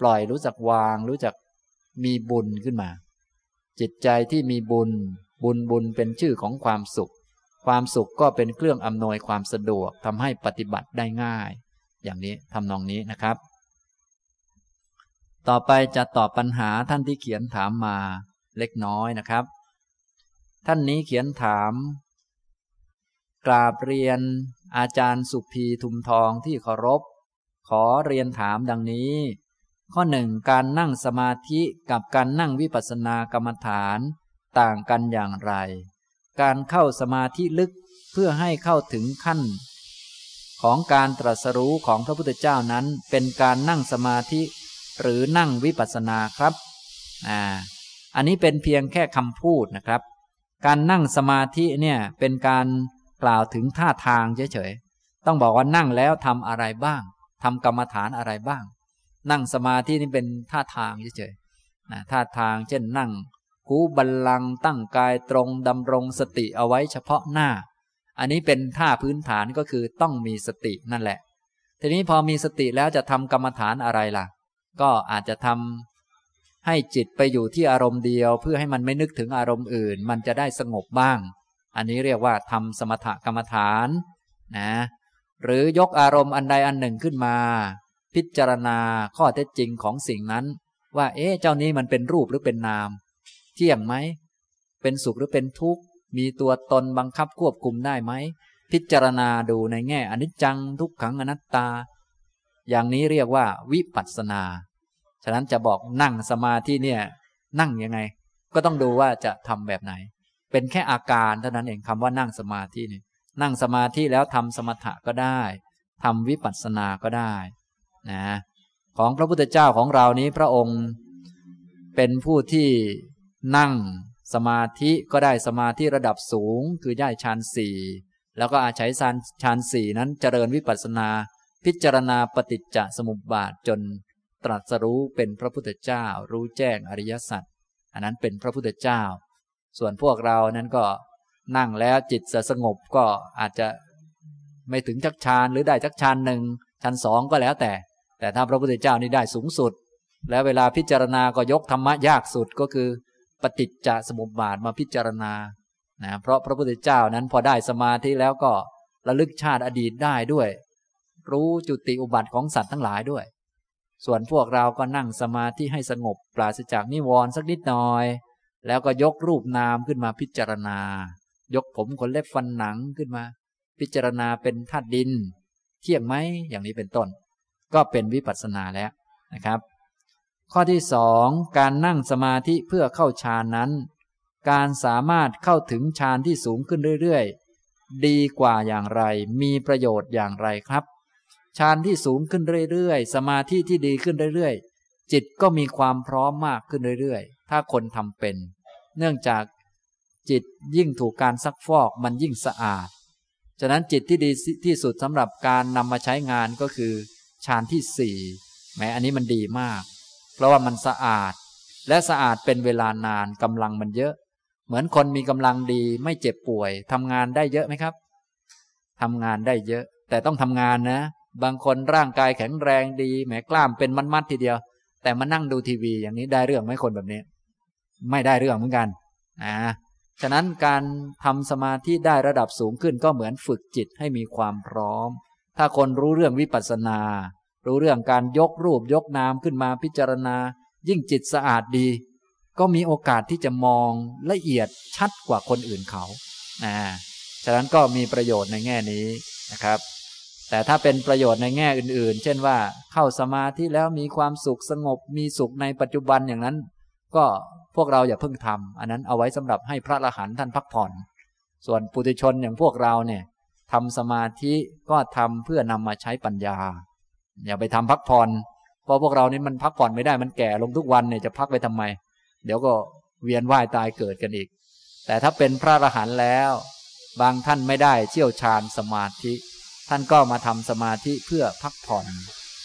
ปล่อยรู้จักวาง รู้จักมีบุญขึ้นมา จิตใจที่มีบุญ บุญบุญเป็นชื่อของความสุข ความสุขก็เป็นเครื่องอำนวยความสะดวกทำให้ปฏิบัติได้ง่าย อย่างนี้ทำนองนี้นะครับ ต่อไปจะตอบปัญหาท่านที่เขียนถามมาเล็กน้อยนะครับ ท่านนี้เขียนถาม กราบเรียนอาจารย์สุภีทุมทองที่เคารพ ขอเรียนถามดังนี้ ข้อหนึ่งการนั่งสมาธิกับการนั่งวิปัสสนากรรมฐาน ต่างกันอย่างไร การเข้าสมาธิลึกเพื่อให้เข้าถึงขั้น ของการตรัสรู้ของพระพุทธเจ้านั้นเป็นการนั่งสมาธิหรือนั่งวิปัสสนาครับอ่าอันนี้เป็นเพียงแค่คำพูดนะครับ การนั่งสมาธิเนี่ยเป็นการกล่าวถึงท่าทางเฉยๆ ต้องบอกว่านั่งแล้วทำอะไรบ้าง ทำกรรมฐานอะไรบ้าง นั่งสมาธินี่เป็นท่าทางเฉยๆนะท่าทางเช่นนั่ง กูบัลลังตั้งกายตรงดำรงสติเอาไว้เฉพาะหน้า อันนี้เป็นท่าพื้นฐานก็คือต้องมีสตินั่นแหละ ทีนี้พอมีสติแล้วจะทำกรรมฐานอะไรล่ะ ก็อาจจะทำให้จิตไปอยู่ที่อารมณ์เดียว เพื่อให้มันไม่นึกถึงอารมณ์อื่น มันจะได้สงบบ้าง อันนี้เรียกว่าทำสมถกรรมฐานนะ หรือยกอารมณ์อันใดอันหนึ่งขึ้นมา พิจารณาข้อเท็จจริงของสิ่งนั้น ว่าเอ๊ะเจ้านี้มันเป็นรูปหรือเป็นนาม เที่ยงไหม เป็นสุขหรือเป็นทุกข์ มีตัวตนบังคับควบคุมได้ไหม พิจารณาดูในแง่อนิจจังทุกขังอนัตตา อย่างนี้เรียกว่าวิปัสสนา ฉะนั้นจะบอกนั่งสมาธิเนี่ยนั่งยังไง ก็ต้องดูว่าจะทำแบบไหน เป็นแค่อาการเท่านั้นเองคำว่านั่งสมาธินี่นั่งสมาธิแล้วทำสมถะก็ได้ทำวิปัสสนาก็ได้นะของพระพุทธเจ้าของเรานี้พระองค์เป็นผู้ที่ นั่งสมาธิก็ได้สมาธิระดับสูง คือได้ฌานสี่แล้วก็อาศัยฌานสี่นั้นเจริญวิปัสสนา พิจารณาปฏิจจสมุปบาทจนตรัสรู้เป็นพระพุทธเจ้า รู้แจ้งอริยสัจอันนั้นเป็นพระพุทธเจ้า ส่วนพวกเรานั้นก็นั่งแล้วจิตสงบก็อาจจะไม่ถึงชักชานหรือได้ชักชานหนึ่งชั้นสองก็แล้วแต่ แต่ถ้าพระพุทธเจ้านี่ได้สูงสุด แล้วเวลาพิจารณาก็ยกธรรมะยากสุดก็คือ ปฏิจจสมุปบาทมาพิจารณานะเพราะพระพุทธเจ้านั้นพอได้สมาธิแล้วก็ระลึกชาติอดีตได้ด้วย รู้จุติอุบัติของสัตว์ทั้งหลายด้วย ส่วนพวกเราก็นั่งสมาธิให้สงบปราศจากนิวรณ์สักนิดหน่อย แล้วก็ยกรูปนามขึ้นมาพิจารณา ยกผมขนเล็บฟันหนังขึ้นมา พิจารณาเป็นธาตุดิน เที่ยงไหมอย่างนี้เป็นต้น ก็เป็นวิปัสสนาแล้วนะครับ ข้อที่สองการนั่งสมาธิเพื่อเข้าฌานนั้น การสามารถเข้าถึงฌานที่สูงขึ้นเรื่อยๆ ดีกว่าอย่างไร มีประโยชน์อย่างไรครับ ฌานที่สูงขึ้นเรื่อยๆ สมาธิที่ดีขึ้นเรื่อยๆ จิตก็มีความพร้อมมากขึ้นเรื่อยๆ ถ้าคนทำเป็น เนื่องจากจิตยิ่งถูกการซักฟอกมันยิ่งสะอาด ฉะนั้นจิตที่ดีที่สุดสำหรับการนำมาใช้งานก็คือฌานที่สี่แม้อันนี้มันดีมาก เพราะว่ามันสะอาด และสะอาดเป็นเวลานานกำลังมันเยอะ เหมือนคนมีกำลังดีไม่เจ็บป่วยทำงานได้เยอะไหมครับทำงานได้เยอะ แต่ต้องทำงานนะ บางคนร่างกายแข็งแรงดีแหมกล้ามเป็นมัดๆทีเดียว แต่มานั่งดูทีวีอย่างนี้ได้เรื่องไหมคนแบบนี้ ไม่ได้เรื่องเหมือนกันนะฉะนั้นการทำสมาธิได้ระดับสูงขึ้นก็เหมือนฝึกจิตให้มีความพร้อม ถ้าคนรู้เรื่องวิปัสสนา รู้เรื่องการยกรูปยกนามขึ้นมาพิจารณา ยิ่งจิตสะอาดดี ก็มีโอกาสที่จะมองละเอียดชัดกว่าคนอื่นเขานะฉะนั้นก็มีประโยชน์ในแง่นี้นะครับ แต่ถ้าเป็นประโยชน์ในแง่อื่น ๆ เช่นว่าเข้าสมาธิแล้วมีความสุขสงบมีสุขในปัจจุบันอย่างนั้น ก็พวกเราอย่าเพิ่งทำอันนั้นเอาไว้สำหรับให้พระอรหันท่านพักผ่อน ส่วนปุถุชนอย่างพวกเราเนี่ยทำสมาธิก็ทำเพื่อนำมาใช้ปัญญา อย่าไปทำพักผ่อนเพราะพวกเรานี่มันพักผ่อนไม่ได้มันแก่ลงทุกวันเนี่ยจะพักไปทำไม เดี๋ยวก็เวียนว่ายตายเกิดกันอีก แต่ถ้าเป็นพระอรหันต์แล้ว บางท่านไม่ได้เชี่ยวชาญสมาธิ ท่านก็มาทำสมาธิเพื่อพักผ่อน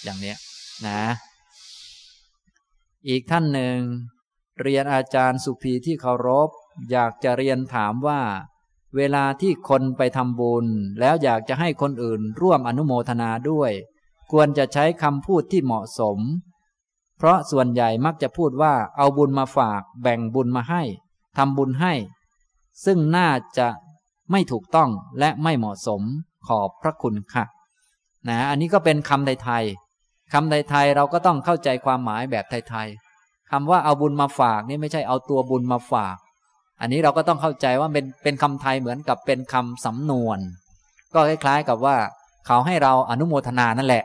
อย่างเนี้ยนะ อีกท่านหนึ่ง เรียนอาจารย์สุภีที่เคารพ อยากจะเรียนถามว่า เวลาที่คนไปทำบุญ แล้วอยากจะให้คนอื่นร่วมอนุโมทนาด้วย ควรจะใช้คำพูดที่เหมาะสม เพราะส่วนใหญ่มักจะพูดว่าเอาบุญมาฝาก แบ่งบุญมาให้ทำบุญให้ ซึ่งน่าจะไม่ถูกต้องและไม่เหมาะสมขอบพระคุณค่ะนะอันนี้ก็เป็นคำไทยๆคำไทยๆเราก็ต้องเข้าใจความหมายแบบไทยๆคำว่าเอาบุญมาฝากนี่ไม่ใช่เอาตัวบุญมาฝาก อันนี้เราก็ต้องเข้าใจว่าเป็นเป็นคำไทยเหมือนกับเป็นคำสำนวน ก็คล้ายๆกับว่า เขาให้เราอนุโมทนานั่นแหละ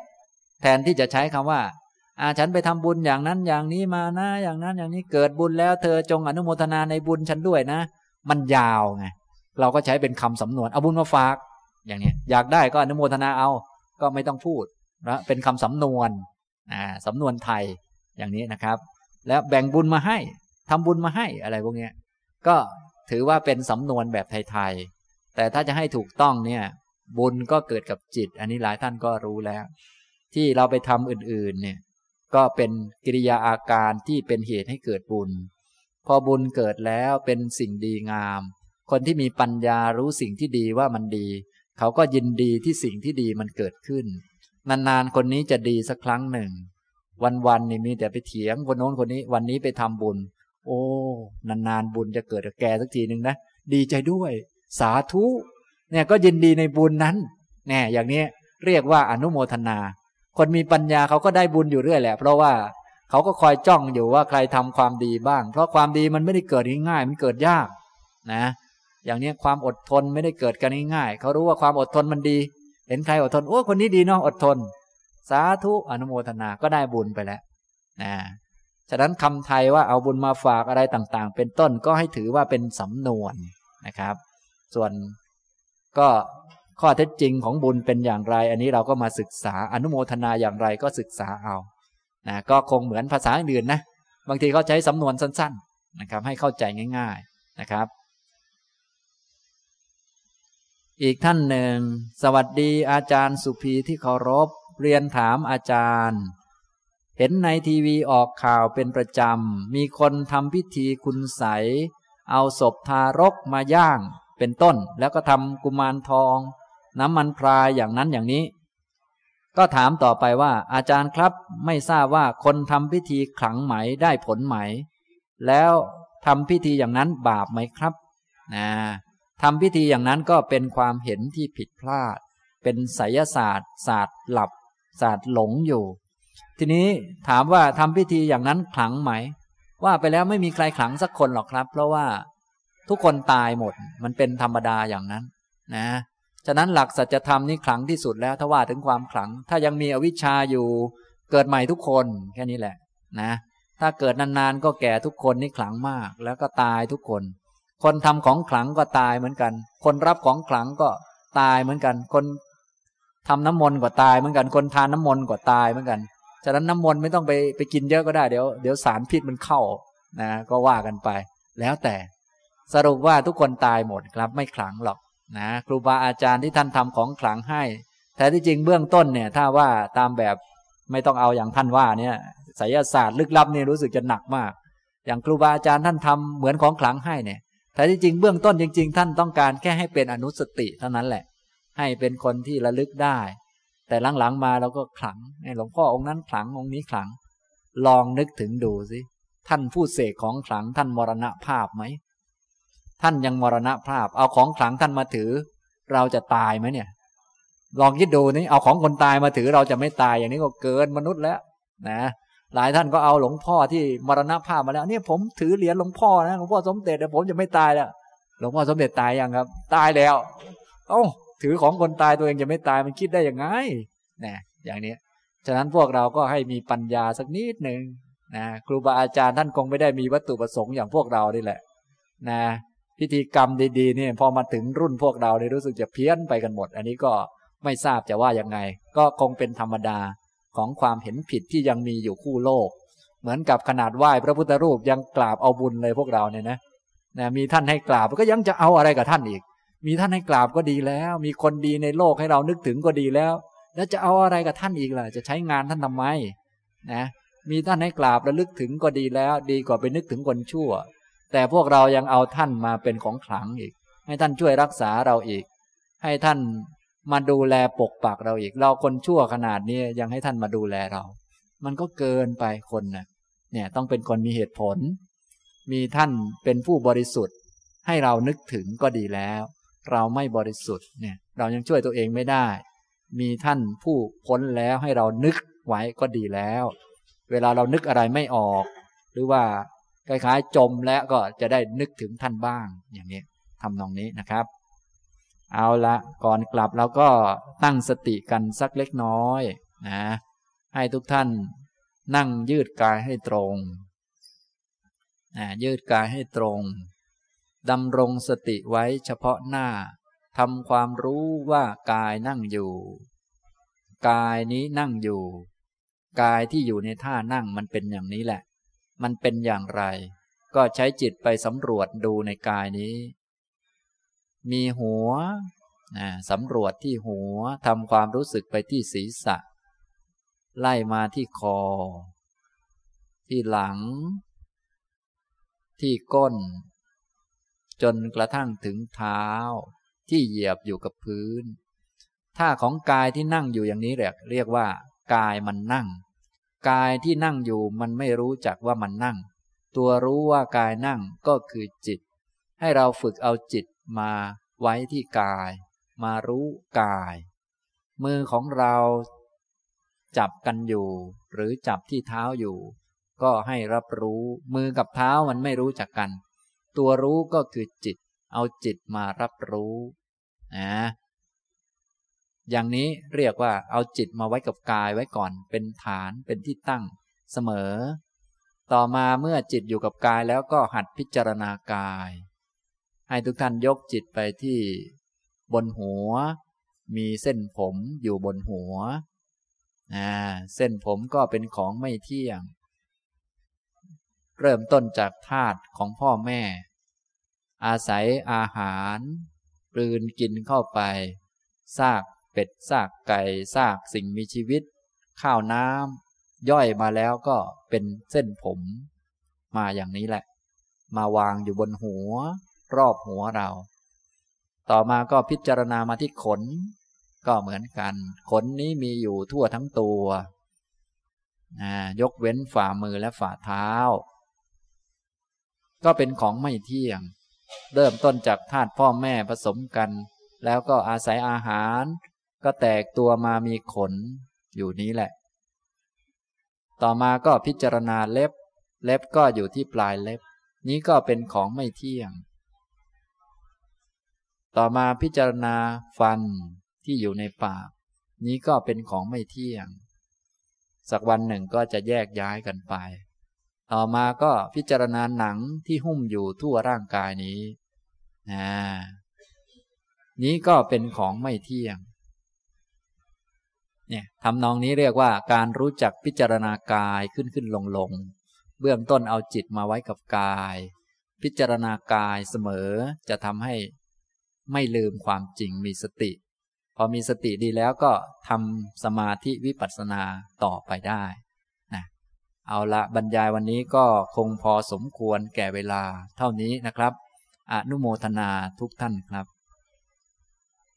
แทนที่จะใช้คำว่าอาฉันไปทำบุญอย่างนั้นอย่างนี้มานะ อย่างนั้นอย่างนี้เกิดบุญแล้ว เธอจงอนุโมทนาในบุญฉันด้วยนะ มันยาวไงเราก็ใช้เป็นคำสำนวนเอาบุญมาฝาก อย่างนี้อยากได้ก็อนุโมทนาเอาก็ไม่ต้องพูดนะเป็นคำสำนวนอ่าสำนวนไทยอย่างนี้นะครับ แล้วแบ่งบุญมาให้ทำบุญมาให้อะไรพวกนี้ก็ถือว่าเป็นสำนวนแบบไทยๆแต่ถ้าจะให้ถูกต้องเนี่ย บุญก็เกิดกับจิต อันนี้หลายท่านก็รู้แล้ว ที่เราไปทำอื่นๆเนี่ยก็เป็นกิริยาอาการที่เป็นเหตุให้เกิดบุญ พอบุญเกิดแล้วเป็นสิ่งดีงาม คนที่มีปัญญารู้สิ่งที่ดีว่ามันดี เขาก็ยินดีที่สิ่งที่ดีมันเกิดขึ้น นานๆคนนี้จะดีสักครั้งหนึ่ง วันๆนี่มีแต่ไปเถียงคนโน้นคนนี้ วันนี้ไปทำบุญ โอ้ นานๆบุญจะเกิดกับแกสักทีหนึ่งนะดีใจด้วย สาธุเนี่ยก็ยินดีในบุญนั้นแน่อย่างนี้เรียกว่าอนุโมทนา คนมีปัญญาเขาก็ได้บุญอยู่เรื่อยแหละ เพราะว่าเขาก็คอยจ้องอยู่ว่าใครทำความดีบ้าง เพราะความดีมันไม่ได้เกิดง่ายๆมันเกิดยากนะ อย่างนี้ความอดทนไม่ได้เกิดกันง่ายๆเขารู้ว่าความอดทนมันดี เห็นใครอดทนโอ้คนนี้ดีเนาะอดทน สาธุอนุโมทนาก็ได้บุญไปแล้วนะฉะนั้นคำไทยว่าเอาบุญมาฝากอะไรต่างๆ เป็นต้นก็ให้ถือว่าเป็นสำนวนนะครับ ส่วนก็ ข้อเท็จจริงของบุญเป็นอย่างไร อันนี้เราก็มาศึกษาอนุโมทนาอย่างไรก็ศึกษาเอานะก็คงเหมือนภาษาอื่นนะ บางทีเขาใช้สำนวนสั้น ๆนะครับ ให้เข้าใจง่าย ๆนะครับ อีกท่านหนึ่ง สวัสดีอาจารย์สุภีที่เคารพ เรียนถามอาจารย์ เห็นในทีวีออกข่าวเป็นประจำ มีคนทำพิธีคุณใส เอาศพทารกมาย่างเป็นต้น แล้วก็ทำกุมารทอง น้ำมันพรายอย่างนั้นอย่างนี้ ก็ถามต่อไปว่า อาจารย์ครับไม่ทราบว่าคนทำพิธีขลังไหมได้ผลไหม แล้วทำพิธีอย่างนั้นบาปไหมครับนะทำพิธีอย่างนั้นก็เป็นความเห็นที่ผิดพลาด เป็นไสยศาสตร์ ศาสตร์หลับ ศาสตร์หลงอยู่ ทีนี้ถามว่าทำพิธีอย่างนั้นขลังไหม ว่าไปแล้วไม่มีใครขลังสักคนหรอกครับ เพราะว่าทุกคนตายหมด มันเป็นธรรมดาอย่างนั้น นะ ฉะนั้นหลักสัจธรรมนี่ขลังที่สุดแล้วถ้าว่าถึงความขลัง ถ้ายังมีอวิชชาอยู่เกิดใหม่ทุกคนแค่นี้แหละนะ ถ้าเกิดนานๆก็แก่ทุกคนนี่ขลังมาก แล้วก็ตายทุกคน คนทำของขลังก็ตายเหมือนกัน คนรับของขลังก็ตายเหมือนกัน คนทำน้ำมนต์ก็ตายเหมือนกัน คนทานน้ำมนต์ก็ตายเหมือนกัน ฉะนั้นน้ำมนต์ไม่ต้องไปไปกินเยอะก็ได้เดี๋ยวเดี๋ยวสารพิษมันเข้านะก็ว่ากันไป แล้วแต่สรุปว่าทุกคนตายหมดครับไม่ขลังหรอก นะครูบาอาจารย์ที่ท่านทำของขลังให้แต่ที่จริงเบื้องต้นเนี่ย ถ้าว่าตามแบบไม่ต้องเอาอย่างท่านว่าเนี่ยไสยศาสตร์ลึกลับเนี่ยรู้สึกจะหนักมาก อย่างครูบาอาจารย์ท่านทำเหมือนของขลังให้เนี่ย แต่ที่จริงเบื้องต้นจริง ๆ ท่านต้องการแค่ให้เป็นอนุสติเท่านั้นแหละ ให้เป็นคนที่ระลึกได้ แต่หลังๆมาเราก็ขลังหลวงพ่อองค์นั้นขลังองค์นี้ขลัง ลองนึกถึงดูสิท่านผู้เสกของขลังท่านมรณภาพไหม ท่านยังมรณะภาพ เอาของขลังท่านมาถือ เราจะตายไหมเนี่ย ลองคิดดูนี่เอาของคนตายมาถือเราจะไม่ตายอย่างนี้ก็เกินมนุษย์แล้ว นะ หลายท่านก็เอาหลวงพ่อที่มรณะภาพมาแล้ว เนี่ยผมถือเหรียญหลวงพ่อนะหลวงพ่อสมเด็จแต่ผมจะไม่ตายแล้วหลวงพ่อสมเด็จตายยังครับ ตายแล้ว เอ้าถือของคนตายตัวเองจะไม่ตายมันคิดได้ยังไงนะอย่างนี้ฉะนั้นพวกเราก็ให้มีปัญญาสักนิดหนึ่งนะครูบาอาจารย์ท่านคงไม่ได้มีวัตถุประสงค์อย่างพวกเรานี่แหละ นะ พิธีกรรมดีๆนี่พอมาถึงรุ่นพวกเราเนี่ยรู้สึกจะเพี้ยนไปกันหมด อันนี้ก็ไม่ทราบจะว่ายังไง ก็คงเป็นธรรมดาของความเห็นผิดที่ยังมีอยู่คู่โลก เหมือนกับขนาดไหว้พระพุทธรูปยังกราบเอาบุญเลยพวกเราเนี่ยนะนะมีท่านให้กราบก็ยังจะเอาอะไรกับท่านอีก มีท่านให้กราบก็ดีแล้ว มีคนดีในโลกให้เรานึกถึงก็ดีแล้ว แล้วจะเอาอะไรกับท่านอีกล่ะ จะใช้งานท่านทำไมนะมีท่านให้กราบระลึกถึงก็ดีแล้ว ดีกว่าไปนึกถึงคนชั่ว แต่พวกเรายังเอาท่านมาเป็นของขลังอีก ให้ท่านช่วยรักษาเราอีก ให้ท่านมาดูแลปกปักเราอีก เราคนชั่วขนาดนี้ยังให้ท่านมาดูแลเรา มันก็เกินไปคนนะเนี่ยต้องเป็นคนมีเหตุผล มีท่านเป็นผู้บริสุทธิ์ ให้เรานึกถึงก็ดีแล้ว เราไม่บริสุทธิ์เนี่ยเรายังช่วยตัวเองไม่ได้ มีท่านผู้พ้นแล้วให้เรานึกไว้ก็ดีแล้ว เวลาเรานึกอะไรไม่ออก หรือว่า คล้ายๆ จมแล้วก็จะได้นึกถึงท่านบ้าง อย่างนี้ทำนองนี้นะครับ เอาละก่อนกลับเราก็ตั้งสติกันสักเล็กน้อยนะ ให้ทุกท่านนั่งยืดกายให้ตรงนะยืดกายให้ตรงดำรงสติไว้เฉพาะหน้าทำความรู้ว่ากายนั่งอยู่ กายนี้นั่งอยู่ กายที่อยู่ในท่านั่งมันเป็นอย่างนี้แหละ มันเป็นอย่างไร ก็ใช้จิตไปสำรวจดูในกายนี้ มีหัวสำรวจที่หัวทำความรู้สึกไปที่ศีรษะ ไล่มาที่คอ ที่หลัง ที่ก้น จนกระทั่งถึงเท้า ที่เหยียบอยู่กับพื้นท่าของกายที่นั่งอยู่อย่างนี้เรียกเรียกว่ากายมันนั่ง กายที่นั่งอยู่มันไม่รู้จักว่ามันนั่ง ตัวรู้ว่ากายนั่งก็คือจิต ให้เราฝึกเอาจิตมาไว้ที่กาย มารู้กาย มือของเราจับกันอยู่ หรือจับที่เท้าอยู่ ก็ให้รับรู้มือกับเท้ามันไม่รู้จักกัน ตัวรู้ก็คือจิต เอาจิตมารับรู้นะ อย่างนี้เรียกว่าเอาจิตมาไว้กับกายไว้ก่อนเป็นฐานเป็นที่ตั้งเสมอ ต่อมาเมื่อจิตอยู่กับกายแล้วก็หัดพิจารณากาย ให้ทุกท่านยกจิตไปที่ บนหัว มีเส้นผมอยู่บนหัวเส้นผมก็เป็นของไม่เที่ยง เริ่มต้นจากธาตุของพ่อแม่ อาศัยอาหารกลืนกินเข้าไปซาก เป็ดซากไก่ซากสิ่งมีชีวิต ข้าวน้ำย่อยมาแล้วก็เป็นเส้นผม มาอย่างนี้แหละ มาวางอยู่บนหัว รอบหัวเรา ต่อมาก็พิจารณามาที่ขน ก็เหมือนกัน ขนนี้มีอยู่ทั่วทั้งตัวยกเว้นฝ่ามือและฝ่าเท้า ก็เป็นของไม่เที่ยง เริ่มต้นจากธาตุพ่อแม่ผสมกัน แล้วก็อาศัยอาหาร ก็แตกตัวมามีขนอยู่นี้แหละ ต่อมาก็พิจารณาเล็บ เล็บก็อยู่ที่ปลายเล็บ นี้ก็เป็นของไม่เที่ยง ต่อมาพิจารณาฟันที่อยู่ในปาก นี้ก็เป็นของไม่เที่ยง สักวันหนึ่งก็จะแยกย้ายกันไป ต่อมาก็พิจารณาหนังที่หุ้มอยู่ทั่วร่างกายนี้นะนี้ก็เป็นของไม่เที่ยง เนี่ยทำนองนี้เรียกว่าการรู้จักพิจารณากายขึ้นขึ้นลงลงเบื้องต้นเอาจิตมาไว้กับกาย พิจารณากายเสมอจะทำให้ไม่ลืมความจริงมีสติ พอมีสติดีแล้วก็ทำสมาธิวิปัสสนาต่อไปได้นะเอาละบรรยายวันนี้ก็คงพอสมควรแก่เวลาเท่านี้นะครับ อนุโมทนาทุกท่านครับ